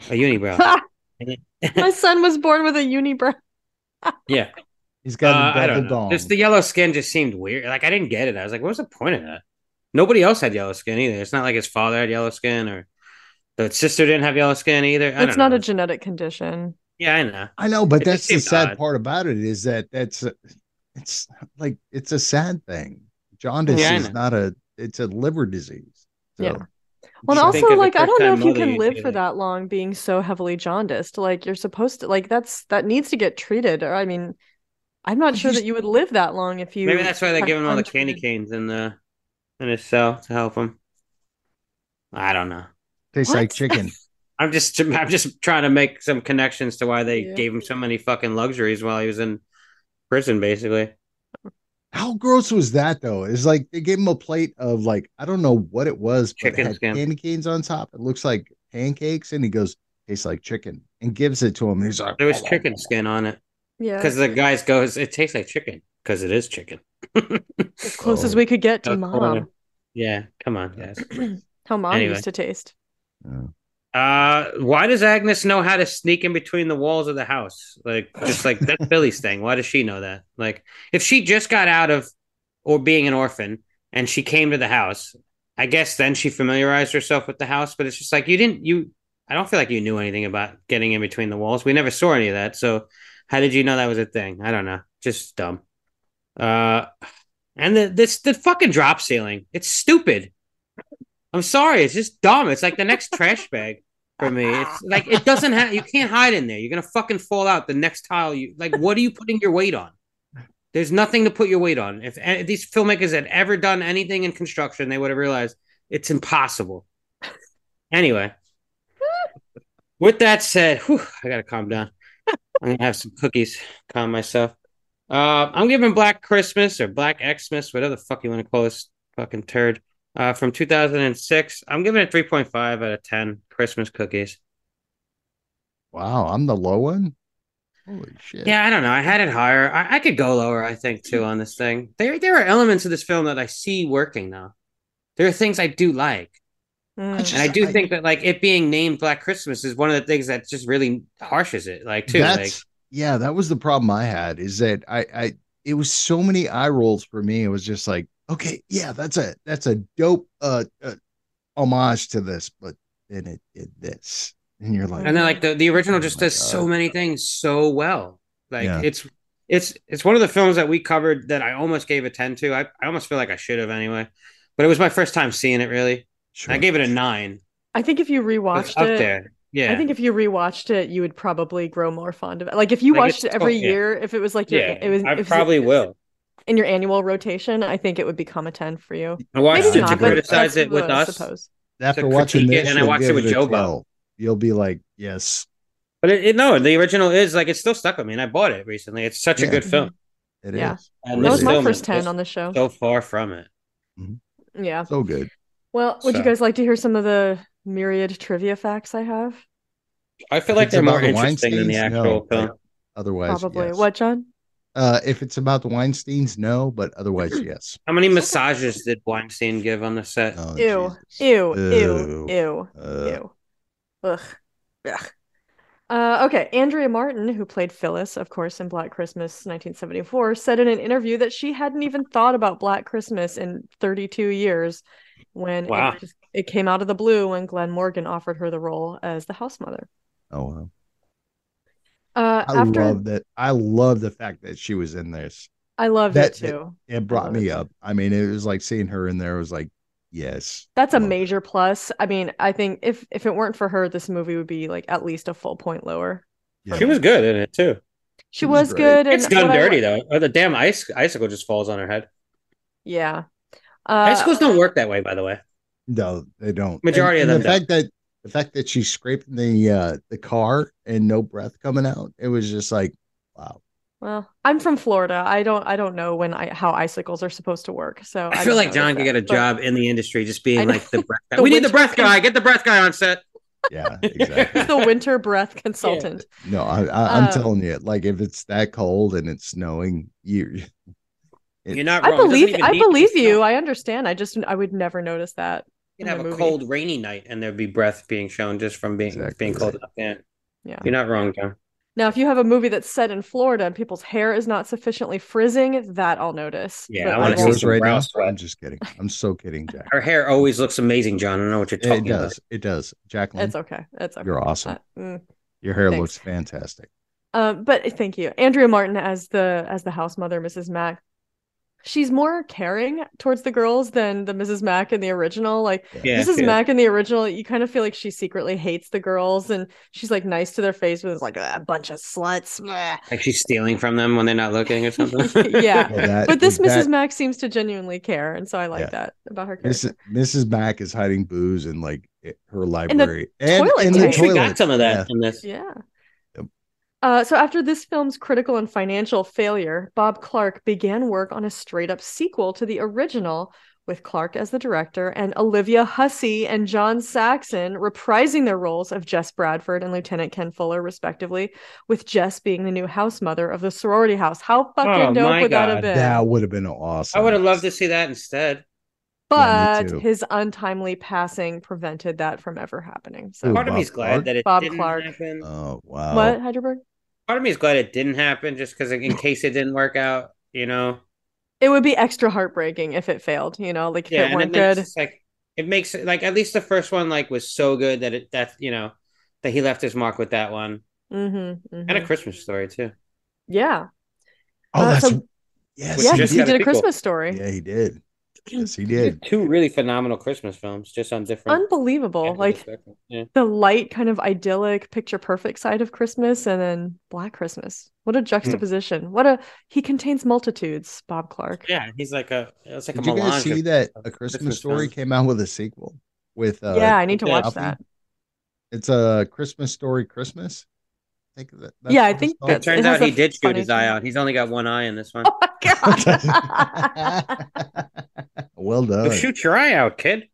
S4: A unibrow. (laughs)
S3: My son was born with a unibrow.
S4: yeah
S1: He's got
S4: Uh,
S1: a
S4: I
S1: double
S4: don't know.
S1: dong.
S4: Just the yellow skin just seemed weird. Like I didn't get it. I was like, what was the point of that? Nobody else had yellow skin either. It's not like his father had yellow skin or the sister didn't have yellow skin either. I
S3: It's
S4: don't know.
S3: a genetic condition.
S4: yeah, I know.
S1: I know, but
S4: It
S1: that's the sad
S4: odd.
S1: part about it is that that's a, it's like it's a sad thing. Jaundice
S4: Yeah,
S1: is not a it's a liver disease. So,
S3: Yeah. Well, and also,
S4: think as a
S3: like, I don't know if you can live for that long being so heavily jaundiced. Like, you're supposed to, like, that's that needs to get treated. Or, I mean, I'm not sure that you would live that long if you.
S4: Maybe that's why they
S3: had
S4: give him all the candy canes in the in his cell to help him. I don't know.
S1: tastes like chicken. (laughs)
S4: I'm just I'm just trying to make some connections to why they
S3: Yeah.
S4: gave him so many fucking luxuries while he was in prison, basically.
S1: How gross was that though? It's like they gave him a plate of like I don't know what it was, but it
S4: Chicken
S1: had
S4: skin.
S1: candy canes on top. It looks like pancakes, and he goes, "Tastes like chicken," and gives it to him. And he's like,
S4: There was oh chicken skin on it
S3: Yeah.
S4: because the guys goes, it tastes like chicken because it is chicken.
S3: As (laughs) close as
S1: Oh.
S3: we could get to
S4: That's
S3: mom.
S4: corner. Yeah, come on, guys. (clears throat)
S3: How mom
S4: Anyway.
S3: used to taste.
S1: Yeah.
S4: Uh, why does Agnes know how to sneak in between the walls of the house? Like, just like that's (laughs) Billy's thing. Why does she know that? Like, if she just got out of or being an orphan and she came to the house, I guess then she familiarized herself with the house. But it's just like you didn't. You, I don't feel like you knew anything about getting in between the walls. We never saw any of that. So, how did you know that was a thing? I don't know. Just dumb. Uh, and the this the fucking drop ceiling. It's stupid. I'm sorry, it's just dumb. It's like the next trash bag for me. It's like it doesn't have you can't hide in there. You're gonna fucking fall out the next tile you like what are you putting your weight on? There's nothing to put your weight on. If, if these filmmakers had ever done anything in construction, they would have realized it's impossible. Anyway, with that said, whew, I gotta calm down. I'm gonna have some cookies, calm myself. Uh, I'm giving Black Christmas or Black Xmas, whatever the fuck you want to call this fucking turd, uh, from 2006. I'm giving it 3.5 out of 10 Christmas cookies.
S1: Wow, I'm the low one. Holy shit!
S4: Yeah, I don't know. I had it higher. I, I could go lower, I think, too, on this thing. There, there are elements of this film that I see working now. There are things I do like.
S3: Mm.
S1: just-
S4: And I do
S1: I-
S4: think that, like, it being named Black Christmas is one of the things that just really harshes it, like, too.
S1: That's
S4: Like,
S1: yeah, that was the problem I had. Is that I I it was so many eye rolls for me. It was just like, okay, yeah, that's a that's a dope uh, uh homage to this, but then it did this, and you're like,
S4: and then like the, the original
S1: Oh
S4: just
S1: my
S4: does so many things so well like
S1: Yeah.
S4: it's it's it's one of the films that we covered that i almost gave a 10 to i, I almost feel like i should have anyway but it was my first time seeing it really
S1: sure.
S4: i gave it a 9
S3: I think if you
S4: It's
S3: rewatched
S4: up
S3: it,
S4: there. Yeah.
S3: I think if you rewatched it, you would probably grow more fond of it. Like if you
S4: Like,
S3: watched it every
S4: so- yeah.
S3: year, if it was like your,
S4: yeah,
S3: it was,
S4: I
S3: if it-
S4: probably will.
S3: in your annual rotation, I think it would become a ten for you.
S4: I watched
S3: Maybe
S4: it
S3: not,
S4: to criticize it with us,
S3: suppose.
S1: After watching
S4: critique it,
S1: this,
S4: and I
S1: you'll
S4: watched it with
S1: a
S4: Joe Bob.
S1: 12. You'll be like, yes,
S4: but it, it- no, the original is like it's still stuck with me, and I bought it recently. It's such a good film,
S1: it is.
S3: Yeah.
S4: and
S3: That was my first ten on the show.
S4: so far from it. Mm-hmm.
S3: Yeah.
S1: So good.
S3: Well, would you guys like to hear some of the myriad trivia facts I have?
S4: I feel like
S1: it's
S4: they're more
S1: the
S4: interesting than the actual
S1: no,
S4: film.
S1: Otherwise,
S3: Probably.
S1: yes.
S3: What, John?
S1: Uh, if it's about the Weinsteins, no, but otherwise, (clears throat) yes.
S4: How many massages did Weinstein give on the set?
S1: Oh,
S3: Ew.
S1: Jesus.
S3: Ew. Ew.
S1: Ew.
S3: Ew.
S1: Uh,
S3: Ew. Ugh. Ugh. Uh, okay, Andrea Martin, who played Phyllis, of course, in Black Christmas 1974, said in an interview that she hadn't even thought about Black Christmas in 32 years when
S4: Wow.
S3: it, just- it came out of the blue when Glenn Morgan offered her the role as the house mother.
S1: Oh, wow.
S3: Uh,
S1: I
S3: after
S1: love that. I love the fact that she was in this.
S3: I loved
S1: that-
S3: it too.
S1: It brought me
S3: it.
S1: up. I mean, it was like seeing her in there was like, yes.
S3: That's a
S1: love it.
S3: major plus. I mean, I think if if it weren't for her, this movie would be like at least a full point lower.
S1: Yeah.
S4: She was good in it too.
S3: She,
S1: She was
S3: was, good. And
S4: It's done
S3: what I
S4: dirty though. Oh, the damn ice icicle just falls on her head.
S3: Yeah. Uh,
S4: Icicles don't work that way, by the way.
S1: No, they don't.
S4: Majority
S1: And-
S4: of
S1: and
S4: them
S1: The fact that the fact that she scraped the uh the car and no breath coming out, it was just like, wow.
S3: Well, I'm from Florida. I don't I don't know when I how icicles are supposed to work. So
S4: I,
S3: I
S4: feel like John could get a
S3: but-
S4: job in the industry just being like the breath (laughs) guy.
S3: The
S4: we need the breath guy. Get the breath guy on set.
S1: Yeah, exactly. (laughs)
S3: the winter breath (laughs) consultant.
S1: no, I, I I'm
S3: Uh,
S1: telling you, like if it's that cold and it's snowing, you It-
S4: You're not
S3: I
S4: wrong. It doesn't
S3: believe
S4: even
S3: I
S4: need to
S3: believe
S4: snow.
S3: you. I understand. I just I would never notice that.
S4: You
S3: in
S4: can have a
S3: movie.
S4: cold, rainy night, and there'd be breath being shown just from being
S1: Exactly
S4: being cold
S1: right.
S4: Yeah,
S3: Yeah.
S4: you're not wrong, John.
S3: Now, if you have a movie that's set in Florida and people's hair is not sufficiently frizzing, that I'll notice.
S4: Yeah,
S3: But
S4: I want
S1: to
S4: see
S1: right now.
S4: Sweat.
S1: I'm just kidding. I'm so kidding, Jack.
S4: Her hair always looks amazing, John. I don't know what you're talking about.
S1: It
S4: talking
S1: does. It does. Jacqueline,
S3: It's okay. It's okay.
S1: you're awesome.
S3: Uh, mm.
S1: Your hair
S3: thanks.
S1: looks fantastic.
S3: Um, but thank you, Andrea Martin as the as the house mother, Mrs. Mack. She's more caring towards the girls than the Mrs. Mack in the original. Like.
S4: Yeah,
S3: Mrs.
S4: yeah.
S3: Mack in the original, you kind of feel like she secretly hates the girls, and she's like nice to their face, but it's like a bunch of sluts.
S4: like she's stealing from them when they're not looking or something. (laughs)
S3: Yeah.
S1: Well, that-
S3: But this Mrs.
S1: that-
S3: Mack seems to genuinely care, and so I like
S1: Yeah.
S3: that about her character.
S1: Mrs. Mrs. Mack is hiding booze in like her library
S3: toilet
S1: in
S3: tank.
S1: the
S4: I actually
S1: toilet.
S4: got some of that
S1: Yeah.
S4: in this.
S3: Yeah.
S1: Yep.
S3: Uh, so after this film's critical and financial failure, Bob Clark began work on a straight up sequel to the original, with Clark as the director and Olivia Hussey and John Saxon reprising their roles of Jess Bradford and Lieutenant Ken Fuller, respectively, with Jess being the new house mother of the sorority house. How fucking
S4: Oh,
S3: dope
S4: my
S3: would that have been?
S1: That would have been awesome.
S4: I would have loved to see that instead.
S3: But
S1: too.
S3: his untimely passing prevented that from ever happening. So,
S1: Who,
S4: Part of
S1: Bob
S4: me's glad
S1: Clark?
S4: that it
S3: Bob
S4: didn't
S3: Clark.
S4: happen.
S1: Oh wow.
S3: what, Heidelberg?
S4: Part of me is glad it didn't happen, just because in case it didn't work out, you know.
S3: It would be extra heartbreaking if it failed, you know, like if
S4: Yeah,
S3: it
S4: and it
S3: weren't
S4: makes
S3: good.
S4: it's like it makes it like at least the first one like was so good that it that you know that he left his mark with that one
S3: Mm-hmm,
S4: and a Christmas story too.
S3: Yeah.
S1: Oh,
S3: Uh,
S1: that's
S3: so-
S1: yes.
S4: Which
S3: yeah,
S1: he
S3: because
S4: just
S3: he
S1: did.
S4: a
S3: a. Christmas story.
S1: Yeah, he did. Yes, he
S4: He did
S1: did.
S4: two really phenomenal Christmas films, just on different.
S3: Unbelievable.
S4: ends of the
S3: Like
S4: yeah,
S3: the light, kind of idyllic, picture perfect side of Christmas and then Black Christmas. What a
S1: Hmm.
S3: juxtaposition. What a he contains multitudes, Bob Clark.
S4: yeah, he's like a it's like
S1: Did
S4: a
S1: you guys see
S4: of-
S1: that
S4: of
S1: a Christmas
S4: Christmas
S1: story
S4: films.
S1: came out with a sequel with uh
S3: yeah, I need to watch
S1: Alfie?
S3: that.
S1: It's a Christmas story Christmas. I think that, that's
S3: Yeah, I think
S1: called.
S4: It turns out he did shoot his eye out. He's only got one eye in this one. (laughs)
S3: Oh my god. (laughs)
S1: well
S4: Go
S1: done.
S4: shoot your eye out, kid.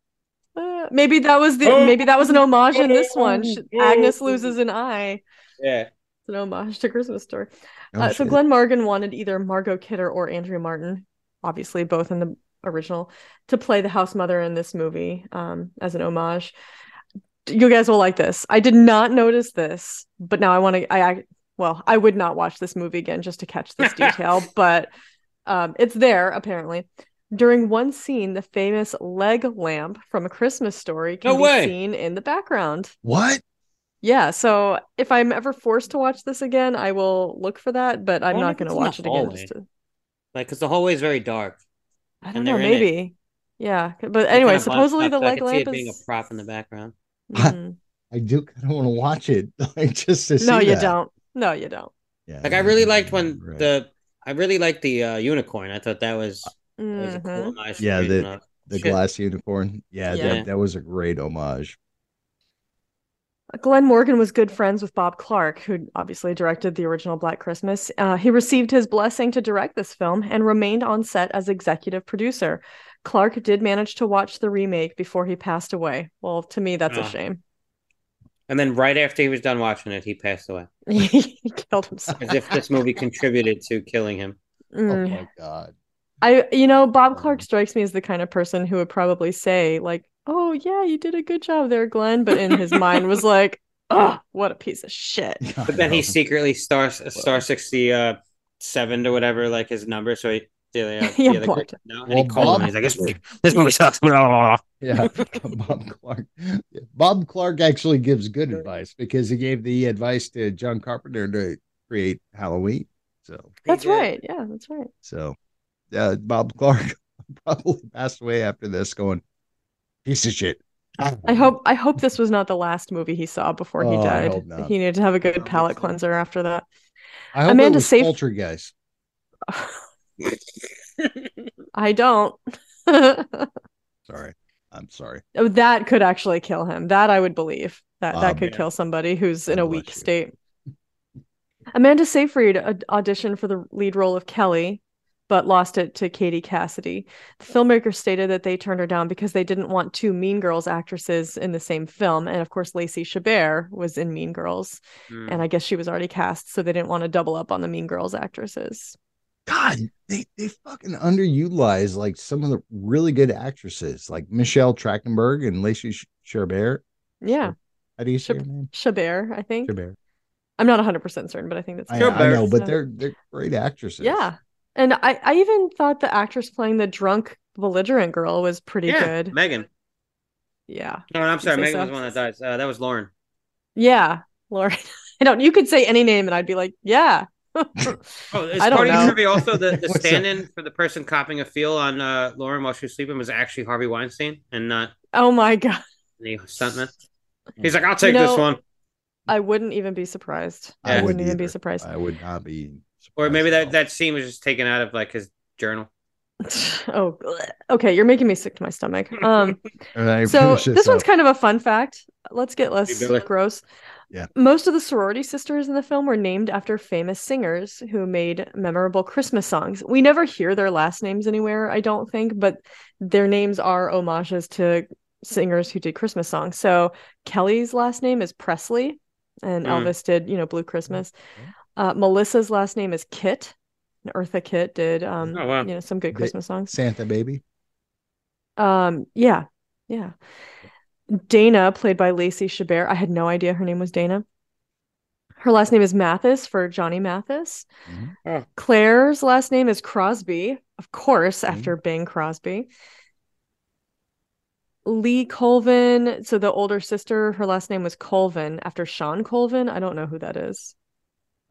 S3: Uh, maybe that was the
S4: Oh.
S3: maybe that was an homage in this one.
S4: Oh.
S3: Agnes loses an eye.
S4: Yeah.
S3: It's an homage to Christmas story.
S1: Oh,
S3: Uh, so. Glenn Morgan wanted either Margot Kidder or Andrea Martin, obviously both in the original, to play the house mother in this movie um, as an homage. You guys will like this. I did not notice this, but now I want to. I, I well, I would not watch this movie again just to catch this (laughs) detail, but um, it's there apparently. During one scene, the famous leg lamp from A Christmas Story can
S4: No
S3: be
S4: way.
S3: seen in the background.
S1: what?
S3: Yeah, so if I'm ever forced to watch this again, I will look for that, but I'm not going to
S4: it's in the
S3: watch it again. Just to,
S4: Like, because the hallway is very dark.
S3: I don't know,
S4: they're in it.
S3: maybe. Yeah, but anyway,
S4: kinda
S3: supposedly the
S4: I
S3: leg lamp
S4: it being a prop in the background.
S3: Mhm.
S1: I do kind of want to watch it, (laughs) like just to see.
S3: no, you
S1: that.
S3: don't. No, you don't.
S1: Yeah,
S4: Like I really liked when
S1: right.
S4: the I really liked the uh, unicorn. I thought that was, that was a
S3: Mhm.
S4: cool, nice.
S1: Mm-hmm. Yeah, the- the
S4: shit.
S1: glass unicorn. Yeah,
S3: Yeah.
S1: That, that was a great homage.
S3: Glenn Morgan was good friends with Bob Clark, who obviously directed the original Black Christmas. Uh, he received his blessing to direct this film and remained on set as executive producer. Clark did manage to watch the remake before he passed away. Well, to me, that's a
S4: Oh.
S3: shame.
S4: And then right after he was done watching it, he passed away. (laughs)
S3: he killed himself.
S4: As if this movie contributed to killing him.
S1: Oh
S3: Mm.
S1: my god.
S3: I, you know, Bob Clark strikes me as the kind of person who would probably say, like, "Oh yeah, you did a good job there, Glenn," but in his mind was like, (laughs) "Oh, what a piece of shit." (laughs)
S4: But then he secretly star star sixty uh seven to whatever like his number. So he (laughs) yeah, yeah,
S3: Yeah,
S4: yeah, the-
S3: blocked
S4: no, and
S1: Well,
S4: he called
S1: Bob-
S4: him. And he's like, this movie, this movie sucks. (laughs)
S1: Yeah, (laughs) Bob Clark. Bob Clark actually gives good advice because he gave the advice to John Carpenter to create Halloween. So,
S3: That's right. Yeah, that's right.
S1: so yeah, Bob Clark probably passed away after this, going piece of shit.
S3: I hope I hope this was not the last movie he saw before he
S1: Oh,
S3: died. He needed to have a good
S4: don't
S3: palate cleanser after that.
S1: I hope
S3: Amanda
S1: it was
S3: Seyf-
S1: Poltergeist. (laughs)
S3: I don't. oh, (laughs)
S1: Sorry, I'm sorry.
S3: Oh, that could actually kill him. That I would believe. That that
S1: Um,
S3: could
S4: yeah.
S3: kill somebody who's in a weak
S1: you.
S3: state. Amanda Seyfried auditioned for the lead role of Kelly, but lost it to Katie Cassidy. The filmmaker stated that they turned her down because they didn't want two Mean Girls actresses in the same film, and of course, Lacey Chabert was in Mean Girls,
S4: Hmm.
S3: and I guess she was already cast, so they didn't want to double up on the Mean Girls actresses.
S1: God, they they fucking underutilize like some of the really good actresses, like Michelle Trachtenberg and Lacey Chabert.
S3: Yeah,
S1: How do you say
S3: Chab-
S1: her name?
S3: Chabert, I think.
S1: Chabert.
S3: I'm not 100% certain, but I think that's
S1: I,
S4: Sure,
S1: I know, but they're they're great actresses.
S3: Yeah. And I, I even thought the actress playing the drunk belligerent girl was pretty
S4: yeah,
S3: good.
S4: Megan.
S3: Yeah.
S4: No, I'm sorry. Megan
S3: so?
S4: was the one that died. Uh, that was Lauren.
S3: Yeah. Lauren. (laughs) I don't you could say any name and I'd be like, yeah. (laughs)
S4: Oh, it's
S3: I don't
S4: part of
S3: know.
S4: the trivia. Also, the, (laughs) the stand-in for the person copping a feel on uh, Lauren while she was sleeping was actually Harvey Weinstein and not
S3: oh my god.
S4: the stuntman. He's like, I'll take
S3: You
S4: this one.
S3: I wouldn't even be surprised.
S1: I
S3: I wouldn't
S1: wouldn't
S3: even be surprised.
S1: I would not be.
S4: Or maybe that, that scene was just taken out of like his journal. (laughs)
S3: oh okay, you're making me sick to my stomach. Um So
S1: finish
S3: this one's kind of a fun fact. Let's get less
S4: Hey, Billy.
S3: gross.
S1: Yeah.
S3: Most of the sorority sisters in the film were named after famous singers who made memorable Christmas songs. We never hear their last names anywhere, I don't think, but their names are homages to singers who did Christmas songs. So Kelly's last name is Presley, and
S4: Mm.
S3: Elvis did, you know, Blue Christmas. Uh, Melissa's last name is Kitt. and Eartha Kitt did, um,
S4: Oh, wow.
S3: you know, some good Christmas songs.
S1: Santa baby.
S3: Um, yeah, yeah. Dana, played by Lacey Chabert. I had no idea her name was Dana. Her last name is Mathis for Johnny Mathis.
S1: Mhm.
S4: Oh.
S3: Claire's last name is Crosby, of course,
S1: Mhm.
S3: after Bing Crosby. Lee Colvin, so the older sister, her last name was Colvin after Shawn Colvin. I don't know who that is.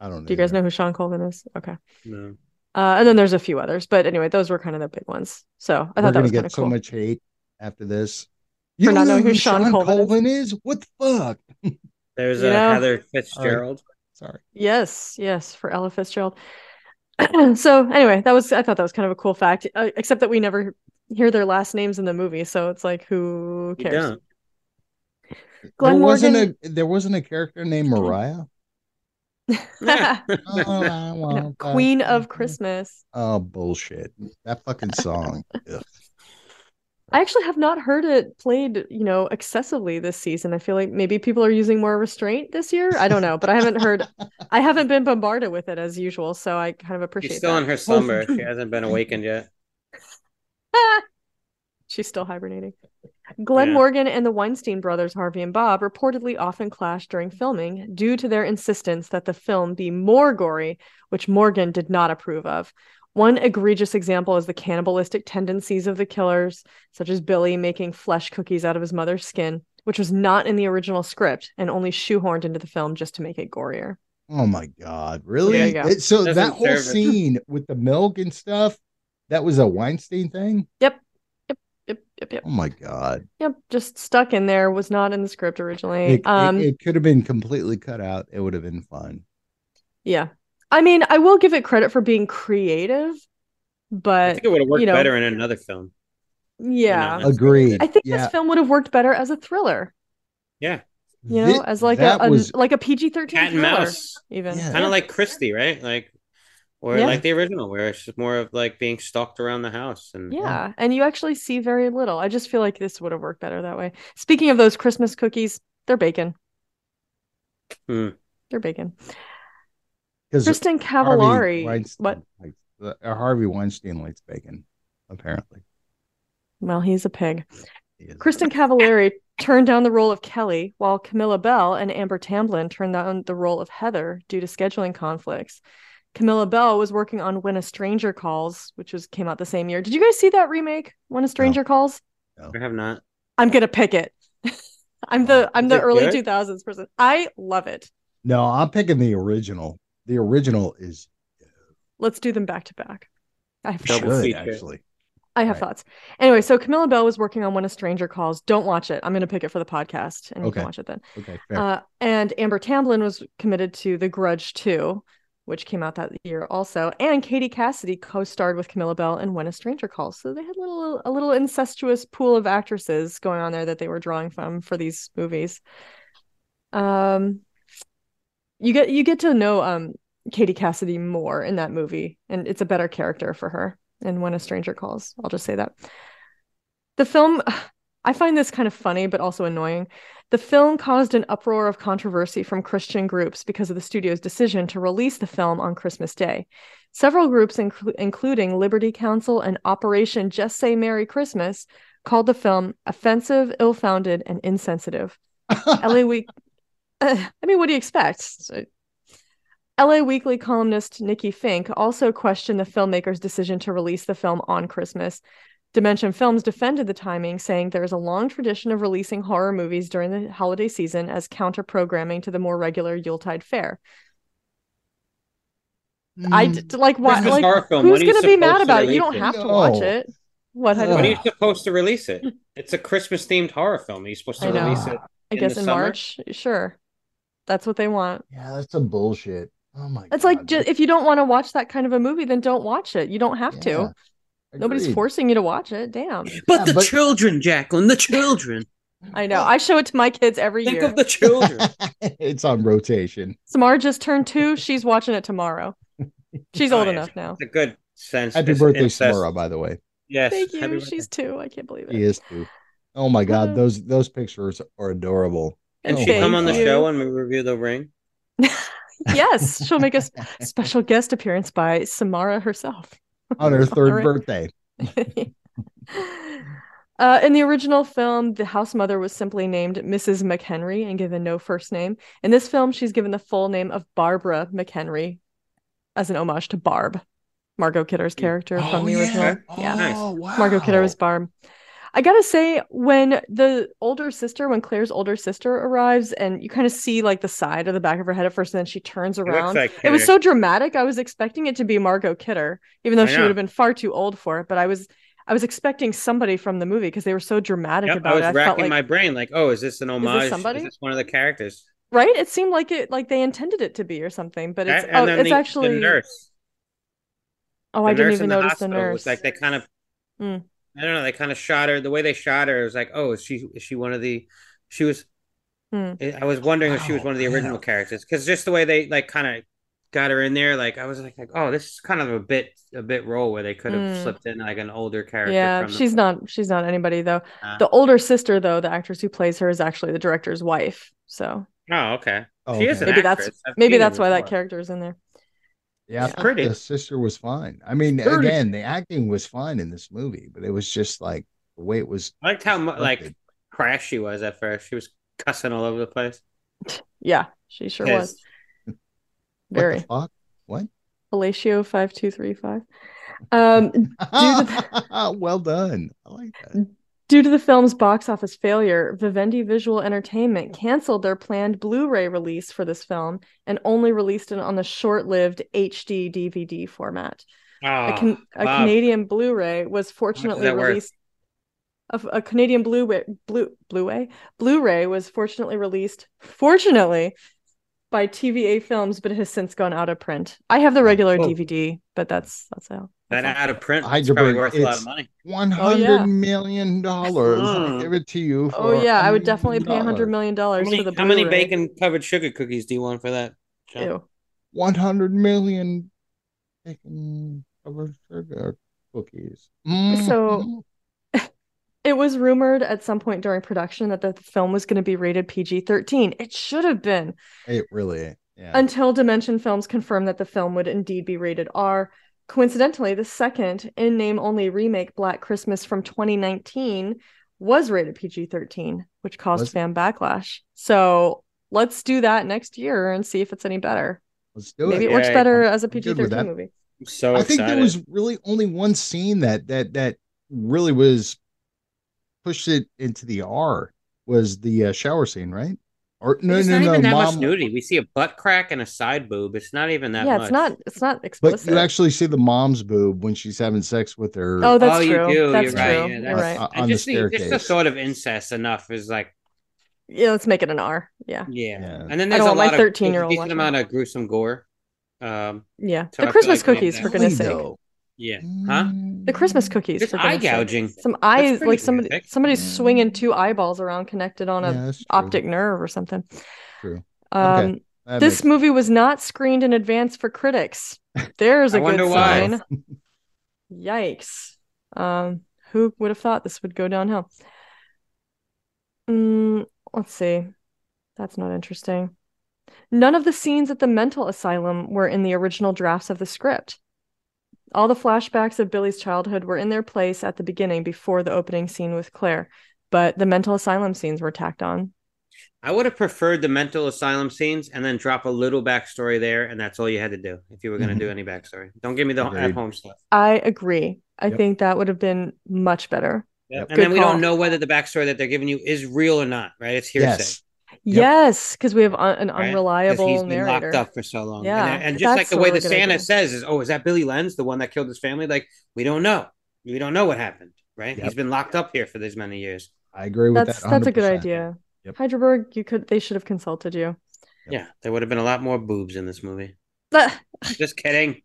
S1: I don't know.
S3: Do you guys know who Shawn Colvin is? Okay.
S4: No.
S3: Uh, and then there's a few others, but anyway, those were kind of the big ones. So I
S1: We're
S3: thought that
S1: gonna
S3: was
S1: get
S3: kind of
S1: so
S3: cool.
S1: much hate after this.
S3: For
S1: You
S3: not
S1: don't know
S3: knowing
S1: who
S3: who Shawn
S1: Shawn
S3: Colvin is?
S1: Colvin is? What the fuck? (laughs)
S4: There's
S3: You
S4: uh,
S3: know-
S4: Heather Fitzgerald.
S1: Sorry.
S3: Yes, yes, for Ella Fitzgerald. (clears throat) so anyway, that was I thought that was kind of a cool fact, uh, except that we never hear their last names in the movie, so it's like who
S4: You
S3: cares?
S4: don't.
S3: Glenn
S1: there wasn't
S3: Morgan-
S1: a there wasn't a character named Mariah. (laughs) (laughs) Oh,
S3: No. Queen of Christmas.
S1: Oh bullshit! That fucking song.
S3: I actually have not heard it played, you know, excessively this season. I feel like maybe people are using more restraint this year. I don't know, but I haven't heard I haven't been bombarded with it as usual, so I kind of appreciate
S4: She's still
S3: that.
S4: in her slumber. she (laughs) hasn't been awakened yet. (laughs)
S3: She's still hibernating. Glenn
S4: Yeah.
S3: Morgan and the Weinstein brothers, Harvey and Bob, reportedly often clashed during filming due to their insistence that the film be more gory, which Morgan did not approve of. One egregious example is the cannibalistic tendencies of the killers, such as Billy making flesh cookies out of his mother's skin, which was not in the original script and only shoehorned into the film just to make it gorier.
S1: Oh my god! Really?
S3: There you go.
S1: It- so
S4: Doesn't
S1: that whole scene with the milk and stuff, that was a Weinstein thing.
S3: Yep, yep, yep, yep.
S1: Oh my god.
S3: Yep, just stuck in there. Was not in the script originally.
S1: It, it-
S3: um,
S1: it could have been completely cut out. It would have been fun.
S3: yeah. I mean, I will give it credit for being creative, but I
S4: think it would have worked
S3: you know-
S4: better in another film.
S3: yeah,
S4: That's
S1: Agreed.
S3: I think
S1: yeah.
S3: this film would have worked better as a thriller.
S4: Yeah,
S3: You know,
S1: Thi-
S3: as like a,
S1: that
S3: a
S1: was
S3: like a PG thirteen
S4: cat and
S3: thriller,
S4: mouse,
S3: even.
S1: Yeah.
S4: kind of like Christie, right? Like, or
S3: Yeah.
S4: like the original, where it's just more of like being stalked around the house and
S3: Yeah, and you actually see very little. I just feel like this would have worked better that way. Speaking of those Christmas cookies, they're bacon.
S4: Hmm.
S3: They're bacon.
S1: 'Cause
S3: Kristin
S1: Harvey
S3: Cavallari.
S1: Weinstein
S3: What?
S1: likes- uh, Harvey Weinstein likes bacon, apparently.
S3: Well, he's a pig.
S1: He is.
S3: Kristin Cavallari turned down the role of Kelly, while Camilla Belle and Amber Tamblyn turned down the role of Heather due to scheduling conflicts. Camilla Belle was working on When a Stranger Calls, which was came out the same year. Did you guys see that remake, When a Stranger Calls?
S4: I have not.
S3: I'm gonna pick it. (laughs) I'm the I'm
S4: Is
S3: the early
S4: good?
S3: 2000s person. I love it.
S1: No, I'm picking the original. The original is
S3: Let's do them back to back. I have
S4: Double
S3: thoughts.
S4: feature.
S1: actually.
S3: I have
S1: Right.
S3: thoughts. Anyway, so Camilla Belle was working on When a Stranger Calls. Don't watch it. I'm going to pick it for the podcast, and you can watch it then.
S1: Okay, fair.
S3: Uh, and Amber Tamblyn was committed to The Grudge 2, which came out that year also. And Katie Cassidy co-starred with Camilla Belle in When a Stranger Calls. So they had a little a little incestuous pool of actresses going on there that they were drawing from for these movies. Um, you get you get to know um Katie Cassidy more in that movie, and it's a better character for her And When a Stranger Calls. I'll just say that. The film, (sighs) I find this kind of funny, but also annoying. The film caused an uproar of controversy from Christian groups because of the studio's decision to release the film on Christmas Day. Several groups, inclu- including Liberty Counsel and Operation Just Say Merry Christmas, called the film offensive, ill founded, and insensitive. (laughs) LA Week. (sighs) I mean, what do you expect? So- LA Weekly columnist Nikki Finke also questioned the filmmaker's decision to release the film on Christmas. Dimension Films defended the timing, saying there is a long tradition of releasing horror movies during the holiday season as counter programming to the more regular Yuletide fare. I
S1: Mm,
S3: d- like why like
S4: film,
S3: who's
S4: when are you
S3: gonna be mad about it? You don't
S4: it?
S3: have to watch it. What?
S4: When are
S3: you-
S4: you supposed to release it? It's a Christmas themed horror film. Are you supposed to release it?
S3: I
S4: in
S3: guess
S4: the
S3: in? March. Sure, that's what they want.
S1: yeah, that's some bullshit. Oh my
S3: It's
S1: god.
S3: like ju- if you don't want to watch that kind of a movie, then don't watch it. You don't have
S1: Yeah,
S3: to. Nobody's forcing you to watch it. Damn. (laughs)
S4: But
S1: Yeah,
S4: the
S1: but-
S4: children, Jacqueline, the children.
S3: I know. I show it to my kids every
S4: Think
S3: year.
S4: of the children. (laughs)
S1: it's on rotation.
S3: Samara just turned two. She's watching it tomorrow. She's
S4: Oh,
S3: old
S4: yeah.
S3: enough now.
S4: It's a good sense.
S1: Happy birthday,
S4: incest.
S1: Samara, by the way.
S4: Yes.
S3: Thank
S4: happy
S3: you.
S4: birthday.
S3: She's two. I can't believe it.
S1: He is too. Oh my
S3: Uh,
S1: god, those those pictures are adorable.
S3: And
S1: Oh,
S4: Did she come on the
S3: you.
S4: show and we review the ring? (laughs)
S3: yes, she'll make a special guest appearance by Samara herself.
S1: On her (laughs) third birthday. (laughs)
S3: uh, in the original film, the house mother was simply named Mrs. McHenry and given no first name. In this film, she's given the full name of Barbara McHenry as an homage to Barb, Margot Kidder's character from the original. Yeah.
S4: Nice.
S1: Oh, wow.
S3: Margot Kidder was Barb. I gotta say, when the older sister, when Claire's older sister arrives, and you kind of see like the side of the back of her head at first, and then she turns
S4: It
S3: around.
S4: like
S3: It was so dramatic. I was expecting it to be Margot Kidder, even though
S4: I
S3: she
S4: know.
S3: would have been far too old for it. But I was, I was expecting somebody from the movie because they were so dramatic
S4: Yep,
S3: about
S4: I was
S3: it. I
S4: racking
S3: felt like,
S4: my brain, like, oh, is this an homage?
S3: somebody?
S4: Is this one of the characters?
S3: right? It seemed like it, like they intended it to be or something. But it's,
S4: and
S3: oh, it's
S4: the,
S3: actually.
S4: the nurse.
S3: oh,
S4: the
S3: I didn't even notice the nurse.
S4: was like they kind of.
S3: Mm.
S4: I don't know. They kind of shot her. The way they shot her it was like, oh, is she is she one of the? She was.
S3: Hmm.
S4: I was wondering if she was one of the original
S1: yeah.
S4: characters because just the way they like kind of got her in there, like I was like, like, oh, this is kind of a bit a bit role where they could have
S3: Hmm.
S4: slipped in like an older character.
S3: Yeah,
S4: from the-
S3: she's not. She's not anybody though.
S4: Uh,
S3: The older sister, though, the actress who plays her, is actually the director's wife. So
S4: oh, okay.
S1: Oh,
S4: She is
S1: okay.
S4: an
S3: maybe that's.
S4: I've
S3: maybe that's why that character is in there.
S1: Yeah, I
S3: Yeah.
S4: Pretty.
S1: the sister was fine. I mean,
S4: Pretty.
S1: again, the acting was fine in this movie, but it was just like the way it was.
S4: I liked how mu- like
S1: constructed.
S4: crash she was at first. She was cussing all over the place. (laughs)
S3: Yeah, she sure was.
S4: Pissed.
S1: What
S3: Very
S1: the fuck? What?
S3: Palacio five two three five. Um, to (laughs)
S1: well done. I like that.
S3: Due to the film's box office failure, Vivendi Visual Entertainment canceled their planned Blu-ray release for this film and only released it on the short-lived HD DVD format. A, can- a
S4: wow.
S3: Canadian Blu-ray was fortunately released. a, a Canadian Blu-ray, Blue Blu-ray, Blu-ray was fortunately released, fortunately, by TVA Films, but it has since gone out of print. I have the regular
S4: Oh.
S3: DVD, but that's that's how.
S4: That out of print
S1: Heidelberg,
S4: is probably worth a lot
S1: it's-
S4: of money.
S1: One
S3: Oh, yeah.
S1: hundred million dollars. I'll
S4: Mm.
S1: give it to you.
S3: Oh yeah, I would definitely pay hundred million dollars for the book.
S4: how many bacon covered sugar cookies do you want for that? John?
S1: One hundred million bacon covered sugar cookies.
S3: So-
S1: Mhm. (laughs)
S3: It was rumored at some point during production that the film was going to be rated PG-13. It should have been
S1: it really, yeah.
S3: until Dimension Films confirmed that the film would indeed be rated R. Coincidentally, the second in name only remake, Black Christmas from 2019, was rated PG 13, which caused
S1: Was it?
S3: fan backlash. So let's do that next year and see if it's any better.
S1: Let's do it.
S3: Maybe
S1: it.
S3: it works
S4: Yeah,
S3: better
S1: I'm-
S3: as a
S1: I'm good
S3: PG
S1: with
S3: 13 movie.
S4: I'm so
S1: I think there was really only one scene that that that really was pushed it into the R was the uh, shower scene, right? Or no,
S4: it's
S1: no,
S4: not
S1: no,
S4: even that
S1: mom.
S4: much nudity. We see a butt crack and a side boob. It's not even that
S3: yeah,
S4: much.
S3: it's not it's not explicit.
S1: But you actually see the mom's boob when she's having sex with her.
S3: Oh, that's
S4: oh, you
S3: true.
S4: do.
S3: That's
S4: You're
S3: true.
S4: right. Yeah, that's-
S3: right.
S1: Uh,
S4: and
S1: on the
S4: just the, just the thought of incest enough is like,
S3: Yeah, let's make it an R. Yeah.
S4: yeah.
S1: Yeah.
S4: And then
S3: I
S4: there's
S3: don't
S4: a lot
S3: my
S4: of
S3: 13-year-old
S4: decent
S3: watching
S4: amount of gruesome gore. Um,
S3: Yeah.
S4: So
S3: the
S4: feel
S3: Christmas
S4: like we-
S3: cookies, for
S1: Really,
S3: goodness sake.
S1: though.
S4: Yeah. Huh?
S3: The Christmas cookies.
S4: It's
S3: for
S4: eye
S3: goodness sake.
S4: gouging.
S3: Some eyes, like somebody,
S4: horrific.
S3: somebody's
S1: Yeah.
S3: swinging two eyeballs around connected on a
S1: Yeah,
S3: optic nerve or something.
S1: True.
S3: Um,
S1: That
S3: this
S1: makes-
S3: movie was not screened in advance for critics. (laughs) There's a
S4: I
S3: good
S4: wonder why.
S3: sign. (laughs) Yikes. Um, who would have thought this would go downhill? Mm, let's see. That's not interesting. None of the scenes at the mental asylum were in the original drafts of the script. All the flashbacks of Billy's childhood were in their place at the beginning before the opening scene with Claire, but the mental asylum scenes were tacked on.
S4: I would have preferred the mental asylum scenes and then drop a little backstory there, and that's all you had to do if you were going to
S1: Mhm.
S4: do any backstory. Don't give me the
S1: Agreed.
S4: at home stuff.
S3: I agree. I
S1: Yep.
S3: think that would have been much better.
S1: Yep.
S4: And
S3: Good
S4: then we
S3: call.
S4: don't know whether the backstory that they're giving you is real or not, right? It's hearsay.
S1: Yes. Yep.
S3: Yes, because we have un- an
S4: right? 'Cause
S3: unreliable
S4: he's been
S3: narrator.
S4: locked up for so long.
S3: Yeah,
S4: and, and just like the way the Santa
S3: idea.
S4: says is, "Oh, is that Billy Lenz, the one that killed his family?" Like we don't know. We don't know what happened, right?
S1: Yep.
S4: He's been locked up here for these many years.
S1: I agree with
S3: That's
S1: that.
S3: that's a good idea.
S1: Yep.
S3: Heidelberg, you could they should have consulted you.
S1: Yep.
S4: Yeah, there would have been a lot more boobs in this movie. (laughs) Just kidding.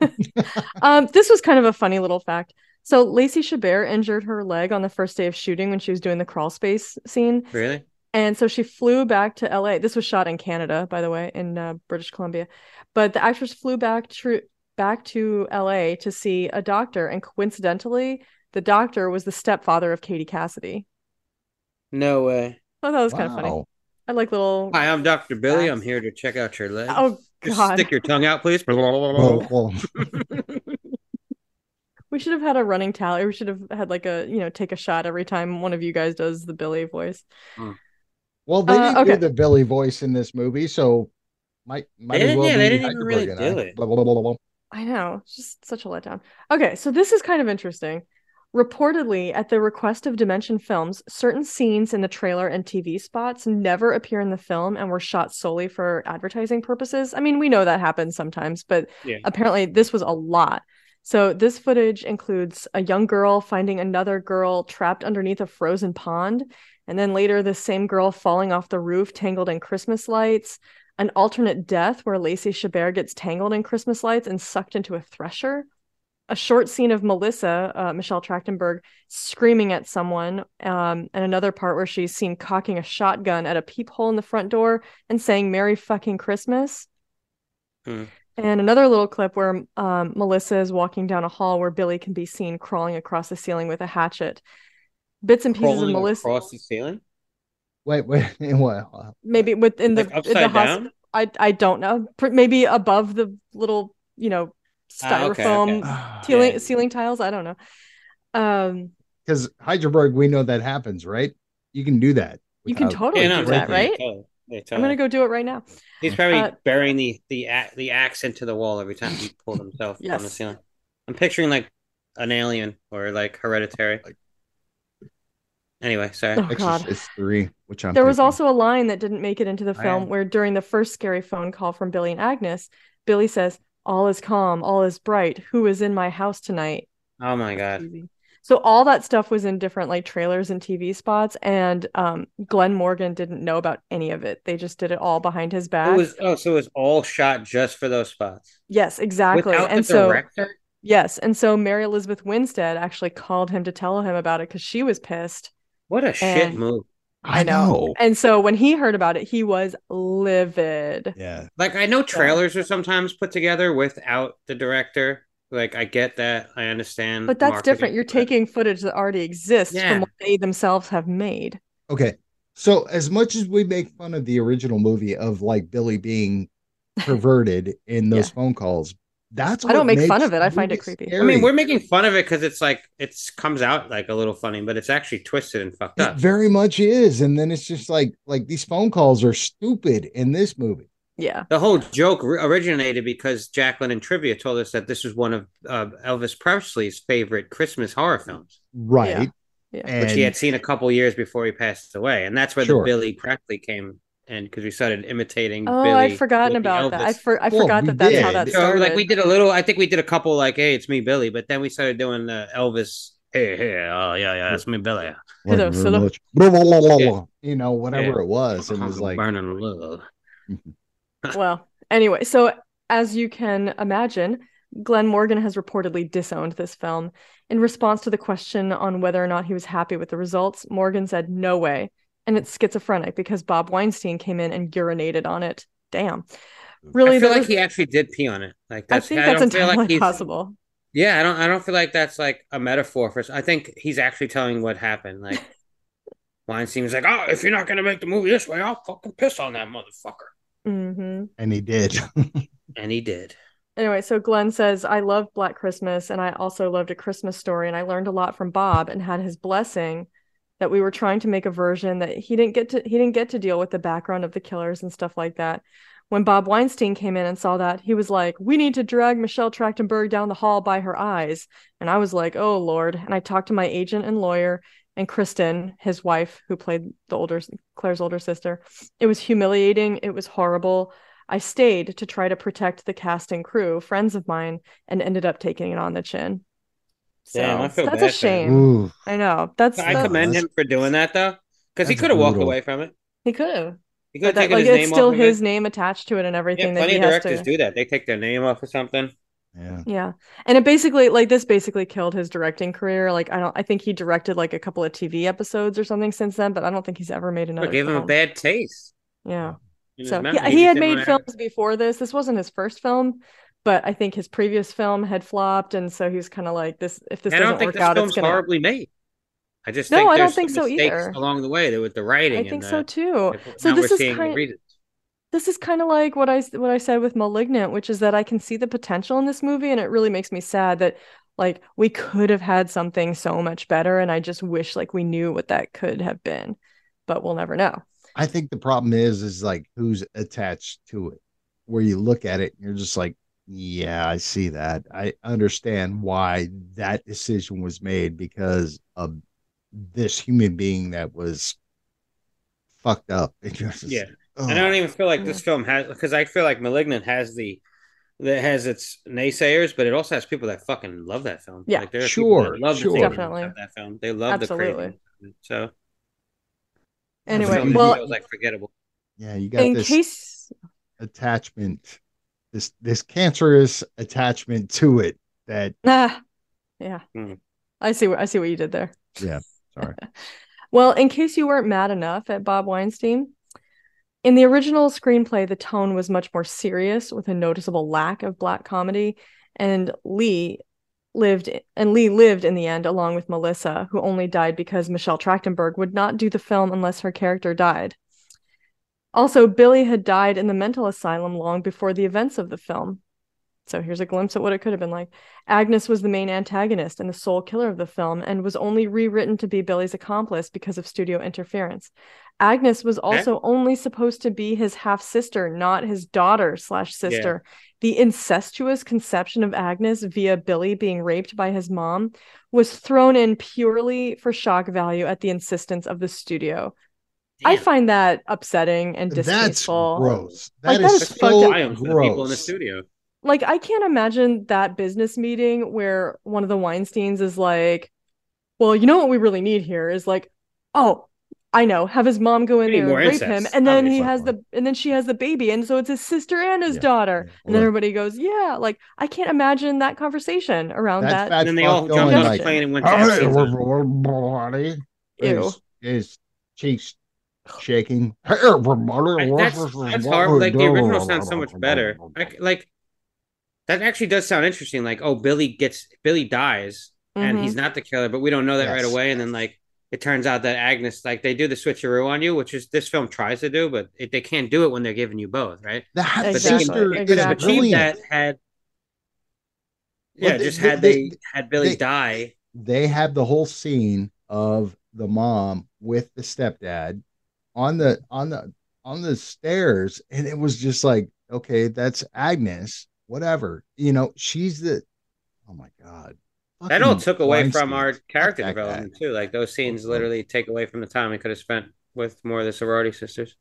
S4: (laughs)
S3: um, this was kind of a funny little fact. So Lacey Chabert injured her leg on the first day of shooting when she was doing the crawl space scene,
S4: Really?
S3: And so she flew back to LA. This was shot in Canada, by the way, in uh, British Columbia. But the actress flew back to back to LA to see a doctor, and coincidentally, the doctor was the stepfather of Katie Cassidy.
S4: No way.
S3: I thought that was kind of funny. I like little.
S4: Hi, I'm Dr. Billy. I'm here to check out your leg.
S3: Oh
S4: Just
S3: God,
S4: stick your tongue out, please.
S1: Well, (laughs) well, (laughs)
S3: we should have had a running tally. We should have had like a you know take a shot every time one of you guys does the Billy voice.
S1: Well, they
S3: Uh,
S1: didn't
S3: okay.
S1: do the Billy voice in this movie, so might might
S4: They
S1: as well
S4: yeah,
S1: be
S4: they didn't even really do
S1: I.
S4: it.
S1: Blah, blah, blah, blah, blah.
S3: I know, it's just such a letdown. Okay, so this is kind of interesting. Reportedly, at the request of Dimension Films, certain scenes in the trailer and TV spots never appear in the film and were shot solely for advertising purposes. I mean, we know that happens sometimes, but
S4: Yeah.
S3: apparently this was a lot. So this footage includes a young girl finding another girl trapped underneath a frozen pond, and then later the same girl falling off the roof tangled in Christmas lights, an alternate death where Lacey Chabert gets tangled in Christmas lights and sucked into a thresher, a short scene of Melissa, uh, Michelle Trachtenberg, screaming at someone, um, and another part where she's seen cocking a shotgun at a peephole in the front door and saying "Merry fucking Christmas."
S4: Hmm.
S3: And another little clip where um, Melissa is walking down a hall where Billy can be seen crawling across the ceiling with a hatchet. Bits and pieces
S4: Crawling
S3: of Melissa,
S4: across the ceiling?
S1: Wait, wait, (laughs) what?
S3: maybe within the
S4: Like
S3: in
S4: upside
S3: the hos-
S4: down?
S3: I I don't know. Pr- Maybe above the little, you know,
S4: Ah, okay,
S3: styrofoam (sighs)
S4: okay.
S3: ceiling
S4: Yeah.
S3: ceiling tiles. I don't know. Um,
S1: Because Heidelberg, we know that happens, right? You can do that.
S3: You can totally
S4: Yeah, no,
S3: do that, right?
S4: totally, yeah,
S3: I'm gonna go do it right now.
S4: He's probably
S3: uh,
S4: burying the the the axe into the wall every time he pulled himself (laughs) on the ceiling. I'm picturing like an alien or like hereditary. Anyway, sorry.
S3: Oh, God.
S1: Exorcist three, which I'm
S3: There was also a line that didn't make it into the film
S4: yeah.
S3: where during the first scary phone call from Billy and Agnes, Billy says, "All is calm, all is bright. Who is in my house tonight?"
S4: Oh my god.
S3: Easy. So all that stuff was in different like trailers and TV spots, and um, Glenn Morgan didn't know about any of it. They just did it all behind his back.
S4: It was oh, so it was all shot just for those spots.
S3: yes, exactly.
S4: Without
S3: and
S4: the
S3: so
S4: director.
S3: yes, and so Mary Elizabeth Winstead actually called him to tell him about it because she was pissed.
S4: What a shit move!
S1: I know.
S3: And so when he heard about it, he was livid.
S1: Yeah.
S4: Like I know trailers are sometimes put together without the director. Like I get that, I understand.
S3: But that's different. You're
S4: but-
S3: taking footage that already exists
S4: Yeah.
S3: from what they themselves have made.
S1: Okay. So as much as we make fun of the original movie of like Billy being (laughs) perverted in those
S3: Yeah.
S1: phone calls, that's
S3: I don't make fun of it. I find it creepy. I
S4: I mean, we're making fun of it because it's like it's comes out like a little funny, but it's actually twisted and fucked
S1: It
S4: up.
S1: very much is. And then it's just like like these phone calls are stupid in this movie.
S3: Yeah.
S4: The whole joke ri- originated because Jacqueline and trivia told us that this was one of uh, Elvis Presley's favorite Christmas horror films,
S1: Right.
S3: Yeah.
S1: And
S4: which he had seen a couple years before he passed away, and that's where
S1: Sure.
S4: the Billy Presley came in because we started imitating.
S3: Oh,
S4: Billy
S3: I'd forgotten
S4: with the
S3: about that. I, for, I
S1: Well,
S3: forgot
S1: we
S3: that that's how
S1: did.
S3: that
S4: So,
S3: started.
S4: like we did a little. I think we did a couple like, "Hey, it's me, Billy," but then we started doing the Elvis. Hey, hey, oh yeah, yeah, that's me, Billy.
S1: Thank
S3: Hello,
S1: you
S4: Yeah.
S1: know, whatever it was. It was like
S4: burning love.
S3: Well, anyway, so as you can imagine, Glenn Morgan has reportedly disowned this film. In response to the question on whether or not he was happy with the results, Morgan said, No way. And it's schizophrenic because Bob Weinstein came in and urinated on it. Damn. Mm. Really,
S4: I feel like
S3: was-
S4: he actually did pee on it. Like
S3: I
S4: that's.
S3: think
S4: I,
S3: that's
S4: don't feel
S3: entirely
S4: like
S3: possible.
S4: Yeah, I don't. I don't feel like that's like a metaphor for. I think he's actually telling what happened. Like (laughs) Weinstein was like, "Oh, if you're not gonna make the movie this way, I'll fucking piss on that motherfucker,"
S3: hmm
S1: and he did. (laughs)
S4: and he did.
S3: Anyway, so Glenn says, I loved Black Christmas and I also loved A Christmas Story. And I learned a lot from Bob and had his blessing that we were trying to make a version that he didn't get to he didn't get to deal with the background of the killers and stuff like that. When Bob Weinstein came in and saw that, he was like, We need to drag Michelle Trachtenberg down the hall by her eyes. And I was like, Oh Lord. And I talked to my agent and lawyer and Kristen, his wife, who played the older Claire's older sister. It was humiliating. It was horrible. I stayed to try to protect the cast and crew, friends of mine, and ended up taking it on the chin. So
S4: Damn, I feel
S3: that's
S4: bad
S3: a shame. I know. That's,
S4: I
S3: that's
S4: commend him for doing that though, because he could have walked away from it.
S3: he could have.
S4: He could have
S3: But that,
S4: taken
S3: like
S4: his
S3: it's
S4: name
S3: still
S4: off
S3: his
S4: it.
S3: name attached to it and
S4: Yeah,
S3: everything that
S4: plenty
S3: he
S4: of
S3: has
S4: directors
S3: to.
S4: do that. They take their name off of something.
S1: Yeah.
S3: Yeah. And it basically like this basically killed his directing career. Like I don't I think he directed like a couple of TV episodes or something since then, but I don't think he's ever made another
S4: It gave him a bad taste.
S3: Yeah. So
S4: memory.
S3: he, he had made
S4: wanna have-
S3: films before this. This wasn't his first film, but I think his previous film had flopped, and so he was kind of like, "This if this
S4: I
S3: doesn't
S4: don't think
S3: work
S4: this
S3: out, it's gonna."
S4: horribly made. I just
S3: No,
S4: think
S3: I don't think so
S4: mistakes
S3: either.
S4: along the way with the writing.
S3: I think
S4: and
S3: so
S4: the-
S3: too. So
S4: now
S3: this
S4: we're
S3: is
S4: seeing
S3: kind
S4: reasons.
S3: This is kind of like what I what I said with *Malignant*, which is that I can see the potential in this movie, and it really makes me sad that like we could have had something so much better, and I just wish like we knew what that could have been, but we'll never know.
S1: I think the problem is is like who's attached to it. Where you look at it and you're just like, yeah, I see that. I understand why that decision was made because of this human being that was fucked up. (laughs) And you're just,
S4: Yeah.
S1: Oh,
S4: And I don't even feel like this film has because I feel like *Malignant* has the that has its naysayers, but it also has people that fucking love that film.
S3: Yeah.
S4: like, there are people that
S1: Sure,
S4: love the
S1: sure.
S4: themes
S3: Definitely.
S4: of that film. They love
S3: Absolutely.
S4: the crazy. So
S3: Anyway, well,
S4: feels like forgettable.
S1: yeah, you got
S3: in
S1: this
S3: case
S1: attachment, this this cancerous attachment to it that (laughs)
S3: ah, yeah,
S4: Hmm.
S3: I see what I see what you did there.
S1: Yeah, sorry. (laughs)
S3: Well, in case you weren't mad enough at Bob Weinstein, in the original screenplay, the tone was much more serious with a noticeable lack of black comedy. And Lee lived and Lee lived in the end along with Melissa, who only died because Michelle Trachtenberg would not do the film unless her character died. Also, Billy had died in the mental asylum long before the events of the film. So here's a glimpse at what it could have been like. Agnes was the main antagonist and the sole killer of the film and was only rewritten to be Billy's accomplice because of studio interference. Agnes was also only supposed to be his half sister, not his daughter slash sister. The incestuous conception of Agnes via Billy being raped by his mom was thrown in purely for shock value at the insistence of the studio. I find that upsetting and
S1: That's
S3: distasteful.
S1: gross.
S3: Like,
S1: that
S3: that
S1: is,
S3: is
S1: so
S3: fucked
S4: triumph for the people in the
S1: gross.
S4: studio.
S3: like I can't imagine that business meeting where one of the Weinsteins is like, well, you know what we really need here is like, oh, I know, have his mom go in there and rape him, and then he has the and then she has the baby, and so it's his sister and his
S1: Yeah,
S3: daughter,
S1: yeah.
S3: and then everybody goes, yeah, like I can't imagine that conversation around
S1: That
S3: that.
S1: fat
S4: And then they all
S1: fuck
S4: jumped on a
S1: like,
S4: plane and went to
S1: "Hey,
S4: Epstein's
S1: we're-
S4: Island.
S1: we're bloody."
S3: Ew.
S1: His, his cheeks shaking. Hey, everybody,
S4: I-
S1: what's
S4: that's
S1: this
S4: that's
S1: what
S4: hard. Like the original sounds so much better. Like, like that actually does sound interesting. Like, oh, Billy gets Billy dies, and
S3: Mhm.
S4: he's not the killer, but we don't know that right away. And then like it turns out that Agnes, like they do the switcheroo on you, which is this film tries to do, but it, they can't do it when they're giving you both, right?
S1: The half
S4: But they
S1: sister
S4: can,
S1: is
S4: could have achieved
S1: brilliant.
S4: that had.
S1: Well,
S4: Yeah,
S1: they-
S4: just had
S1: they-
S4: they, had Billy
S1: they-
S4: die.
S1: They have the whole scene of the mom with the stepdad on the on the on the stairs, and it was just like, okay, that's Agnes, whatever. You know, she's the. Oh my god.
S4: That all took away from our character
S1: that guy.
S4: development too. Like those scenes literally take away from the time we could have spent with more of the sorority sisters.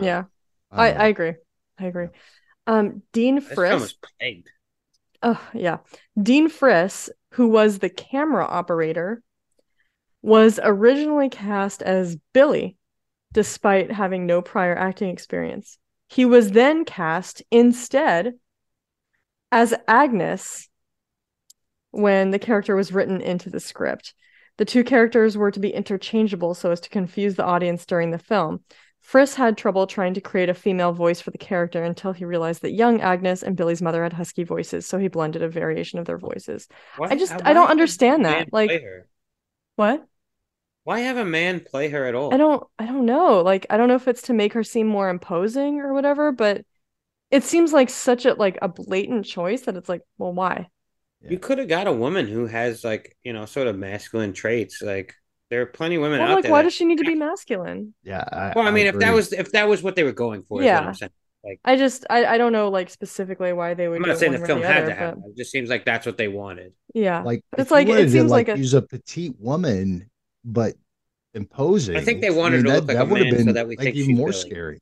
S3: yeah,
S1: I
S3: I. I agree, I agree. Um, Dean Friss,
S4: plagued.
S3: oh yeah, Dean Friss, who was the camera operator, was originally cast as Billy, despite having no prior acting experience. He was then cast instead as Agnes when the character was written into the script. The two characters were to be interchangeable so as to confuse the audience during the film. Friss had trouble trying to create a female voice for the character until he realized that young Agnes and Billy's mother had husky voices, so he blended a variation of their voices.
S4: Why-
S3: I just- I don't understand that, like- What?
S4: why have a man play her at all?
S3: I don't I don't know. Like I don't know if it's to make her seem more imposing or whatever, but it seems like such a like a blatant choice that it's like, well, why?
S4: You could have got a woman who has like you know sort of masculine traits. Like there are plenty of women
S3: Well,
S4: out
S3: like
S4: there.
S3: why
S4: that-
S3: does she need to be masculine?
S1: Yeah. I,
S4: Well, I mean, if that was if that was what they were going for, is
S3: Yeah.
S4: what I'm saying.
S3: I just I, I don't know like specifically why they would
S4: I'm not saying the film
S3: the
S4: had
S3: other,
S4: to happen.
S3: but
S4: It just seems like that's what they wanted.
S3: yeah.
S1: like
S3: it's like- it
S1: wanted to,
S3: seems
S1: like
S3: like a-
S1: use a petite woman, but imposing.
S4: I think they wanted to look like a
S1: would have
S4: man so
S1: been
S4: that we
S1: like
S4: think
S1: even more
S4: Billy.
S1: scary.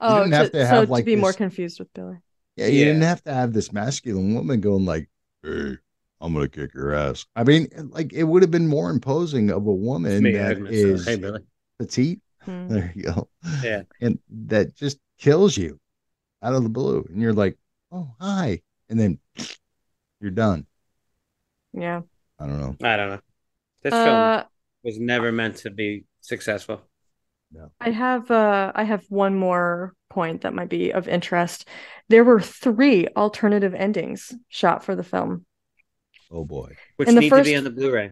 S3: Oh,
S1: didn't have to
S3: so
S1: have,
S3: to
S1: like,
S3: be more confused with Billy.
S1: Yeah, you
S4: Yeah.
S1: didn't have to have this masculine woman going like, "Hey, I'm gonna kick your ass." I mean, like it would have been more imposing of a woman
S4: Me,
S1: that
S4: Agnes,
S1: is
S4: hey Billy.
S1: petite.
S3: Hmm.
S1: There you go.
S4: Yeah.
S1: and that just kills you out of the blue, and you're like, "Oh, hi," and then you're done.
S3: Yeah.
S1: I don't know.
S4: I don't know. This film
S3: Uh
S4: was never meant to be successful. No.
S3: I have uh I have one more point that might be of interest. There were three alternative endings shot for the film.
S1: Oh boy,
S4: Which
S3: In the
S4: need to be on the Blu-ray.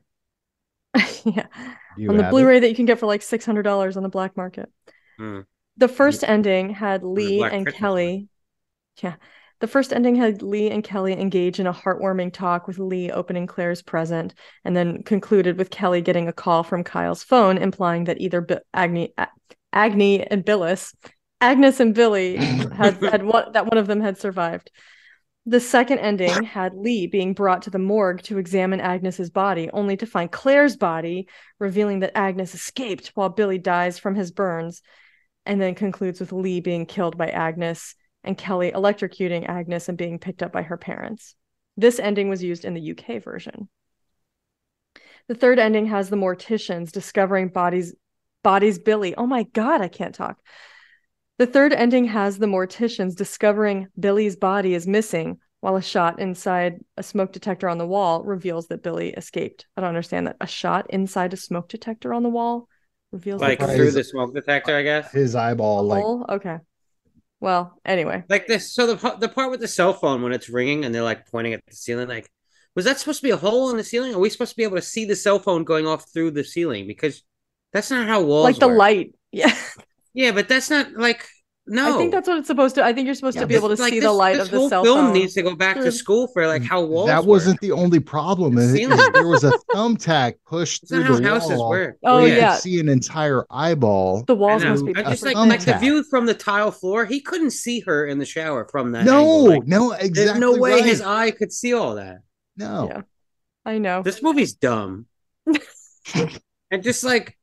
S4: (laughs)
S3: yeah.
S1: You
S3: on the? Blu-ray that you can get for like six hundred dollars on the black market.
S4: Hmm.
S3: The first ending had Lee and
S4: Christmas
S3: Kelly. Yeah. The first ending had Lee and Kelly engage in a heartwarming talk with Lee opening Claire's present and then concluded with Kelly getting a call from Kyle's phone implying that either Bi- Agni, A- Agni and Billis, Agnes and Billy (laughs) had, had one, that one of them had survived. The second ending had Lee being brought to the morgue to examine Agnes's body, only to find Claire's body, revealing that Agnes escaped while Billy dies from his burns, and then concludes with Lee being killed by Agnes and Kelly electrocuting Agnes and being picked up by her parents. This ending was used in the UK version. The third ending has the morticians discovering bodies bodies Billy. Oh my god, I can't talk. The third ending has the morticians discovering Billy's body is missing while a shot inside a smoke detector on the wall reveals that Billy escaped. I don't understand that. A shot inside a smoke detector on the wall reveals
S4: Like
S3: that
S1: Surprise.
S4: through the smoke detector, I guess.
S1: His eyeball, like
S3: hole? Okay. Well, anyway.
S4: Like this. So the the part with the cell phone when it's ringing and they're like pointing at the ceiling, like, was that supposed to be a hole in the ceiling? Are we supposed to be able to see the cell phone going off through the ceiling? Because that's not how walls
S3: like the
S4: work.
S3: light. (laughs) Yeah.
S4: Yeah, but that's not like no.
S3: I think that's what it's supposed to. I think you're supposed
S1: Yeah,
S3: to be able to
S4: like
S3: see
S4: this-
S3: the light
S4: this
S3: of the
S4: whole
S3: cell
S4: film
S3: phone.
S4: needs to go back to hmm. school for like how walls.
S1: that wasn't the only problem. Is, is
S4: Ceiling.
S1: there was a (laughs) thumbtack pushed
S4: That's
S1: through
S4: not
S1: the
S4: how houses
S1: wall.
S4: work.
S3: Oh,
S1: where you
S3: yeah.
S1: could see an entire eyeball.
S3: The walls must be.
S4: I just like like the view from the tile floor. He couldn't see her in the shower from that.
S1: no,
S4: angle. Like,
S1: no, exactly.
S4: there's no way
S1: right.
S4: his eye could see all that.
S1: No,
S3: Yeah. I know.
S4: This movie's dumb. (laughs) and just like,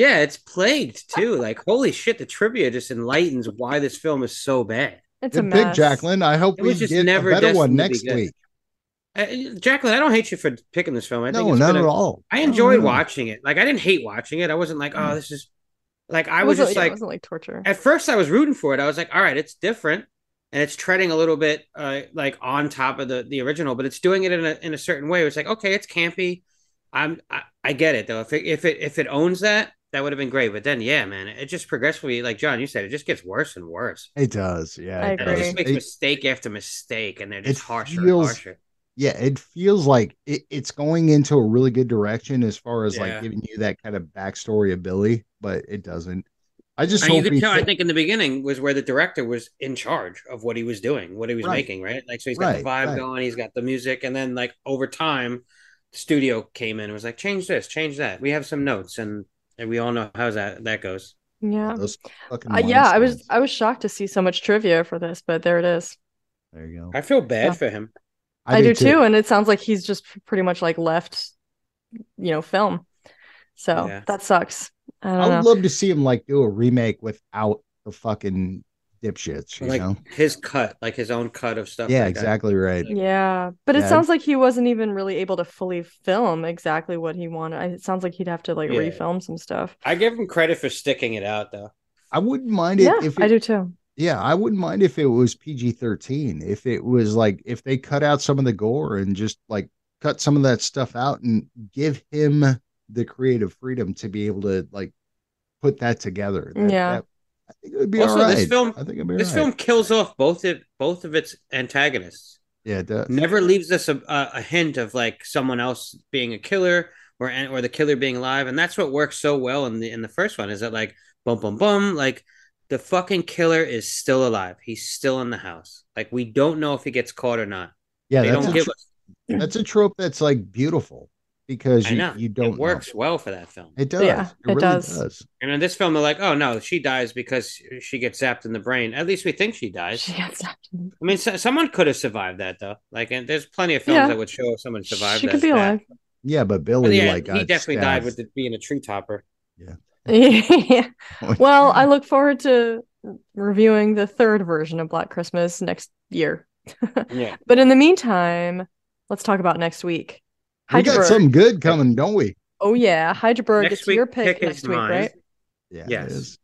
S4: yeah, it's plagued too. Like, holy shit, the trivia just enlightens why this film is so bad.
S3: It's a
S1: good
S3: mess.
S1: pick, Jacqueline. I hope
S4: It
S1: we
S4: was just
S1: get a better one
S4: destined to be
S1: next week.
S4: Uh, Jacqueline, I don't hate you for picking this film. I think
S1: no,
S4: it's
S1: not
S4: been
S1: at
S4: a-
S1: all.
S4: I enjoyed
S1: no.
S4: watching it. Like I didn't hate watching it. I wasn't like, oh, this is like I
S3: It
S4: was
S3: wasn't-
S4: just
S3: yeah, it
S4: like
S3: wasn't like torture.
S4: at first I was rooting for it. I was like, all right, it's different and it's treading a little bit uh, like on top of the the original, but it's doing it in a in a certain way. It's like, okay, it's campy. I'm I, I get it though. If it if it if it owns that, that would have been great. But then yeah, man, it just progressively, like John, you said, it just gets worse and worse.
S1: It does. Yeah. It
S4: And it just makes
S1: It-
S4: mistake after mistake, and they're just harsher
S1: feels-
S4: and harsher.
S1: yeah, it feels like it, it's going into a really good direction as far as
S4: Yeah.
S1: like giving you that kind of backstory of Billy, but it doesn't. I just
S4: And you
S1: hope
S4: could
S1: he
S4: tell, I think in the beginning was where the director was in charge of what he was doing, what he was
S1: Right.
S4: making, right? Like, so he's got the
S1: Right,
S4: vibe
S1: right.
S4: going, he's got the music, and then like over time, the studio came in and was like, change this, change that. We have some notes, and and we all know how that that goes.
S3: yeah.
S1: those fucking
S3: Uh, yeah, I was. I was shocked to see so much trivia for this, but there it is.
S1: There you go.
S4: I feel bad
S3: Yeah.
S4: for him.
S3: I, do too. and it sounds like he's just pretty much like left, you know, film. So
S4: Yeah.
S3: that sucks. I
S1: I
S3: don't
S1: would
S3: know.
S1: love to see him like do a remake without the fucking dipshits. You
S4: Like
S1: know?
S4: his cut, like his own cut of stuff.
S1: Yeah,
S4: like that.
S1: exactly right.
S3: Yeah, but it sounds like he wasn't even really able to fully film exactly what he wanted. It sounds like he'd have to like
S4: Yeah.
S3: refilm some stuff.
S4: I give him credit for sticking it out, though.
S1: I wouldn't mind it
S3: Yeah,
S1: if
S3: I do too.
S1: yeah, I wouldn't mind if it was PG thirteen. If it was like if they cut out some of the gore and just like cut some of that stuff out and give him the creative freedom to be able to like put that together. That-
S3: Yeah.
S1: that- I think it would be
S4: Also,
S1: all right.
S4: this film-
S1: I think it'd be
S4: This
S1: right.
S4: film kills off both of both of its antagonists.
S1: yeah, it does.
S4: never leaves us a, a, a hint of like someone else being a killer or or the killer being alive and that's what works so well in the in the first one is that like boom boom boom like the fucking killer is still alive he's still in the house like we don't know if he gets caught or not
S1: Yeah,
S4: they
S1: that's
S4: don't
S1: a,
S4: give us
S1: that's a trope that's like beautiful because you,
S4: know
S1: you don't
S4: it works well for that film
S1: It does.
S3: Yeah, it
S1: really
S3: does.
S4: and in this film they're like oh no she dies because she gets zapped in the brain at least we think she dies
S3: She got zapped.
S4: i mean so, someone could have survived that though like and there's plenty of films
S3: Yeah.
S4: that would show someone survived
S3: She
S4: that,
S3: could be
S4: that.
S3: alive.
S1: Yeah, but
S4: But
S1: Billy
S4: yeah,
S1: like
S4: he
S1: got
S4: definitely died with it being a tree topper
S3: Yeah. (laughs) yeah. (laughs) Well, I look forward to reviewing the third version of Black Christmas next year. (laughs)
S4: yeah
S3: But in the meantime, let's talk about next week.
S1: We got
S3: Heidelberg.
S1: something good coming, don't we?
S3: Oh yeah, Heidelberg.
S4: Next
S3: It's your pick,
S4: pick
S3: next week,
S4: mine.
S3: right?
S1: Yeah,
S4: Yes.
S1: it is.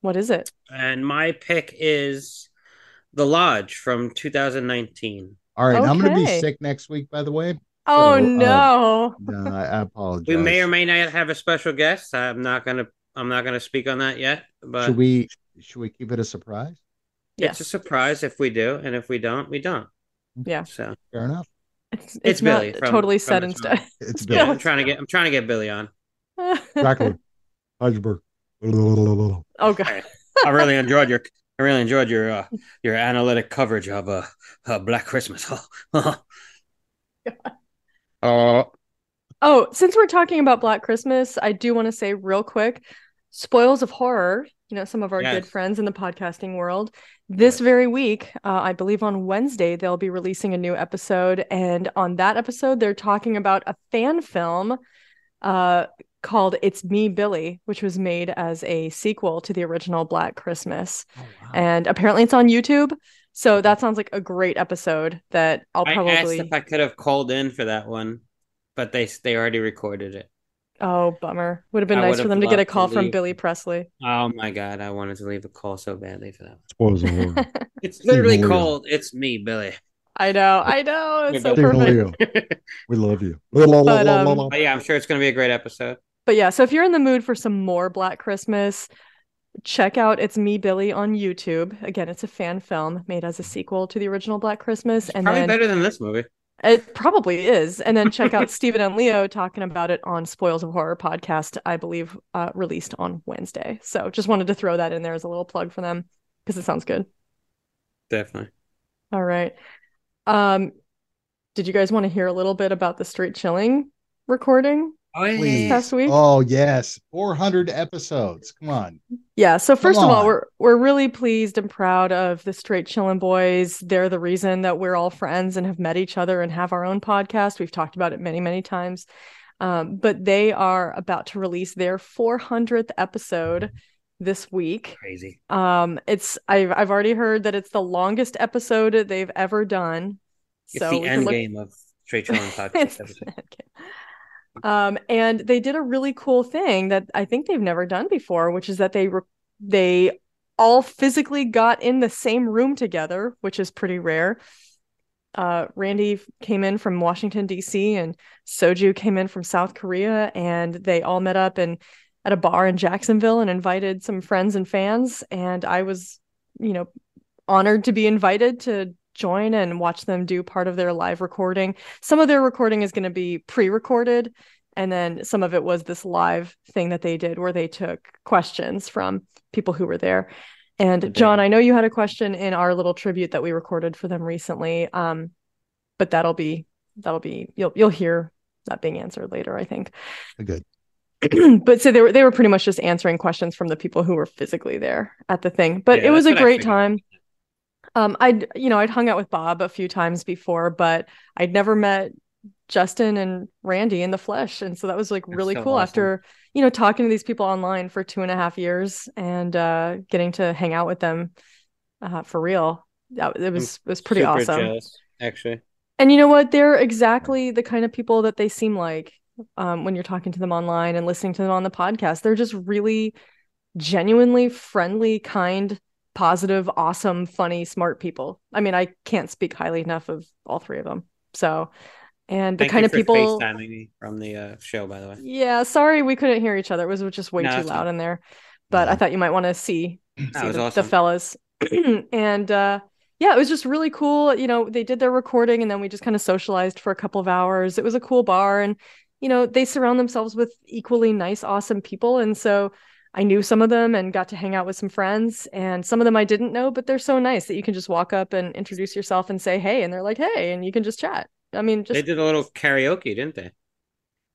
S3: What is it?
S4: and my pick is The Lodge from 2019.
S1: All right, I'm gonna be sick next week, by the way.
S3: Oh
S1: uh,
S3: no. (laughs)
S1: No, I, I apologize.
S4: We may or may not have a special guest. I'm not gonna I'm not gonna speak on that yet, but
S1: should we should we keep it a surprise? Yes.
S4: it's a surprise if we do, and if we don't, we don't.
S3: Yeah.
S4: So
S1: Fair enough.
S3: It's,
S4: It's
S3: not
S4: Billy from-
S3: totally
S4: from
S3: set
S4: the
S3: in stone.
S1: It's (laughs)
S3: Yeah.
S4: yeah, I'm trying to get I'm trying to get Billy on.
S1: Jacqueline. Heidelberg.
S3: oh god.
S4: I really enjoyed your I really enjoyed your uh, your analytic coverage of uh, uh Black Christmas. Oh, (laughs) (laughs)
S3: Oh, since we're talking about Black Christmas, I do want to say real quick, Spoils of Horror, you know, some of our good friends in the podcasting world. This very week, uh, I believe on Wednesday, they'll be releasing a new episode. And on that episode, they're talking about a fan film uh, called It's Me, Billy, which was made as a sequel to the original Black Christmas.
S1: Oh,
S3: And apparently it's on YouTube. So that sounds like a great episode that I'll
S4: I asked
S3: probably.
S4: if I could have called in for that one, but they they already recorded it.
S3: Oh, bummer. Would have been
S4: I
S3: nice for them to get a call from. Billy Presley.
S4: Oh my god, I wanted to leave a call so badly for that.
S1: Spoils. (laughs)
S4: It's literally called "It's Me, Billy."
S3: I know, I know. (laughs) It's so
S4: Steve
S3: perfect. (laughs)
S1: We love you.
S3: But, um,
S4: But yeah, I'm sure it's going to be a great episode.
S3: But yeah, so if you're in the mood for some more Black Christmas, check out It's Me, Billy on YouTube. Again, it's a fan film made as a sequel to the original Black Christmas. and
S4: Probably
S3: then
S4: better than this movie.
S3: It probably is. And then check out (laughs) Stephen and Leo talking about it on Spoils of Horror podcast, I believe, uh, released on Wednesday. So just wanted to throw that in there as a little plug for them because it sounds good.
S4: Definitely.
S3: All right. Um, did you guys want to hear a little bit about the Straight Chillin' recording
S4: Oh yeah,
S1: Please.
S3: past week?
S1: Oh yes, 400 episodes. Come on.
S3: Yeah, so first of all,
S1: on.
S3: we're we're really pleased and proud of the Straight Chillin' Boys. They're the reason that we're all friends and have met each other and have our own podcast. We've talked about it many, many times. Um, but they are about to release their 400th episode this week.
S4: crazy.
S3: Um, it's I've I've already heard that it's the longest episode they've ever done.
S4: It's
S3: So
S4: the end
S3: look-
S4: game of Straight Chillin' (laughs) podcast episode.
S3: Um, and they did a really cool thing that I think they've never done before, which is that they re- they all physically got in the same room together, which is pretty rare. Uh, Randy came in from Washington D.C. and Soju came in from South Korea, and they all met up and at a bar in Jacksonville and invited some friends and fans. And I was, you know, honored to be invited to join and watch them do part of their live recording. Some of their recording is going to be pre-recorded, and then some of it was this live thing that they did where they took questions from people who were there. And John, I know you had a question in our little tribute that we recorded for them recently. Um, but that'll be that'll be you'll you'll hear that being answered later, I think.
S1: Good. (clears throat)
S3: but so they were they were pretty much just answering questions from the people who were physically there at the thing. But
S4: Yeah,
S3: it was a
S4: that's what I
S3: great time. Um, I'd you know I'd hung out with Bob a few times before, but I'd never met Justin and Randy in the flesh, and so that was like
S4: That's
S3: really
S4: so
S3: cool.
S4: awesome.
S3: After you know talking to these people online for two and a half years and uh, getting to hang out with them uh, for real, that it was it was pretty
S4: Super
S3: awesome.
S4: jealous, actually.
S3: And you know what? They're exactly the kind of people that they seem like um, when you're talking to them online and listening to them on the podcast. They're just really genuinely friendly, kind, positive, awesome, funny, smart people. I mean, I can't speak highly enough of all three of them. So, and the
S4: Thank
S3: kind of people.
S4: From the uh, show, by the way.
S3: Yeah, sorry we couldn't hear each other. It was just way
S4: No,
S3: too loud
S4: fine.
S3: in there. But I thought you might want to see (clears throat) see the, the fellas. (clears throat) and uh yeah, it was just really cool. You know, they did their recording and then we just kind of socialized for a couple of hours. It was a cool bar and you know, they surround themselves with equally nice, awesome people. And so I knew some of them and got to hang out with some friends and some of them I didn't know, but they're so nice that you can just walk up and introduce yourself and say, "Hey," and they're like, "Hey," and you can just chat. I mean, just
S4: They did a little karaoke, didn't they?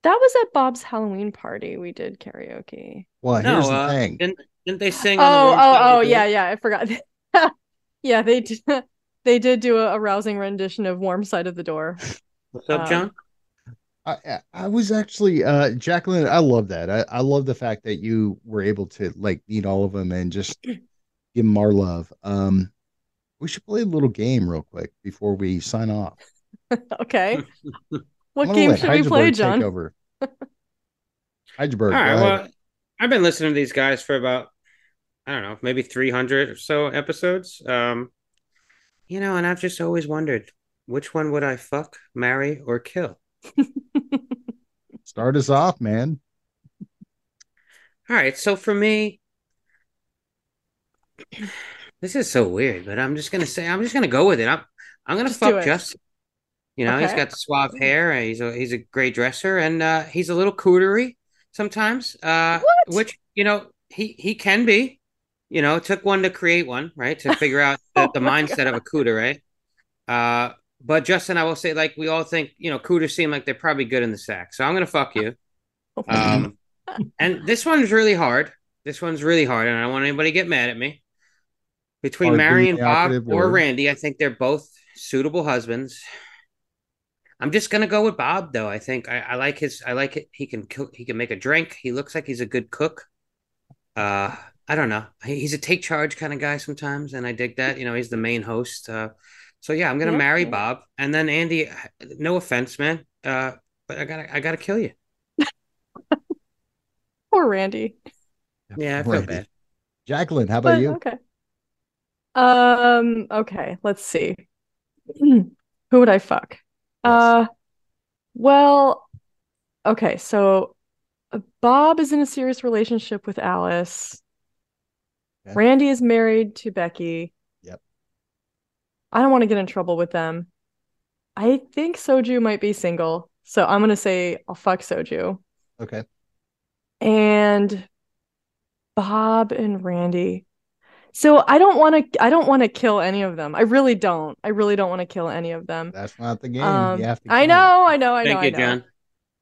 S3: that was at Bob's Halloween party. We did karaoke.
S1: Well,
S4: no,
S1: here's the
S4: uh,
S1: thing.
S4: Didn't, didn't they sing?
S3: Oh,
S4: on the warm
S3: oh, oh, yeah, yeah. I forgot. (laughs) yeah, they did. (laughs) They did do a, a rousing rendition of "Warm Side of the Door." (laughs)
S4: What's up,
S3: Um,
S4: John?
S1: I, I- I was actually uh Jacqueline, I love that. I, I love the fact that you were able to like meet all of them and just (clears throat) give them our love. Um we should play a little game real quick before we sign off. (laughs)
S3: Okay. (laughs) What game
S1: let
S3: should we play, John?
S1: Take over. (laughs) Heidelberg,
S4: All right.
S1: go ahead.
S4: Well, I've been listening to these guys for about I don't know, maybe 300 or so episodes. Um, you know, and I've just always wondered which one would I fuck, marry, or kill?
S1: Start us off, man.
S4: All right. So for me, this is so weird, but I'm just gonna say I'm just gonna go with it. I'm I'm gonna
S3: Just
S4: fuck. Justin. You know, he's got the suave hair. and He's a he's a great dresser, and uh, he's a little cootery sometimes. Uh,
S3: What?
S4: which you know he he can be. You know, it took one to create one, right? To figure out the, (laughs)
S3: Oh
S4: the
S3: my
S4: mindset of a cooter, right? Uh, but Justin, I will say, like we all think, you know, cooters seem like they're probably good in the sack. So I'm gonna fuck you. (laughs) Um, and this one's really hard. This one's really hard, and I don't want anybody to get mad at me. Between and Bob or
S1: word.
S4: Randy, I think they're both suitable husbands. I'm just gonna go with Bob, though. I think I, I like his. I like it. He can cook. He can make a drink. He looks like he's a good cook. Uh, I don't know. He- He's a take charge kind of guy sometimes, and I dig that. You know, he's the main host. Uh, so yeah, I'm gonna
S3: Yeah,
S4: marry. Bob, and then Andy. No offense, man. Uh, but I gotta. I gotta kill you. (laughs)
S3: Poor Randy.
S4: Yeah, I feel
S1: Randy.
S4: bad.
S1: Jacqueline, how about
S3: But
S1: you?
S3: okay. Um, okay, let's see. (clears throat) Who would I fuck? Uh, well, okay, so uh, Bob is in a serious relationship with Alice.
S1: Okay.
S3: Randy is married to Becky.
S1: Yep.
S3: I don't want to get in trouble with them. I think Soju might be single, so I'm gonna say I'll fuck Soju.
S1: Okay.
S3: and Bob and Randy. So I don't want to I don't want to kill any of them. I really don't. I really don't want to kill any of them.
S1: That's not the game.
S3: Um,
S1: you have to
S3: I know, I know, I know,
S4: Thank
S3: I
S4: you,
S3: know.
S4: John.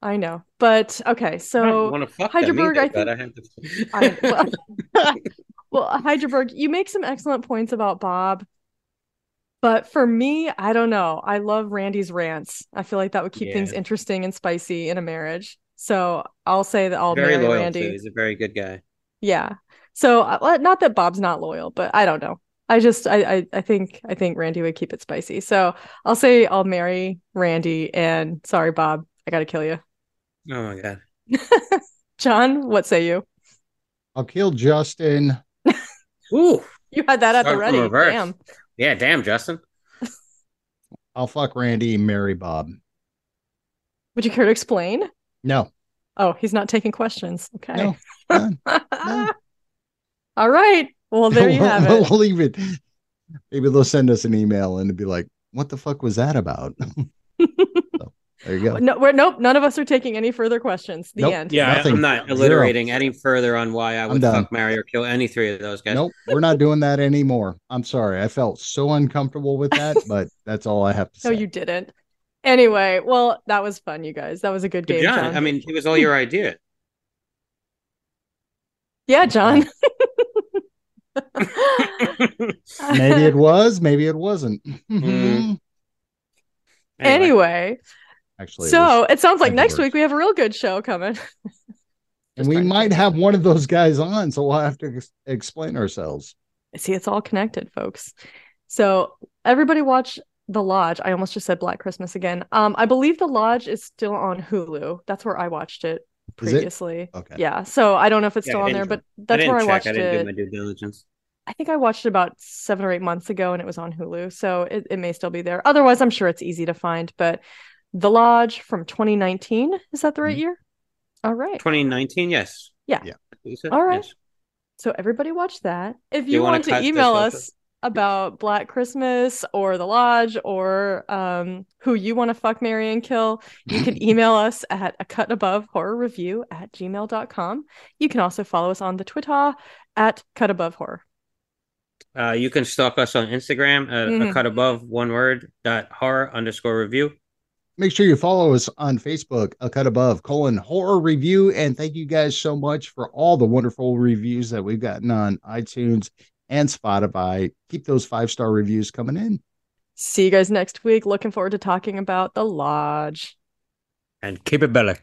S3: I know. But okay, so
S4: want to fuck them
S3: Heidelberg,
S4: either,
S3: I
S4: but I
S3: think-
S4: have to.
S3: I (laughs) well, (laughs) well, Heidelberg, you make some excellent points about Bob. But for me, I don't know. I love Randy's rants. I feel like that would keep things interesting and spicy in a marriage. So I'll say that I'll
S4: very
S3: marry
S4: loyal
S3: Randy.
S4: too. He's a very good guy.
S3: Yeah. So, uh, not that Bob's not loyal, but I don't know. I just I, I I think I think Randy would keep it spicy. So I'll say I'll marry Randy and sorry, Bob, I gotta kill you.
S4: Oh my god. (laughs)
S3: John, what say you?
S1: I'll kill Justin.
S4: Ooh. (laughs)
S3: You had that at the
S4: Start from
S3: ready. Damn.
S4: Yeah, damn, Justin.
S1: I'll fuck Randy marry Bob.
S3: Would you care to explain?
S1: No,
S3: Oh, he's not taking questions. Okay.
S1: no. none. no. (laughs)
S3: All right. Well, there you have (laughs) it.
S1: we'll leave it. Maybe they'll send us an email and it'd be like, "What the fuck was that about?" (laughs) So, there you go.
S3: No, we're nope. None of us are taking any further questions. The
S1: Nope.
S3: end.
S4: Yeah, I,
S1: Nothing.
S4: am not
S1: Zero.
S4: alliterating any further on why I would fuck, marry, or kill any three of those guys.
S1: Nope, we're not doing that anymore. I'm sorry. I felt so uncomfortable with that, (laughs) but that's all I have to say.
S3: No, you didn't. Anyway, well, that was fun, you guys. That was a good
S4: But
S3: game,
S4: John,
S3: John.
S4: I mean, it was all your idea.
S3: yeah, John. (laughs)
S1: maybe it was, maybe it wasn't.
S4: Mm. (laughs)
S3: anyway,
S1: Actually,
S3: so
S1: was-
S3: it sounds like next
S1: worse.
S3: week we have a real good show coming. (laughs)
S1: and we might have one of those guys on, so we'll have to ex- explain ourselves.
S3: See, it's all connected, folks. So everybody watch The Lodge. I almost just said Black Christmas again. Um, I believe The Lodge is still on Hulu. That's where I watched it? previously.
S1: Okay.
S3: Yeah. So I don't know if it's
S4: Yeah,
S3: still on there, but that's
S4: I didn't
S3: where I
S4: check.
S3: watched
S4: I didn't
S3: it.
S4: do my due diligence.
S3: I think I watched it about seven or eight months ago and it was on Hulu. So it, it may still be there. Otherwise, I'm sure it's easy to find. But The Lodge from 2019, is that the right
S1: Mhm.
S3: year? All right.
S4: 2019, yes.
S3: Yeah.
S1: Yeah.
S3: All right.
S4: Yes.
S3: So everybody watch that. If you,
S4: you wanna
S3: want to
S4: cut this
S3: email us about Black Christmas or The Lodge or um, who you want to fuck, marry, and kill, you can (laughs) email us at a cut above horror review at gmail.com. You can also follow us on the Twitter at cut above horror.
S4: Uh, you can stalk us on Instagram at
S3: Mhm.
S4: a cut above one word dot horror underscore review.
S1: Make sure you follow us on Facebook, a cut above colon horror review. And thank you guys so much for all the wonderful reviews that we've gotten on iTunes and Spotify. Keep those five star reviews coming in.
S3: See you guys next week. Looking forward to talking about The Lodge.
S4: And keep it belly.